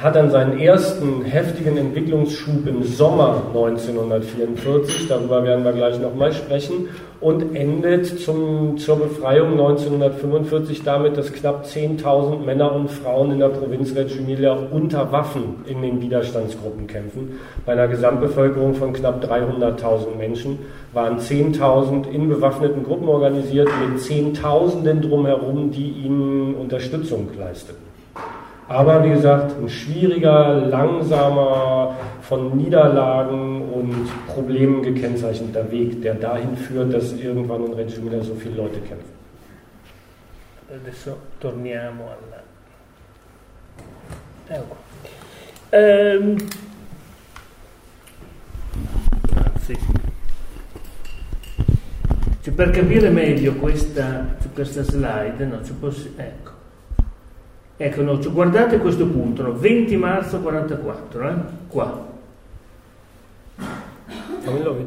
hat dann seinen ersten heftigen Entwicklungsschub im Sommer 1944, darüber werden wir gleich nochmal sprechen, und endet zum, zur Befreiung 1945 damit, dass knapp 10.000 Männer und Frauen in der Provinz Reggio Emilia unter Waffen in den Widerstandsgruppen kämpfen. Bei einer Gesamtbevölkerung von knapp 300.000 Menschen waren 10.000 in bewaffneten Gruppen organisiert mit Zehntausenden drumherum, die ihnen Unterstützung leisteten. Aber wie gesagt, ein schwieriger, langsamer, von Niederlagen und Problemen gekennzeichneter Weg, der dahin führt, dass irgendwann in Reggio Emilia so viele Leute kämpfen. Adesso torniamo alla... Ecco. Ehm... Sì. Cioè, per capire meglio questa, questa slide, no, posso, ecco. Ecco, no, cioè, guardate questo punto, no, 20 marzo 44, eh? qua. Dammelo,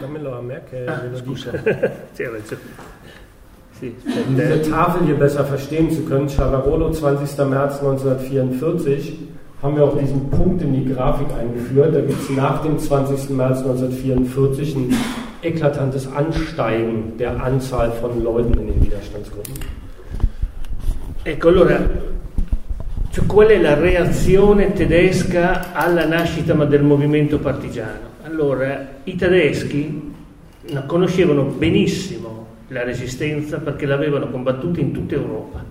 dammelo a me che ah, scusa. sì, um diese Tafel hier besser verstehen zu können, Chavarolo, 20. März 1944, haben wir auch diesen Punkt in die Grafik eingeführt. Da gibt es nach dem 20. März 1944 ein eklatantes Ansteigen der Anzahl von Leuten in den Widerstandsgruppen. Ecco, allora Cioè, qual è la reazione tedesca alla nascita del movimento partigiano? Allora, i tedeschi conoscevano benissimo la resistenza perché l'avevano combattuta in tutta Europa,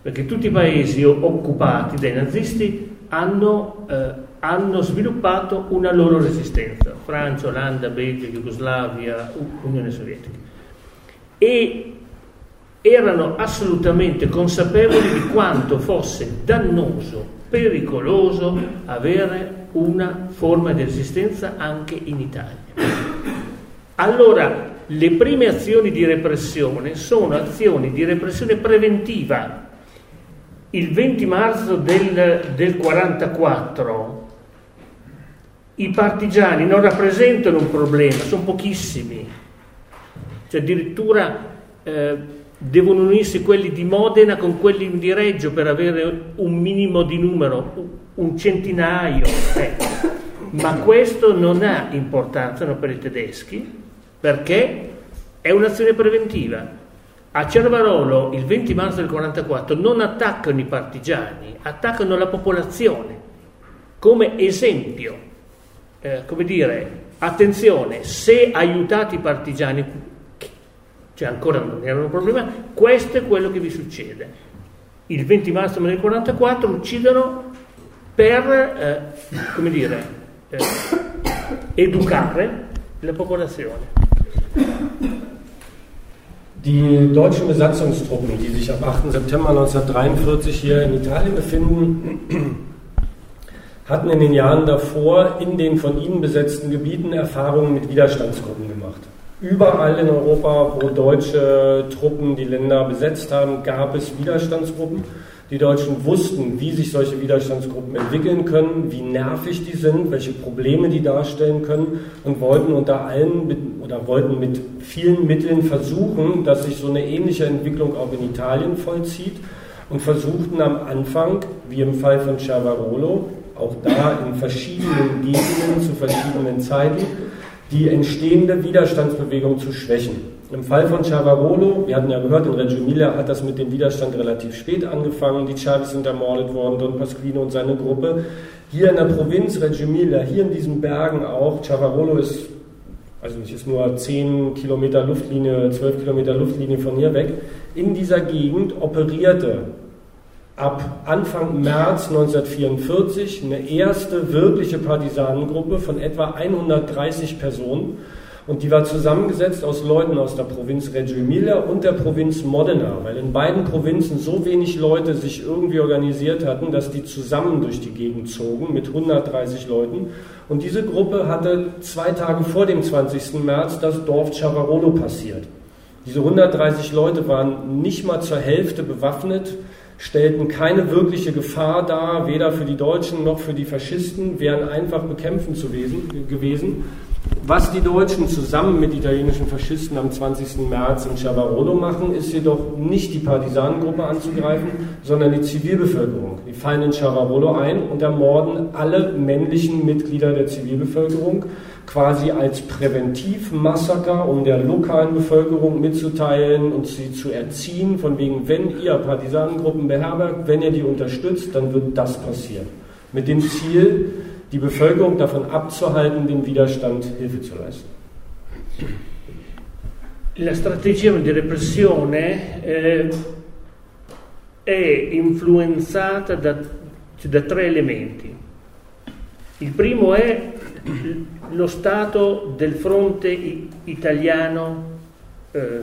perché tutti i paesi occupati dai nazisti hanno, eh, hanno sviluppato una loro resistenza, Francia, Olanda, Belgio, Jugoslavia, Unione Sovietica. E erano assolutamente consapevoli di quanto fosse dannoso, pericoloso avere una forma di resistenza anche in Italia. Allora, le prime azioni di repressione sono azioni di repressione preventiva. Il 20 marzo del, del 44 i partigiani non rappresentano un problema, sono pochissimi, cioè addirittura eh, devono unirsi quelli di Modena con quelli di Reggio per avere un minimo di numero, un centinaio. Ecco. Ma questo non ha importanza no, per i tedeschi perché è un'azione preventiva. A Cervarolo il 20 marzo del 44 non attaccano i partigiani, attaccano la popolazione. come esempio, eh, come dire, attenzione, se aiutate i partigiani, cioè ancora non era un problema, questo è quello che vi succede. Il 20 marzo del 1944 uccidono per, eh, come dire, eh, educare la popolazione. Die deutschen Besatzungstruppen, die sich ab 8. September 1943 hier in Italien befinden, hatten in den Jahren davor in den von ihnen besetzten Gebieten Erfahrungen mit Widerstandsgruppen gemacht. Überall in Europa, wo deutsche Truppen die Länder besetzt haben, gab es Widerstandsgruppen. Die Deutschen wussten, wie sich solche Widerstandsgruppen entwickeln können, wie nervig die sind, welche Probleme die darstellen können und wollten unter allen oder wollten mit vielen Mitteln versuchen, dass sich so eine ähnliche Entwicklung auch in Italien vollzieht und versuchten am Anfang, wie im Fall von Cervarolo, auch da in verschiedenen Gegenden zu verschiedenen Zeiten, die entstehende Widerstandsbewegung zu schwächen. Im Fall von Chavarolo, wir hatten ja gehört, in Reggio Emilia hat das mit dem Widerstand relativ spät angefangen. Die Chavis sind ermordet worden, Don Pasquino und seine Gruppe. Hier in der Provinz Reggio Emilia, hier in diesen Bergen auch, Chavarolo ist, also nicht, ist nur 10 Kilometer Luftlinie, 12 Kilometer Luftlinie von hier weg. In dieser Gegend operierte ab Anfang März 1944 eine erste wirkliche Partisanengruppe von etwa 130 Personen und die war zusammengesetzt aus Leuten aus der Provinz Reggio Emilia und der Provinz Modena, weil in beiden Provinzen so wenig Leute sich irgendwie organisiert hatten, dass die zusammen durch die Gegend zogen mit 130 Leuten. Und diese Gruppe hatte zwei Tage vor dem 20. März das Dorf Chavarolo passiert. Diese 130 Leute waren nicht mal zur Hälfte bewaffnet, stellten keine wirkliche Gefahr dar, weder für die Deutschen noch für die Faschisten, wären einfach bekämpfen zu gewesen. Was die Deutschen zusammen mit italienischen Faschisten am 20. März in Chavarolo machen, ist jedoch nicht die Partisanengruppe anzugreifen, sondern die Zivilbevölkerung. Die fallen in Chavarolo ein und ermorden alle männlichen Mitglieder der Zivilbevölkerung quasi als Präventivmassaker, um der lokalen Bevölkerung mitzuteilen und sie zu erziehen, von wegen, wenn ihr Partisanengruppen beherbergt, wenn ihr die unterstützt, dann wird das passieren. Mit dem Ziel, die Bevölkerung davon abzuhalten, dem Widerstand Hilfe zu leisten. La strategia di repressione eh, è influenzata da, da tre elementi. Il primo è lo stato del fronte italiano, eh,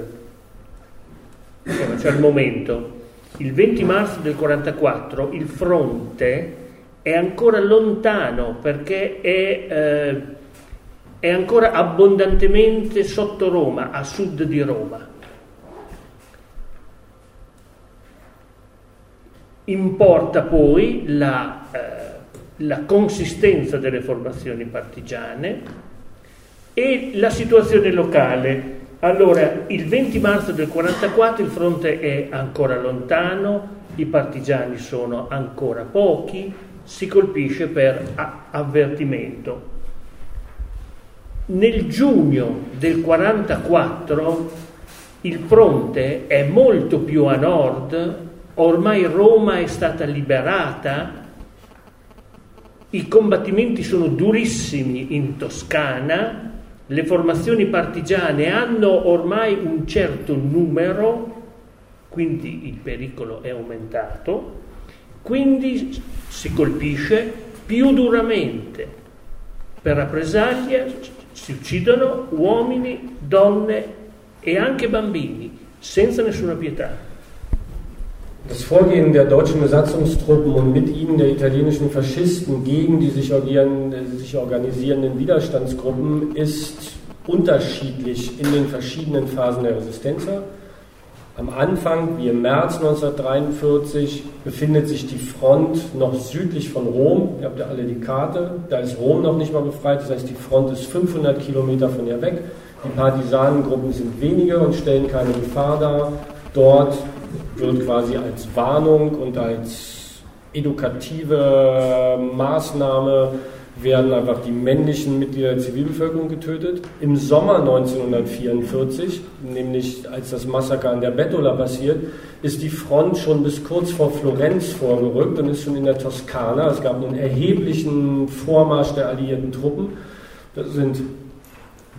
cioè al momento. Il 20 marzo del 1944 il fronte è ancora lontano perché è, eh, è ancora abbondantemente sotto Roma, a sud di Roma. Importa poi la, eh, la consistenza delle formazioni partigiane e la situazione locale. Allora, il 20 marzo del 1944 il fronte è ancora lontano, i partigiani sono ancora pochi, si colpisce per avvertimento. Nel giugno del 44 il fronte è molto più a nord, ormai Roma è stata liberata, i combattimenti sono durissimi in Toscana, le formazioni partigiane hanno ormai un certo numero, quindi il pericolo è aumentato quindi si colpisce più duramente. Per rappresaglia si uccidono uomini, donne e anche bambini, senza nessuna pietà. Das Vorgehen der deutschen Besatzungstruppen und mit ihnen der italienischen Faschisten gegen die sich, sich organisierenden Widerstandsgruppen ist unterschiedlich in den verschiedenen Phasen der Resistenz. Am Anfang, wie im März 1943, befindet sich die Front noch südlich von Rom. Ihr habt ja alle die Karte. Da ist Rom noch nicht mal befreit. Das heißt, die Front ist 500 Kilometer von ihr weg. Die Partisanengruppen sind wenige und stellen keine Gefahr dar. Dort wird quasi als Warnung und als edukative Maßnahme werden einfach die männlichen Mitglieder der Zivilbevölkerung getötet. Im Sommer 1944, nämlich als das Massaker an der Bettola passiert, ist die Front schon bis kurz vor Florenz vorgerückt und ist schon in der Toskana. Es gab einen erheblichen Vormarsch der alliierten Truppen. Das sind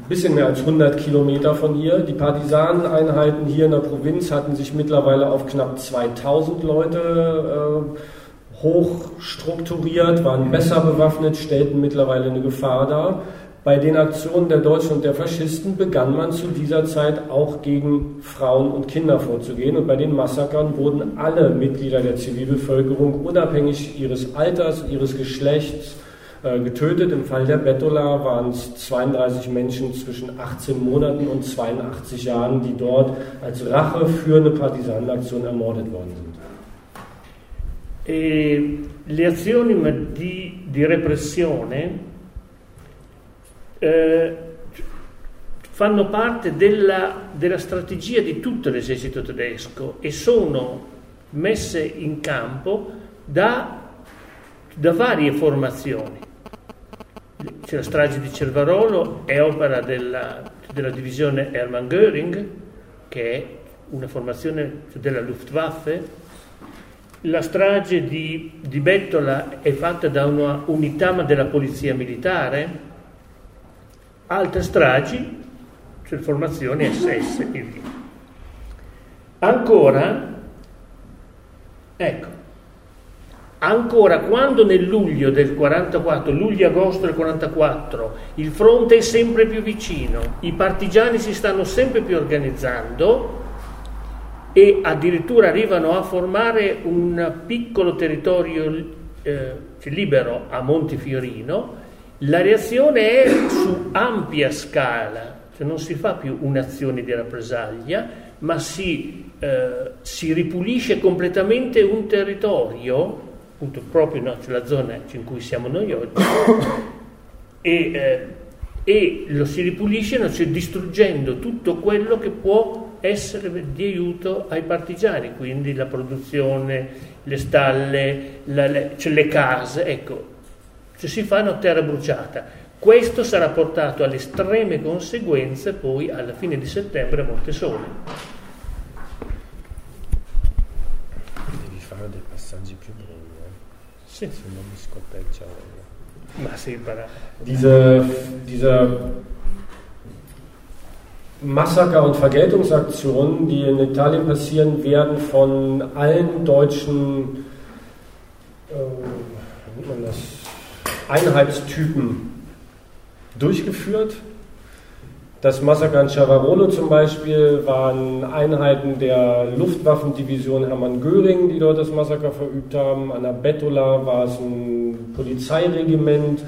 ein bisschen mehr als 100 Kilometer von hier. Die Partisaneneinheiten hier in der Provinz hatten sich mittlerweile auf knapp 2000 Leute äh, hochstrukturiert, waren besser bewaffnet, stellten mittlerweile eine Gefahr dar. Bei den Aktionen der Deutschen und der Faschisten begann man zu dieser Zeit auch gegen Frauen und Kinder vorzugehen. Und bei den Massakern wurden alle Mitglieder der Zivilbevölkerung, unabhängig ihres Alters, ihres Geschlechts, getötet. Im Fall der Bettola waren es 32 Menschen zwischen 18 Monaten und 82 Jahren, die dort als Rache für eine Partisanenaktion ermordet worden sind. E le azioni di, di repressione eh, fanno parte della, della, strategia di tutto l'esercito tedesco e sono messe in campo da, da varie formazioni. C'è la strage di Cervarolo, è opera della, della divisione Hermann Göring, che è una formazione della Luftwaffe, la strage di, di Bettola è fatta da una unità della polizia militare, altre stragi, cioè formazioni SS e via. Ancora, ecco, ancora quando nel luglio del 44, luglio-agosto del 44, il fronte è sempre più vicino, i partigiani si stanno sempre più organizzando, e addirittura arrivano a formare un piccolo territorio eh, libero a Montefiorino, la reazione è su ampia scala, cioè non si fa più un'azione di rappresaglia, ma si, eh, si ripulisce completamente un territorio, appunto proprio no, cioè la zona in cui siamo noi oggi, e, eh, e lo si ripulisce cioè distruggendo tutto quello che può essere di aiuto ai partigiani, quindi la produzione, le stalle, la, le, cioè le, case, ecco, cioè si fanno terra bruciata. Questo sarà portato alle estreme conseguenze poi alla fine di settembre a Montesole. Sì. Mi scoppeggia. Ma sì, para... Diese, diese Massaker und Vergeltungsaktionen, die in Italien passieren, werden von allen deutschen äh, Einheitstypen durchgeführt. Das Massaker in Chavarolo zum Beispiel waren Einheiten der Luftwaffendivision Hermann Göring, die dort das Massaker verübt haben. An der Bettola war es ein Polizeiregiment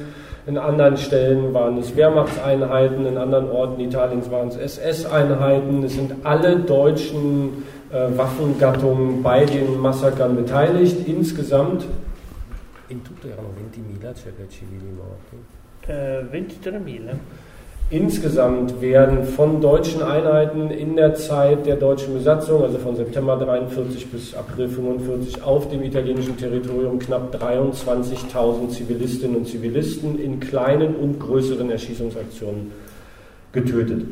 in anderen Stellen waren es Wehrmachtseinheiten, in anderen Orten Italiens waren es SS-Einheiten. Es sind alle deutschen äh, Waffengattungen bei den Massakern beteiligt. Insgesamt. In tutto erano 20.000 circa civili morti. Uh, 23.000. Insgesamt werden von deutschen Einheiten in der Zeit der deutschen Besatzung, also von September 43 bis April 45, auf dem italienischen Territorium knapp 23.000 Zivilistinnen und Zivilisten in kleinen und größeren Erschießungsaktionen getötet.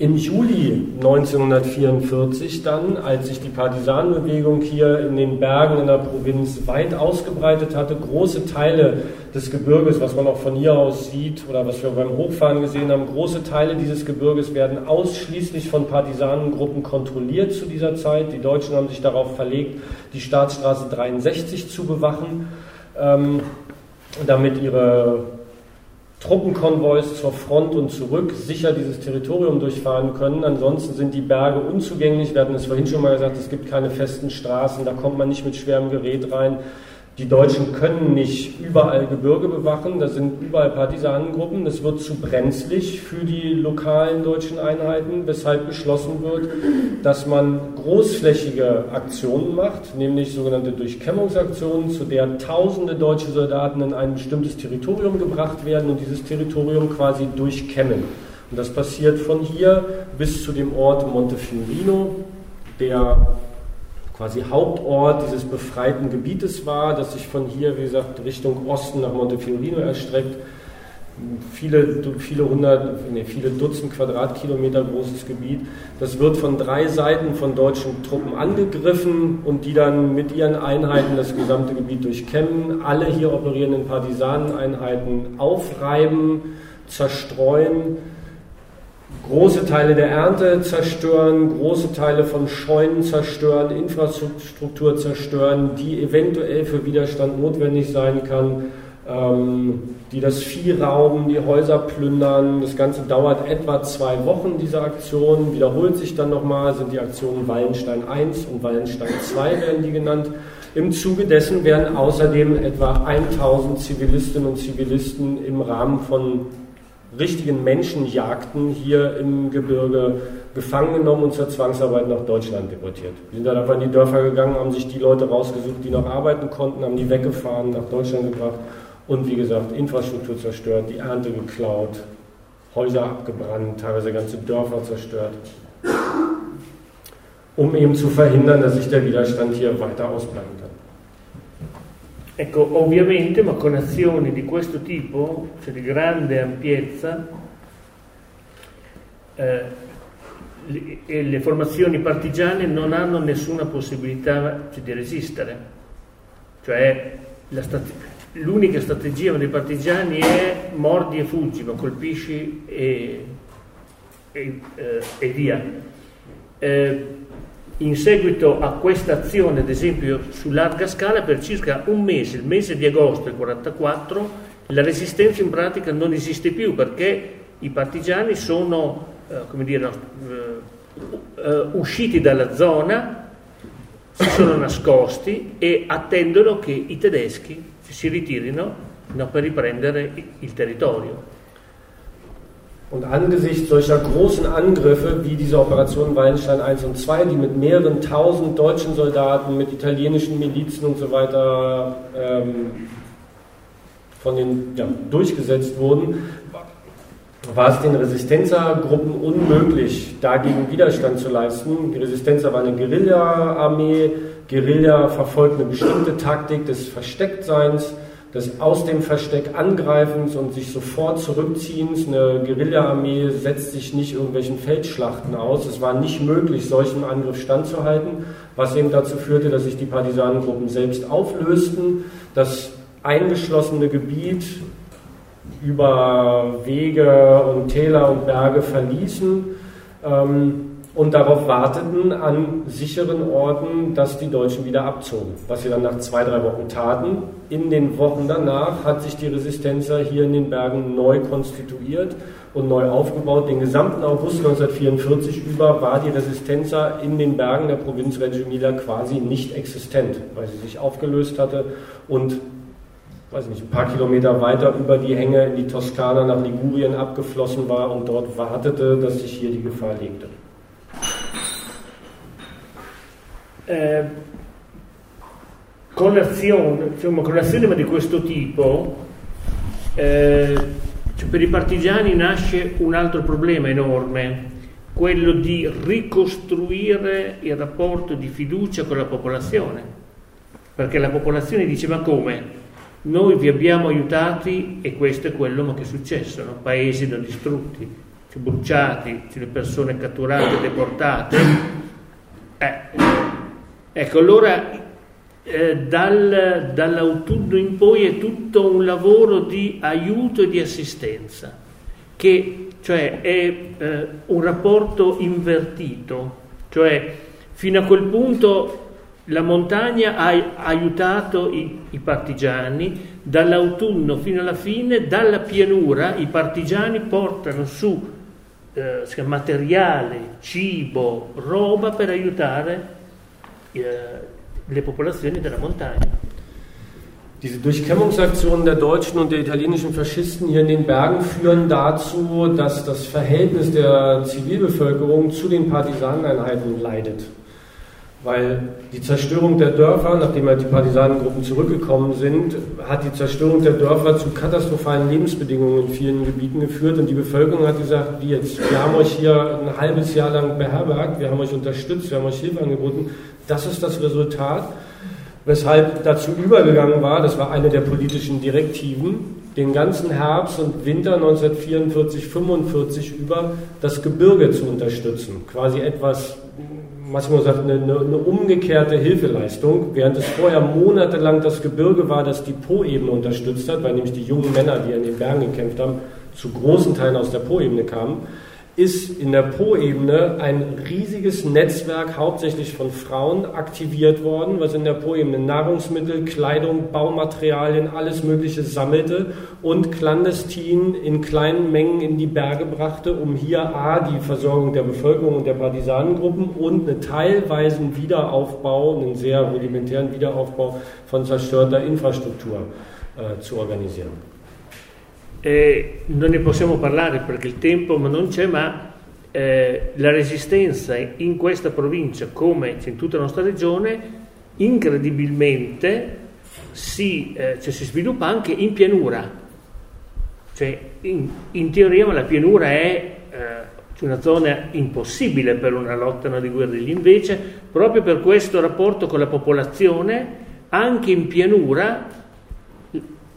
Im Juli 1944 dann, als sich die Partisanenbewegung hier in den Bergen in der Provinz weit ausgebreitet hatte, große Teile des Gebirges, was man auch von hier aus sieht oder was wir beim Hochfahren gesehen haben, große Teile dieses Gebirges werden ausschließlich von Partisanengruppen kontrolliert zu dieser Zeit. Die Deutschen haben sich darauf verlegt, die Staatsstraße 63 zu bewachen, ähm, damit ihre Truppenkonvois zur Front und zurück sicher dieses Territorium durchfahren können. Ansonsten sind die Berge unzugänglich. Wir hatten es vorhin schon mal gesagt, es gibt keine festen Straßen, da kommt man nicht mit schwerem Gerät rein. Die Deutschen können nicht überall Gebirge bewachen, da sind überall Partisanengruppen, das wird zu brenzlig für die lokalen deutschen Einheiten, weshalb beschlossen wird, dass man großflächige Aktionen macht, nämlich sogenannte Durchkämmungsaktionen, zu der tausende deutsche Soldaten in ein bestimmtes Territorium gebracht werden und dieses Territorium quasi durchkämmen. Und das passiert von hier bis zu dem Ort Montefiorino, der quasi Hauptort dieses befreiten Gebietes war, das sich von hier, wie gesagt, Richtung Osten nach Montefiorino erstreckt. Viele, viele hundert, nee, viele Dutzend Quadratkilometer großes Gebiet. Das wird von drei Seiten von deutschen Truppen angegriffen und die dann mit ihren Einheiten das gesamte Gebiet durchkämmen, alle hier operierenden Partisaneneinheiten aufreiben, zerstreuen große Teile der Ernte zerstören, große Teile von Scheunen zerstören, Infrastruktur zerstören, die eventuell für Widerstand notwendig sein kann, ähm, die das Vieh rauben, die Häuser plündern. Das Ganze dauert etwa zwei Wochen, diese Aktion, wiederholt sich dann nochmal, sind die Aktionen Wallenstein 1 und Wallenstein 2 werden die genannt. Im Zuge dessen werden außerdem etwa 1000 Zivilistinnen und Zivilisten im Rahmen von richtigen Menschenjagden hier im Gebirge gefangen genommen und zur Zwangsarbeit nach Deutschland deportiert. Die sind dann einfach in die Dörfer gegangen, haben sich die Leute rausgesucht, die noch arbeiten konnten, haben die weggefahren, nach Deutschland gebracht und wie gesagt, Infrastruktur zerstört, die Ernte geklaut, Häuser abgebrannt, teilweise ganze Dörfer zerstört, um eben zu verhindern, dass sich der Widerstand hier weiter ausbreiten kann. Ecco, ovviamente, ma con azioni di questo tipo, cioè di grande ampiezza, eh, le, le, formazioni partigiane non hanno nessuna possibilità cioè, di resistere. Cioè, strate- l'unica strategia dei partigiani è mordi e fuggi, ma colpisci e, e, eh, e via. Eh, in seguito a questa azione, ad esempio su larga scala, per circa un mese, il mese di agosto del 1944, la resistenza in pratica non esiste più perché i partigiani sono eh, dire, eh, eh, usciti dalla zona, si sono nascosti e attendono che i tedeschi si ritirino no, per riprendere il territorio. Und angesichts solcher großen Angriffe wie diese Operation Wallenstein 1 und 2, die mit mehreren tausend deutschen Soldaten, mit italienischen Milizen und so weiter ähm, von den ja, durchgesetzt wurden, war es den Resistenzergruppen unmöglich, dagegen Widerstand zu leisten. Die Resistenzer war eine Guerilla-Armee. Guerilla verfolgt eine bestimmte Taktik des Verstecktseins des aus dem Versteck Angreifens und sich sofort zurückziehens. Eine Guerilla-Armee setzt sich nicht irgendwelchen Feldschlachten aus. Es war nicht möglich, solchen Angriff standzuhalten, was eben dazu führte, dass sich die Partisanengruppen selbst auflösten, das eingeschlossene Gebiet über Wege und Täler und Berge verließen. Ähm, und darauf warteten an sicheren Orten, dass die Deutschen wieder abzogen. Was sie dann nach zwei, drei Wochen taten. In den Wochen danach hat sich die Resistenza hier in den Bergen neu konstituiert und neu aufgebaut. Den gesamten August 1944 über war die Resistenza in den Bergen der Provinz Reggio Emilia quasi nicht existent, weil sie sich aufgelöst hatte und weiß nicht, ein paar Kilometer weiter über die Hänge in die Toskana nach Ligurien abgeflossen war und dort wartete, dass sich hier die Gefahr legte. Eh, con l'azione, insomma, con l'azione di questo tipo, eh, cioè per i partigiani nasce un altro problema enorme, quello di ricostruire il rapporto di fiducia con la popolazione, perché la popolazione diceva come? Noi vi abbiamo aiutati e questo è quello che è successo, no? paesi da distrutti, bruciati, cioè le persone catturate, deportate. Eh, Ecco, allora eh, dal, dall'autunno in poi è tutto un lavoro di aiuto e di assistenza, che cioè è eh, un rapporto invertito, cioè fino a quel punto la montagna ha aiutato i, i, partigiani, dall'autunno fino alla fine, dalla pianura i partigiani portano su eh, materiale, cibo, roba per aiutare le popolazioni della montagna. Diese Durchkämmungsaktionen der deutschen und der italienischen Faschisten hier in den Bergen führen dazu, dass das Verhältnis der Zivilbevölkerung zu den Partisaneneinheiten leidet. Weil die Zerstörung der Dörfer, nachdem halt die Partisanengruppen zurückgekommen sind, hat die Zerstörung der Dörfer zu katastrophalen Lebensbedingungen in vielen Gebieten geführt. Und die Bevölkerung hat gesagt, wie jetzt, wir haben euch hier ein halbes Jahr lang beherbergt, wir haben euch unterstützt, wir haben euch Hilfe angeboten. Das ist das Resultat. Weshalb dazu übergegangen war, das war eine der politischen Direktiven, den ganzen Herbst und Winter 1944, 45 über das Gebirge zu unterstützen. Quasi etwas Massimo sagt, eine, eine, eine, umgekehrte Hilfeleistung, während es vorher monatelang das Gebirge war, das die Po-Ebene unterstützt hat, weil nämlich die jungen Männer, die in den Bergen gekämpft haben, zu großen Teilen aus der Po-Ebene kamen, ist in der Po-Ebene ein riesiges Netzwerk hauptsächlich von Frauen aktiviert worden, was in der Po-Ebene Nahrungsmittel, Kleidung, Baumaterialien, alles Mögliche sammelte und clandestin in kleinen Mengen in die Berge brachte, um hier A, die Versorgung der Bevölkerung und der Partisanengruppen und einen teilweisen Wiederaufbau, einen sehr rudimentären Wiederaufbau von zerstörter Infrastruktur äh, zu organisieren. Eh, non ne possiamo parlare perché il tempo non c'è, ma eh, la resistenza in questa provincia, come in tutta la nostra regione, incredibilmente si, eh, cioè si sviluppa anche in pianura. Cioè, in, in teoria la pianura è eh, una zona impossibile per una lotta no, di guerriglia, invece proprio per questo rapporto con la popolazione, anche in pianura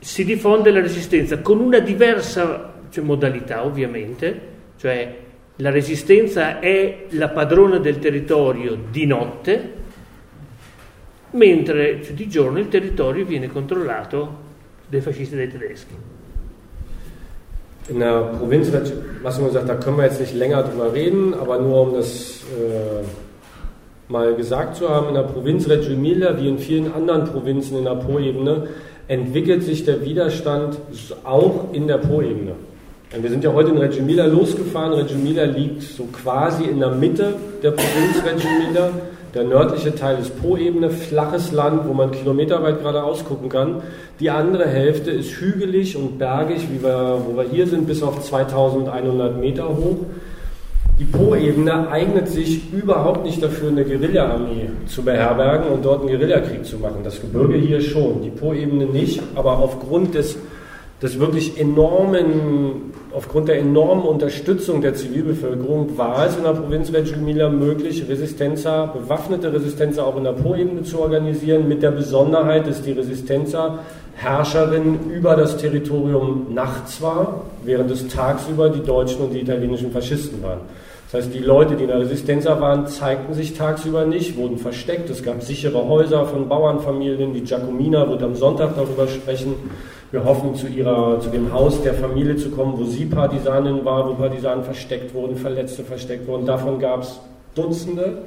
si diffonde la resistenza con una diversa cioè, modalità ovviamente, cioè la resistenza è la padrona del territorio di notte, mentre cioè, di giorno il territorio viene controllato dai fascisti e dai tedeschi. In der Provinz, Massimo sagt, da können wir jetzt nicht länger drüber reden, aber nur um das äh, mal gesagt zu haben, in der Provinz Reggio Emilia, wie in vielen anderen Provinzen in der Po-Ebene, entwickelt sich der Widerstand auch in der Po-Ebene. Wir sind ja heute in Reggio Emilia losgefahren. Reggio Emilia liegt so quasi in der Mitte der Provinz Reggio Emilia. Der nördliche Teil ist Po-Ebene, flaches Land, wo man kilometerweit geradeaus gucken kann. Die andere Hälfte ist hügelig und bergig, wie wir, wo wir hier sind, bis auf 2100 Meter hoch. Die Po-Ebene eignet sich überhaupt nicht dafür, eine Guerilla-Armee zu beherbergen und dort einen Guerillakrieg zu machen. Das Gebirge hier schon, die Po-Ebene nicht, aber aufgrund des, des wirklich enormen, aufgrund der enormen Unterstützung der Zivilbevölkerung war es in der Provinz Reggio Emilia möglich, Resistenza, bewaffnete Resistenza auch in der Po-Ebene zu organisieren, mit der Besonderheit, dass die Resistenza Herrscherin über das Territorium nachts war, während es tagsüber die deutschen und die italienischen Faschisten waren. Das heißt, die Leute, die in der Resistenza waren, zeigten sich tagsüber nicht, wurden versteckt. Es gab sichere Häuser von Bauernfamilien. Die Giacomina wird am Sonntag darüber sprechen. Wir hoffen, zu, ihrer, zu dem Haus der Familie zu kommen, wo sie Partisanin war, wo Partisanen versteckt wurden, Verletzte versteckt wurden. Davon gab es Dutzende.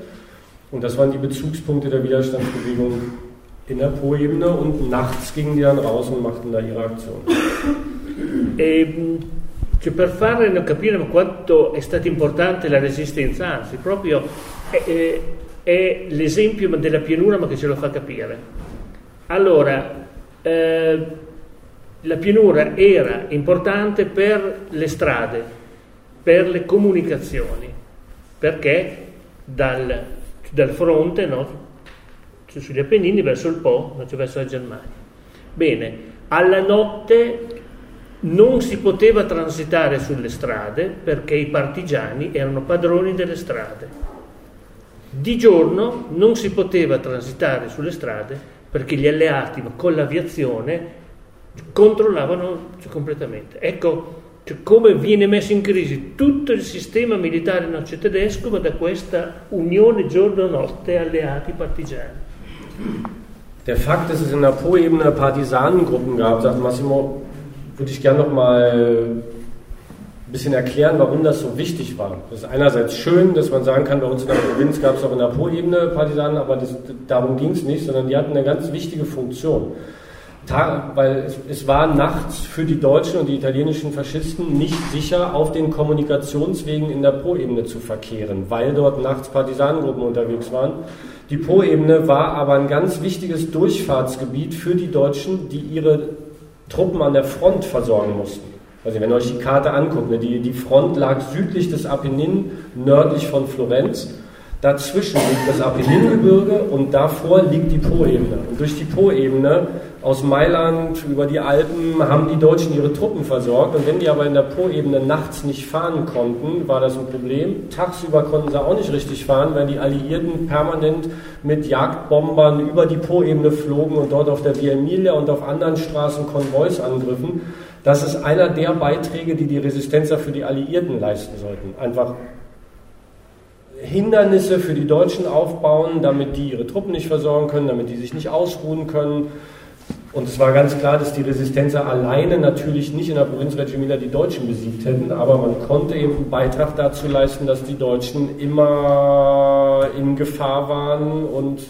Und das waren die Bezugspunkte der Widerstandsbewegung in der Po-Ebene. Und nachts gingen die dann raus und machten da ihre Aktion. E, Cioè per farne capire quanto è stata importante la resistenza, anzi proprio è, è, l'esempio della pianura ma che ce lo fa capire. Allora, eh, la pianura era importante per le strade, per le comunicazioni, perché dal, dal fronte, no, sugli Appennini verso il Po, cioè verso la Germania. Bene, alla notte non si poteva transitare sulle strade perché i partigiani erano padroni delle strade. Di giorno non si poteva transitare sulle strade perché gli alleati con l'aviazione controllavano completamente. Ecco cioè, come viene messo in crisi tutto il sistema militare tedesco da questa unione giorno-notte alleati partigiani. Der Fakt, dass es in der Po-Ebene Partisanengruppen gab, sagt Massimo, würde ich gerne noch mal ein bisschen erklären, warum das so wichtig war. Das ist einerseits schön, dass man sagen kann, bei uns in der Provinz gab es auch in der Po-Ebene Partisanen, aber das, darum ging es nicht, sondern die hatten eine ganz wichtige Funktion. weil es, es, war nachts für die deutschen und die italienischen Faschisten nicht sicher, auf den Kommunikationswegen in der Po-Ebene zu verkehren, weil dort nachts Partisanengruppen unterwegs waren. Die Po-Ebene war aber ein ganz wichtiges Durchfahrtsgebiet für die Deutschen, die ihre Truppen an der Front versorgen mussten. Also wenn ihr euch die Karte anguckt, ne, die, die Front lag südlich des Apennin, nördlich von Florenz. Dazwischen liegt das Apenningebirge und davor liegt die Po-Ebene. Und durch die Po-Ebene aus Mailand über die Alpen haben die Deutschen ihre Truppen versorgt. Und wenn die aber in der Po-Ebene nachts nicht fahren konnten, war das ein Problem. Tagsüber konnten sie auch nicht richtig fahren, weil die Alliierten permanent mit Jagdbombern über die Po-Ebene flogen und dort auf der Via Emilia und auf anderen Straßen Konvois angriffen. Das ist einer der Beiträge, die die Resistenzer für die Alliierten leisten sollten. Einfach Hindernisse für die Deutschen aufbauen, damit die ihre Truppen nicht versorgen können, damit die sich nicht ausruhen können. Und es war ganz klar, dass die Resistenzer alleine natürlich nicht in der Provinz Reggio Emilia die Deutschen besiegt hätten, aber man konnte eben einen Beitrag dazu leisten, dass die Deutschen immer in Gefahr waren und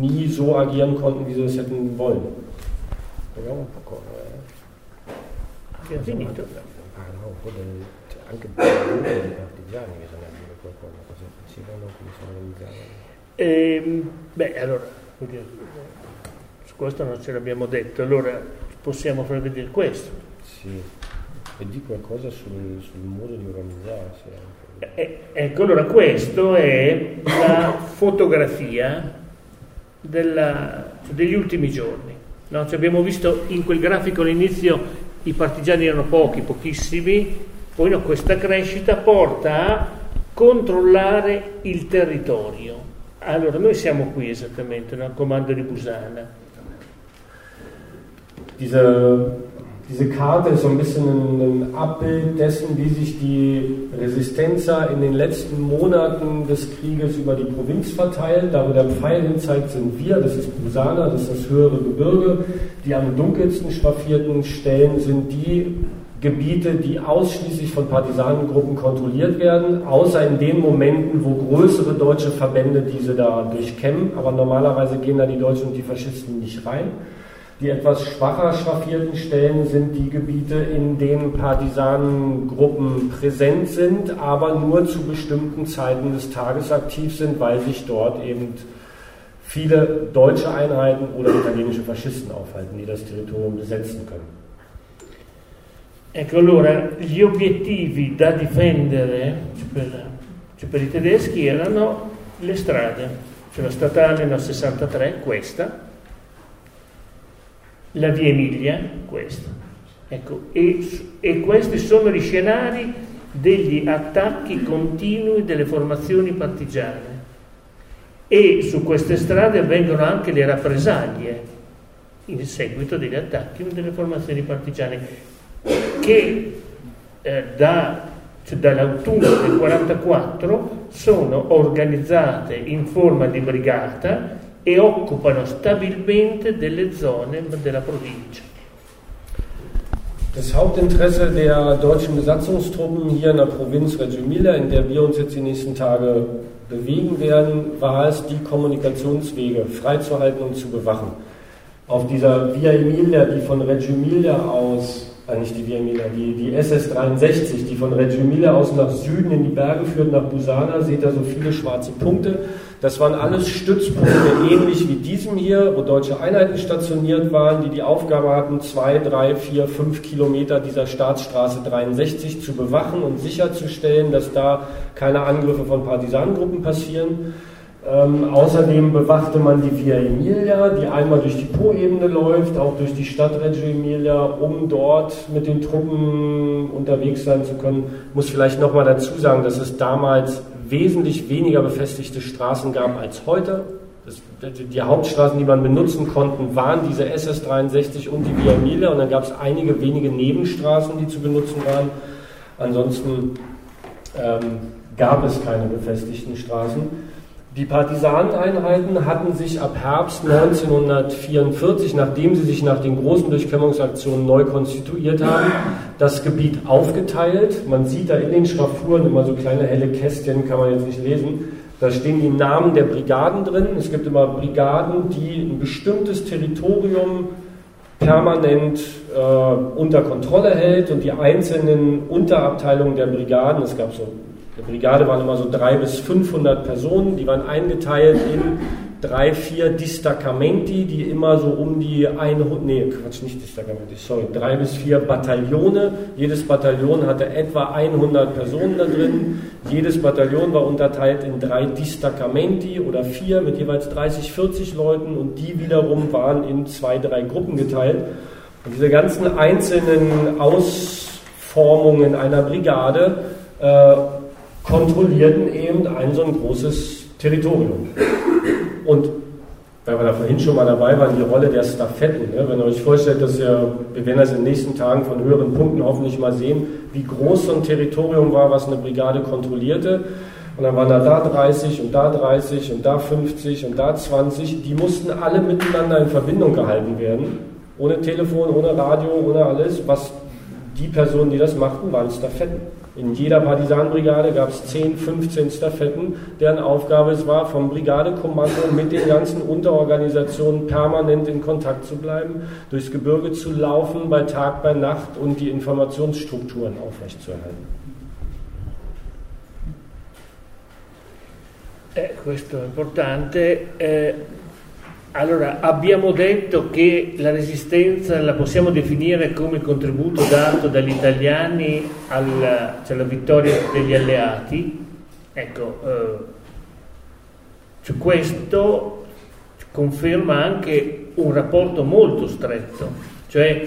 nie so agieren konnten, wie sie es hätten wollen. Vediamo un po' come... Che ha finito. Ah no, un po' del, anche per i partigiani bisogna dire qualcosa, cosa facevano, come si organizzavano. Ehm, beh, allora, questo non ce l'abbiamo detto, allora possiamo far vedere questo. Sì, e di qualcosa sul, sul modo di organizzarsi. Eh, ecco, allora questo è la fotografia della- degli ultimi giorni. no? Cioè, abbiamo visto in quel grafico all'inizio i partigiani erano pochi, pochissimi, poi no, questa crescita porta a controllare il territorio. Allora, noi siamo qui esattamente, nel comando di Busana. Diese, diese Karte ist so ein bisschen ein, Abbild dessen, wie sich die Resistenzer in den letzten Monaten des Krieges über die Provinz verteilt. Da, wo der Pfeil hinzeigt, sind wir, das ist Busana, das ist das höhere Gebirge. Die am dunkelsten schraffierten Stellen sind die Gebiete, die ausschließlich von Partisanengruppen kontrolliert werden, außer in den Momenten, wo größere deutsche Verbände diese da durchkämmen. Aber normalerweise gehen da die Deutschen und die Faschisten nicht rein. Die etwas schwacher schraffierten Stellen sind die Gebiete, in denen Partisanengruppen präsent sind, aber nur zu bestimmten Zeiten des Tages aktiv sind, weil sich dort eben viele deutsche Einheiten oder italienische Faschisten aufhalten, die das Territorium besetzen können. Ecco, allora gli obiettivi da difendere per, cioè per i tedeschi erano le strade, cioè la statale no, 63, questa, la via Emilia, questa. Ecco, e, e questi sono gli scenari degli attacchi continui delle formazioni partigiane. E su queste strade avvengono anche le rappresaglie in seguito degli attacchi delle formazioni partigiane che eh, da, cioè dall'autunno del 44 sono organizzate in forma di brigata e occupano stabilmente delle zone della provincia. Das Hauptinteresse der deutschen Besatzungstruppen hier in der Provinz Reggio Emilia, in der wir uns jetzt die nächsten Tage bewegen werden, war es, die Kommunikationswege freizuhalten und zu bewachen. Auf dieser Via Emilia, die von Reggio Emilia aus, äh nicht die Via Emilia, die, die SS 63, die von Reggio Emilia aus nach Süden in die Berge führt, nach Busana, seht ihr so viele schwarze Punkte. Das waren alles Stützpunkte, ähnlich wie diesem hier, wo deutsche Einheiten stationiert waren, die die Aufgabe hatten, zwei, drei, vier, fünf Kilometer dieser Staatsstraße 63 zu bewachen und sicherzustellen, dass da keine Angriffe von Partisanengruppen passieren. Ähm, außerdem bewachte man die Via Emilia, die einmal durch die Po-Ebene läuft, auch durch die Stadt Reggio Emilia, um dort mit den Truppen unterwegs sein zu können. Muss vielleicht nochmal dazu sagen, dass es damals wesentlich weniger befestigte Straßen gab als heute. Das, die Hauptstraßen, die man benutzen konnte, waren diese SS 63 und die Via Emilia und dann gab es einige wenige Nebenstraßen, die zu benutzen waren. Ansonsten ähm, gab es keine befestigten Straßen. Die Partisaneneinheiten hatten sich ab Herbst 1944, nachdem sie sich nach den großen Durchkämmungsaktionen neu konstituiert haben, das Gebiet aufgeteilt. Man sieht da in den Schraffuren immer so kleine helle Kästchen, kann man jetzt nicht lesen. Da stehen die Namen der Brigaden drin. Es gibt immer Brigaden, die ein bestimmtes Territorium permanent äh, unter Kontrolle hält und die einzelnen Unterabteilungen der Brigaden, es gab so der Brigade waren immer so 300 bis 500 Personen, die waren eingeteilt in drei, vier Distacamenti, die immer so um die 100, nee, Quatsch, nicht Distacamenti, sorry, drei bis vier Bataillone. Jedes Bataillon hatte etwa 100 Personen da drin. Jedes Bataillon war unterteilt in drei Distacamenti oder vier mit jeweils 30, 40 Leuten und die wiederum waren in zwei, drei Gruppen geteilt. Und diese ganzen einzelnen Ausformungen einer Brigade äh, kontrollierten eben ein so ein großes Territorium. Und weil wir da vorhin schon mal dabei waren, die Rolle der Staffetten. Ne? Wenn ihr euch vorstellt, dass ihr, wir werden das in den nächsten Tagen von höheren Punkten hoffentlich mal sehen, wie groß so ein Territorium war, was eine Brigade kontrollierte. Und dann waren da da 30 und da 30 und da 50 und da 20. Die mussten alle miteinander in Verbindung gehalten werden. Ohne Telefon, ohne Radio, ohne alles. Was die Personen, die das machten, waren Staffetten. In jeder Partisanenbrigade gab es 10, 15 Staffetten, deren Aufgabe es war, vom Brigadekommando mit den ganzen Unterorganisationen permanent in Kontakt zu bleiben, durchs Gebirge zu laufen, bei Tag, bei Nacht und die Informationsstrukturen aufrechtzuerhalten. Eh, questo è importante. Eh, Allora, abbiamo detto che la resistenza la possiamo definire come contributo dato dagli italiani alla, cioè alla vittoria degli alleati. Ecco, eh, questo conferma anche un rapporto molto stretto, cioè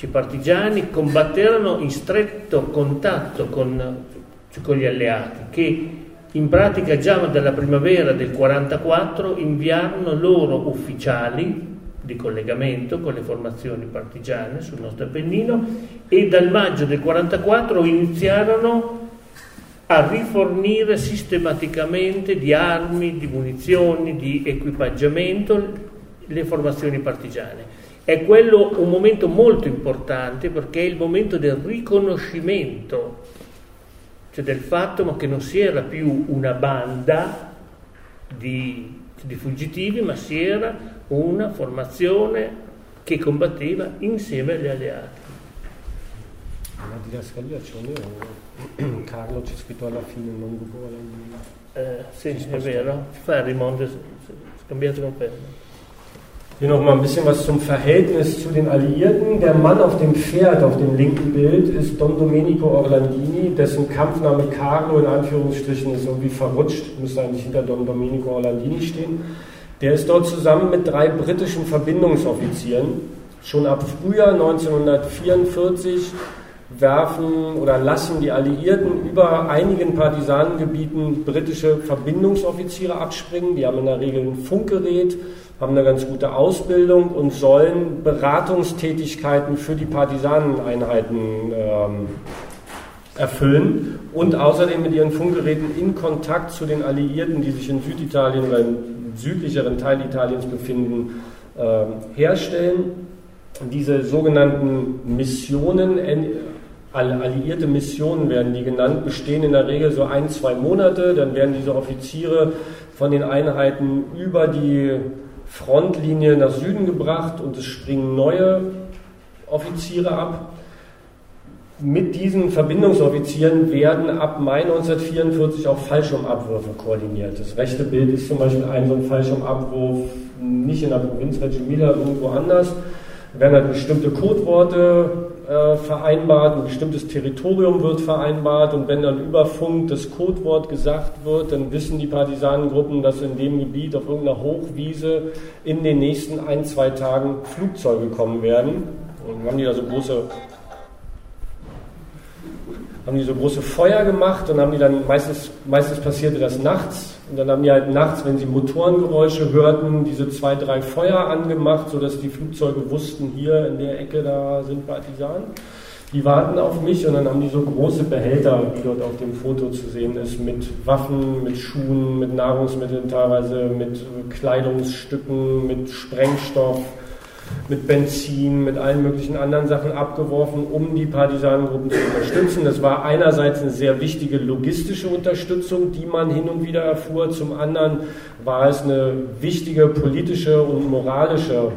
i partigiani combatterono in stretto contatto con, con gli alleati che in pratica già dalla primavera del 44 inviarono loro ufficiali di collegamento con le formazioni partigiane sul nostro Appennino e dal maggio del 44 iniziarono a rifornire sistematicamente di armi, di munizioni, di equipaggiamento le formazioni partigiane. È quello un momento molto importante perché è il momento del riconoscimento cioè del fatto ma che non si era più una banda di, di fuggitivi, ma si era una formazione che combatteva insieme agli alleati. La didascalia c'è un Carlo c'è scritto alla fine non Google. Eh, sì, è vero. Ferrimond scambiato con Ferrimond. Hier noch mal ein bisschen was zum Verhältnis zu den Alliierten. Der Mann auf dem Pferd auf dem linken Bild ist Don Domenico Orlandini, dessen Kampfname Carlo in Anführungsstrichen ist irgendwie verrutscht, müsste eigentlich hinter Don Domenico Orlandini stehen. Der ist dort zusammen mit drei britischen Verbindungsoffizieren. Schon ab Frühjahr 1944 werfen oder lassen die Alliierten über einigen Partisanengebieten britische Verbindungsoffiziere abspringen. Die haben in der Regel ein Funkgerät haben eine ganz gute Ausbildung und sollen Beratungstätigkeiten für die Partisaneneinheiten ähm, erfüllen und außerdem mit ihren Funkgeräten in Kontakt zu den Alliierten, die sich in Süditalien oder im südlicheren Teil Italiens befinden, äh, herstellen. Diese sogenannten Missionen, alliierte Missionen werden die genannt, bestehen in der Regel so ein, zwei Monate. Dann werden diese Offiziere von den Einheiten über die Frontlinie nach Süden gebracht und es springen neue Offiziere ab. Mit diesen Verbindungsoffizieren werden ab Mai 1944 auch Fallschirmabwürfe koordiniert. Das rechte Bild ist zum Beispiel ein so ein Fallschirmabwurf nicht in der Provinz Reggio Emilia, irgendwo anders. Da werden halt bestimmte Codeworte äh, vereinbart, ein bestimmtes Territorium wird vereinbart und wenn dann über Funk das Codewort gesagt wird, dann wissen die Partisanengruppen, dass in dem Gebiet auf irgendeiner Hochwiese in den nächsten ein, zwei Tagen Flugzeuge kommen werden. Und haben die da so große haben die so große Feuer gemacht und haben die dann, meistens, meistens passierte das nachts, und dann haben die halt nachts, wenn sie Motorengeräusche hörten, diese zwei, drei Feuer angemacht, sodass die Flugzeuge wussten, hier in der Ecke, da sind Partisanen. Die warten auf mich und dann haben die so große Behälter, wie dort auf dem Foto zu sehen ist, mit Waffen, mit Schuhen, mit Nahrungsmitteln teilweise, mit Kleidungsstücken, mit Sprengstoff, mit Benzin, mit allen möglichen anderen Sachen abgeworfen, um die Partisanengruppen zu unterstützen. Das war einerseits eine sehr wichtige logistische Unterstützung, die man hin und wieder erfuhr. Zum anderen war es eine wichtige politische und moralische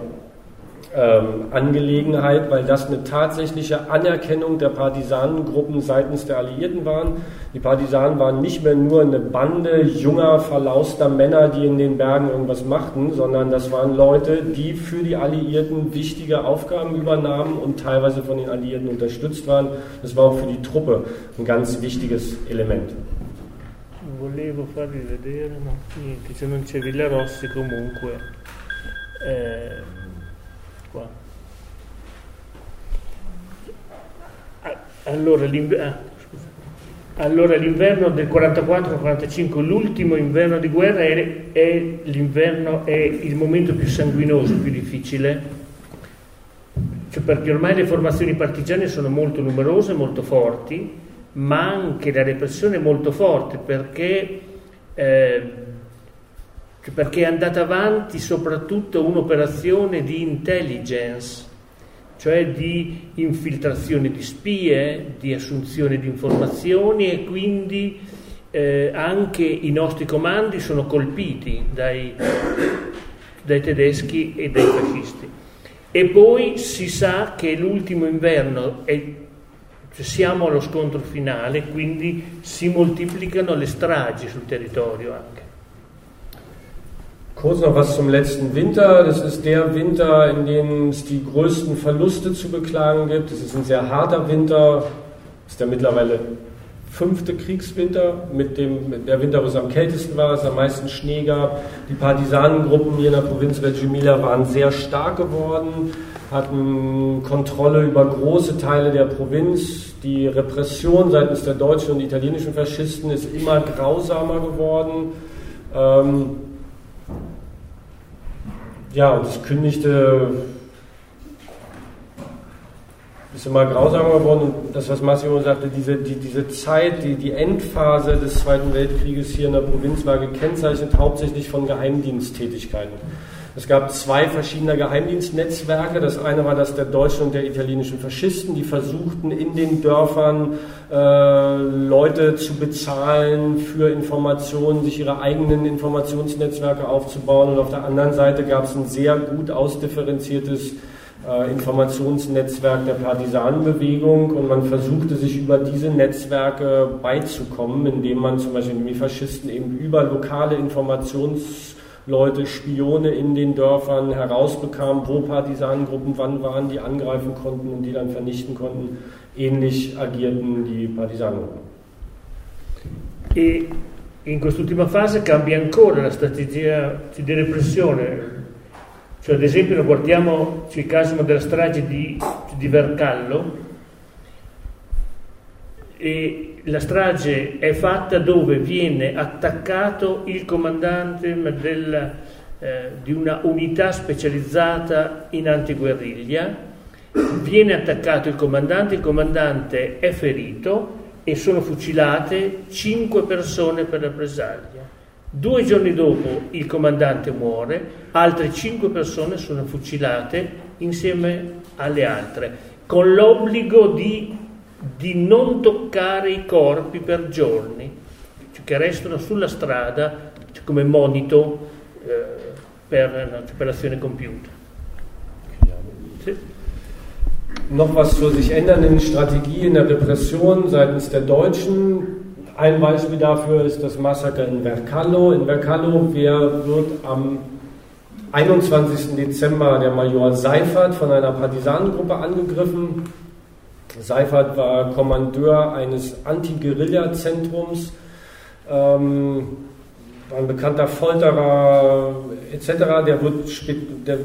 ähm, Angelegenheit, weil das eine tatsächliche Anerkennung der Partisanengruppen seitens der Alliierten waren. Die Partisanen waren nicht mehr nur eine Bande junger, verlauster Männer, die in den Bergen irgendwas machten, sondern das waren Leute, die für die Alliierten wichtige Aufgaben übernahmen und teilweise von den Alliierten unterstützt waren. Das war auch für die Truppe ein ganz wichtiges Element. Volevo farvi vedere, no, niente, se non c'è Villarossi comunque. Eh, Allora, ah, allora l'inverno del 44-45, l'ultimo inverno di guerra è, è, è il momento più sanguinoso, più difficile, cioè perché ormai le formazioni partigiane sono molto numerose, molto forti, ma anche la repressione è molto forte perché eh, perché è andata avanti soprattutto un'operazione di intelligence, cioè di infiltrazione di spie, di assunzione di informazioni e quindi eh, anche i nostri comandi sono colpiti dai, dai tedeschi e dai fascisti. E poi si sa che l'ultimo inverno è, cioè siamo allo scontro finale, quindi si moltiplicano le stragi sul territorio anche. Kurz noch was zum letzten Winter. Das ist der Winter, in dem es die größten Verluste zu beklagen gibt. Es ist ein sehr harter Winter. Es ist der mittlerweile fünfte Kriegswinter, mit dem der Winter, wo es am kältesten war, es am meisten Schnee gab. Die Partisanengruppen hier in der Provinz Reggio waren sehr stark geworden, hatten Kontrolle über große Teile der Provinz. Die Repression seitens der deutschen und italienischen Faschisten ist immer grausamer geworden. Ähm, ja, und es kündigte, ist immer grausamer geworden. Und das, was Massimo sagte, diese, die, diese Zeit, die, die Endphase des Zweiten Weltkrieges hier in der Provinz war gekennzeichnet hauptsächlich von Geheimdiensttätigkeiten. Es gab zwei verschiedene Geheimdienstnetzwerke. Das eine war das der deutschen und der italienischen Faschisten, die versuchten in den Dörfern äh, Leute zu bezahlen für Informationen, sich ihre eigenen Informationsnetzwerke aufzubauen. Und auf der anderen Seite gab es ein sehr gut ausdifferenziertes äh, Informationsnetzwerk der Partisanenbewegung und man versuchte sich über diese Netzwerke beizukommen, indem man zum Beispiel die Faschisten eben über lokale Informations Leute, Spione in den Dörfern herausbekamen, wo Partisanengruppen wann waren, die angreifen konnten und die dann vernichten konnten. Ähnlich agierten die Partisanengruppen. E in quest'ultima fase cambia ancora la strategia di repressione. Cioè, ad esempio, noi guardiamo il caso della strage di, di Vercallo, e la strage è fatta dove viene attaccato il comandante del, eh, di una unità specializzata in antiguerriglia, viene attaccato il comandante, il comandante è ferito e sono fucilate cinque persone per rappresaglia. Due giorni dopo il comandante muore, altre cinque persone sono fucilate insieme alle altre, con l'obbligo di di non toccare i corpi per giorni, cioè che restano sulla strada cioè come monito eh, per, per l'azione compiuta. Sì. Noch was zur sich ändernden Strategie in der Repression seitens der Deutschen. Ein Beispiel dafür ist das Massaker in Vercallo. In Vercallo wird am 21. Dezember der Major Seifert von einer Partisanengruppe angegriffen. Seifert war Kommandeur eines Anti-Guerilla-Zentrums, ähm, war ein bekannter Folterer etc. Der wird, der,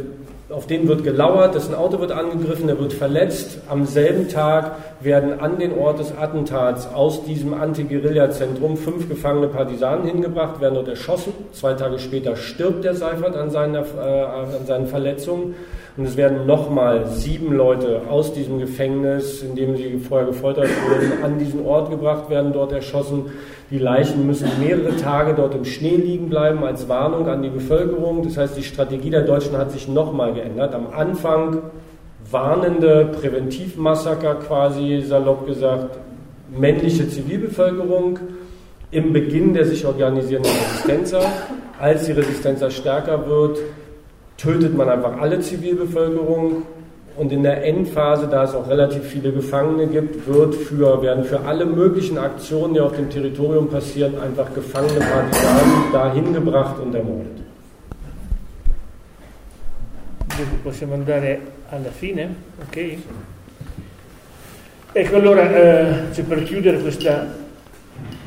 auf den wird gelauert, dessen Auto wird angegriffen, er wird verletzt. Am selben Tag werden an den Ort des Attentats aus diesem Anti-Guerilla-Zentrum fünf gefangene Partisanen hingebracht, werden dort erschossen. Zwei Tage später stirbt der Seifert an, seiner, äh, an seinen Verletzungen. Und es werden nochmal sieben Leute aus diesem Gefängnis, in dem sie vorher gefoltert wurden, an diesen Ort gebracht werden, dort erschossen. Die Leichen müssen mehrere Tage dort im Schnee liegen bleiben als Warnung an die Bevölkerung. Das heißt, die Strategie der Deutschen hat sich nochmal geändert. Am Anfang warnende Präventivmassaker quasi, salopp gesagt, männliche Zivilbevölkerung im Beginn der sich organisierenden Resistenzer. Als die Resistenzer stärker wird, tötet man einfach alle Zivilbevölkerung und in der Endphase, da es auch relativ viele Gefangene gibt, wird für, werden für alle möglichen Aktionen, die auf dem Territorium passieren, einfach gefangene Partisanen dahin gebracht und ermordet. Possiamo andare alla fine? Ok? Ecco allora, eh, cioè per chiudere questa,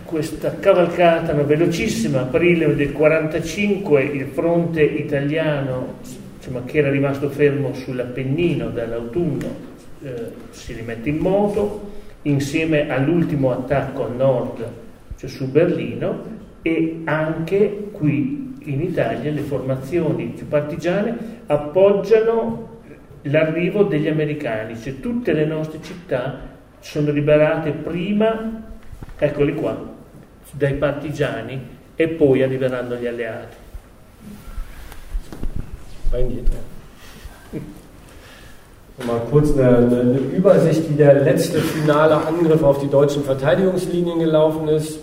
questa cavalcata no, velocissima, aprile del 45 il fronte italiano insomma, che era rimasto fermo sull'Appennino dall'autunno eh, si rimette in moto insieme all'ultimo attacco a nord, cioè su Berlino, e anche qui in Italia le formazioni partigiane appoggiano l'arrivo degli americani, cioè tutte le nostre città sono liberate prima, eccoli qua, dai partigiani e poi arriveranno gli alleati. Vai indietro. Mal kurz eine, eine, Übersicht, wie der letzte finale Angriff auf die deutschen Verteidigungslinien gelaufen ist.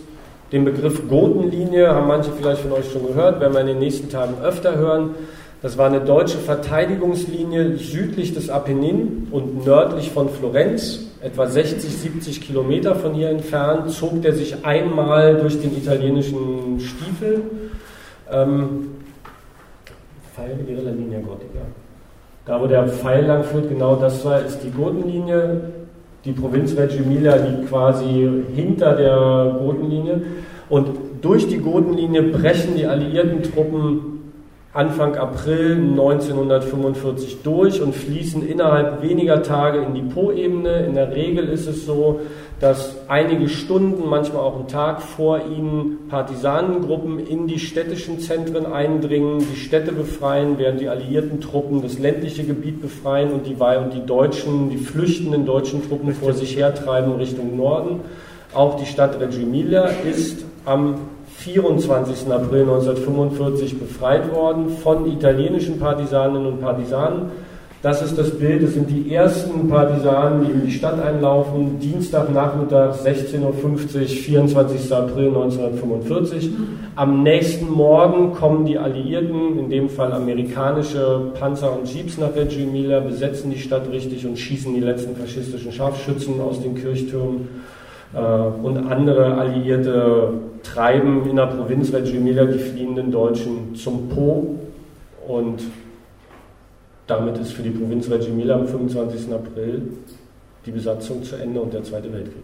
Den Begriff Gotenlinie haben manche vielleicht von euch schon gehört, werden wir in den nächsten Tagen öfter hören. Das war eine deutsche Verteidigungslinie südlich des Apennin und nördlich von Florenz, etwa 60, 70 Kilometer von hier entfernt, zog der sich einmal durch den italienischen Stiefel. Ähm, Pfeil ihre Linie Gothica. Da, wo der Pfeil lang führt, genau das war, ist die Gotenlinie. Die Provinz Reggio Emilia liegt quasi hinter der Gotenlinie. Und durch die Gotenlinie brechen die alliierten Truppen Anfang April 1945 durch und fließen innerhalb weniger Tage in die Po-Ebene. In der Regel ist es so, dass einige Stunden, manchmal auch einen Tag vor ihnen Partisanengruppen in die städtischen Zentren eindringen, die Städte befreien, während die alliierten Truppen das ländliche Gebiet befreien und die, und die deutschen, die flüchtenden deutschen Truppen vor sich hertreiben Richtung Norden. Auch die Stadt Reggio Emilia ist am 24. April 1945 befreit worden von italienischen Partisaninnen und Partisanen. Das ist das Bild, das sind die ersten Partisanen, die in die Stadt einlaufen. Dienstagnachmittag 16.50 Uhr, 24. April 1945. Am nächsten Morgen kommen die Alliierten, in dem Fall amerikanische Panzer und Jeeps nach Reggio Emilia, besetzen die Stadt richtig und schießen die letzten faschistischen Scharfschützen aus den Kirchtürmen. Äh, und andere Alliierte treiben in der Provinz Reggio Emilia die fliehenden Deutschen zum Po und damit ist für die Provinz Reggio Emilia am 25. April die Besatzung zu Ende und der Zweite Weltkrieg.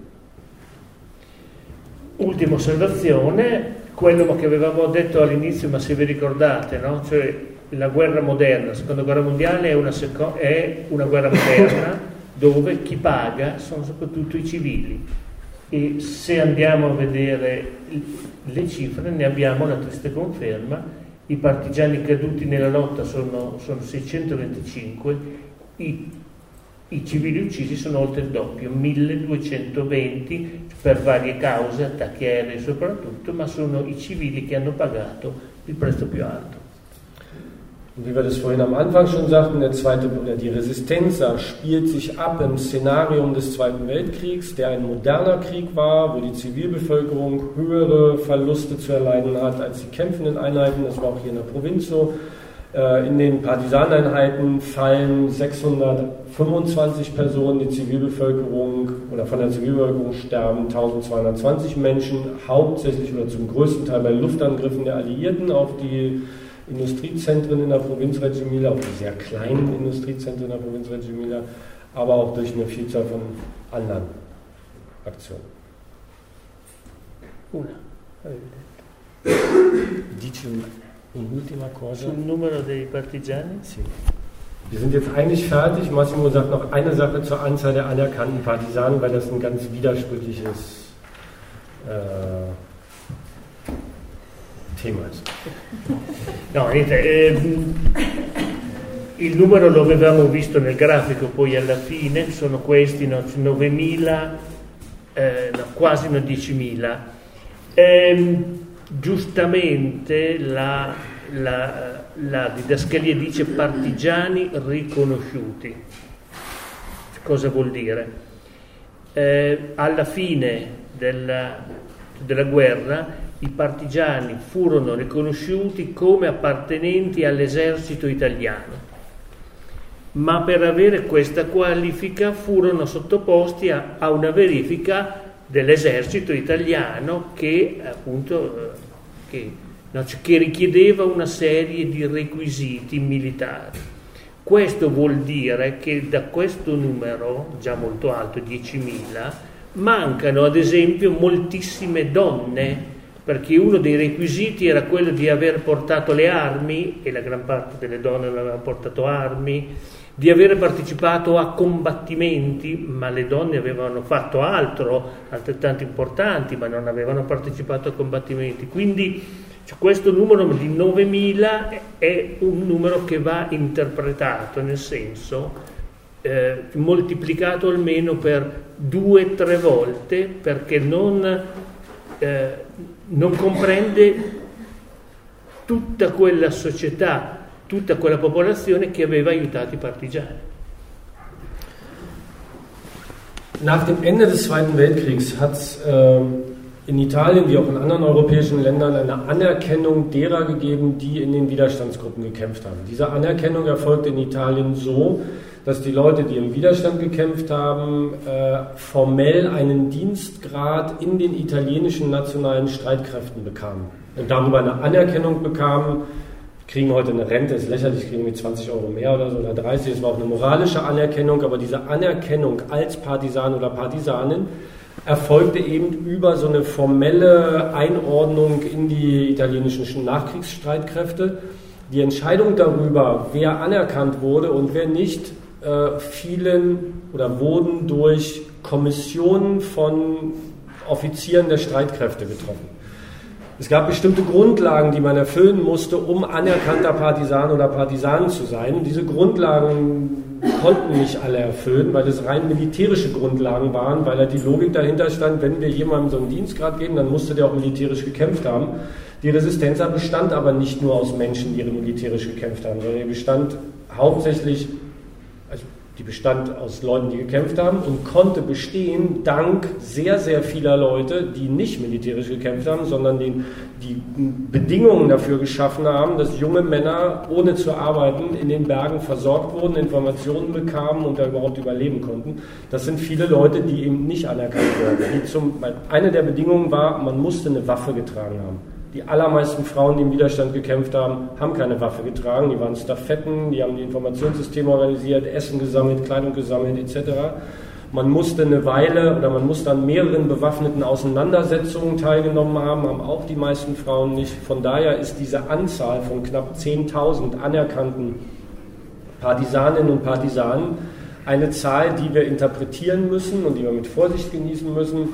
Ultima osservazione, quello che avevamo detto all'inizio, ma se vi ricordate, no? cioè la guerra moderna, la seconda guerra mondiale è una, seco- è una guerra moderna dove chi paga sono soprattutto i civili e se andiamo a vedere le cifre ne abbiamo la triste conferma, i partigiani caduti nella lotta sono, sono 625, i, i, civili uccisi sono oltre il doppio, 1220 per varie cause, attacchi aerei soprattutto, ma sono i civili che hanno pagato il prezzo più alto. Und wie wir das vorhin am Anfang schon sagten, der zweite, oder die Resistenza spielt sich ab im Szenarium des Zweiten Weltkriegs, der ein moderner Krieg war, wo die Zivilbevölkerung höhere Verluste zu erleiden hat als die kämpfenden Einheiten. Das war auch hier in der Provinz so. Äh, in den Partisaneinheiten fallen 625 Personen, die Zivilbevölkerung oder von der Zivilbevölkerung sterben 1220 Menschen, hauptsächlich oder zum größten Teil bei Luftangriffen der Alliierten auf die Industriezentren in der Provinz Reggio Emilia, auch die sehr kleinen Industriezentren in der Provinz Reggio Emilia, aber auch durch eine Vielzahl von anderen Aktionen. Una. Dice un'ultima cosa. Sul numero dei partigiani? Sì. Wir sind jetzt eigentlich fertig. Massimo sagt noch eine Sache zur Anzahl der anerkannten Partisanen, weil das ein ganz widersprüchliches äh, Ist. No, niente, ehm, il numero lo avevamo visto nel grafico, poi alla fine sono questi no, 9.000, eh, no, quasi no, 10.000. Ehm, giustamente la, la, la didascalia dice partigiani riconosciuti. Cosa vuol dire? Eh, alla fine della, della guerra i partigiani furono riconosciuti come appartenenti all'esercito italiano, ma per avere questa qualifica furono sottoposti a, a una verifica dell'esercito italiano che appunto eh, che, no, che richiedeva una serie di requisiti militari. Questo vuol dire che da questo numero, già molto alto, 10.000, mancano ad esempio moltissime donne, perché uno dei requisiti era quello di aver portato le armi, e la gran parte delle donne non avevano portato armi, di aver partecipato a combattimenti, ma le donne avevano fatto altro, altrettanto importanti, ma non avevano partecipato a combattimenti. Quindi cioè, questo numero di 9.000 è un numero che va interpretato, nel senso eh, moltiplicato almeno per due o tre volte, perché non, eh, non comprende tutta quella società tutta quella popolazione che aveva aiutato i partigiani. Nach dem Ende des Zweiten Weltkriegs hat äh, in Italien wie auch in anderen europäischen Ländern eine Anerkennung derer gegeben, die in den Widerstandsgruppen gekämpft haben. Diese Anerkennung erfolgte in Italien so, dass die Leute, die im Widerstand gekämpft haben, äh, formell einen Dienstgrad in den italienischen nationalen Streitkräften bekamen und darüber eine Anerkennung bekamen, kriegen heute eine Rente, ist lächerlich, kriegen wir 20 Euro mehr oder so oder 30. Es war auch eine moralische Anerkennung, aber diese Anerkennung als Partisan oder Partisanin erfolgte eben über so eine formelle Einordnung in die italienischen Nachkriegsstreitkräfte. Die Entscheidung darüber, wer anerkannt wurde und wer nicht, äh, fielen oder wurden durch Kommissionen von Offizieren der Streitkräfte getroffen. Es gab bestimmte Grundlagen, die man erfüllen musste, um anerkannter Partisan oder Partisan zu sein. Diese Grundlagen konnten nicht alle erfüllen, weil es rein militärische Grundlagen waren, weil da die Logik dahinter stand, wenn wir jemandem so einen Dienstgrad geben, dann musste der auch militärisch gekämpft haben. Die Resistenz bestand aber nicht nur aus Menschen, die militärisch gekämpft haben, sondern die bestand hauptsächlich die bestand aus Leuten, die gekämpft haben und konnte bestehen dank sehr, sehr vieler Leute, die nicht militärisch gekämpft haben, sondern den, die Bedingungen dafür geschaffen haben, dass junge Männer ohne zu arbeiten in den Bergen versorgt wurden, Informationen bekamen und da überhaupt überleben konnten. Das sind viele Leute, die eben nicht anerkannt wurden. Zum, eine der Bedingungen war, man musste eine Waffe getragen haben. Die allermeisten Frauen, die im Widerstand gekämpft haben, haben keine Waffe getragen. Die waren Staffetten, die haben die Informationssysteme organisiert, Essen gesammelt, Kleidung gesammelt etc. Man musste eine Weile oder man musste an mehreren bewaffneten Auseinandersetzungen teilgenommen haben, haben auch die meisten Frauen nicht. Von daher ist diese Anzahl von knapp 10.000 anerkannten Partisaninnen und Partisanen eine Zahl, die wir interpretieren müssen und die wir mit Vorsicht genießen müssen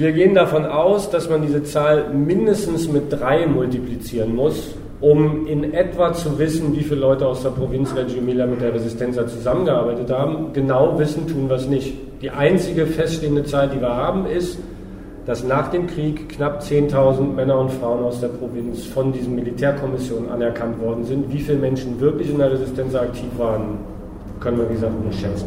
wir gehen davon aus, dass man diese Zahl mindestens mit drei multiplizieren muss, um in etwa zu wissen, wie viele Leute aus der Provinz Reggio Emilia mit der Resistenza zusammengearbeitet haben. Genau wissen tun wir es nicht. Die einzige feststehende Zahl, die wir haben, ist, dass nach dem Krieg knapp 10.000 Männer und Frauen aus der Provinz von diesen Militärkommissionen anerkannt worden sind. Wie viele Menschen wirklich in der Resistenza aktiv waren, können wir, wie gesagt, nicht schätzen.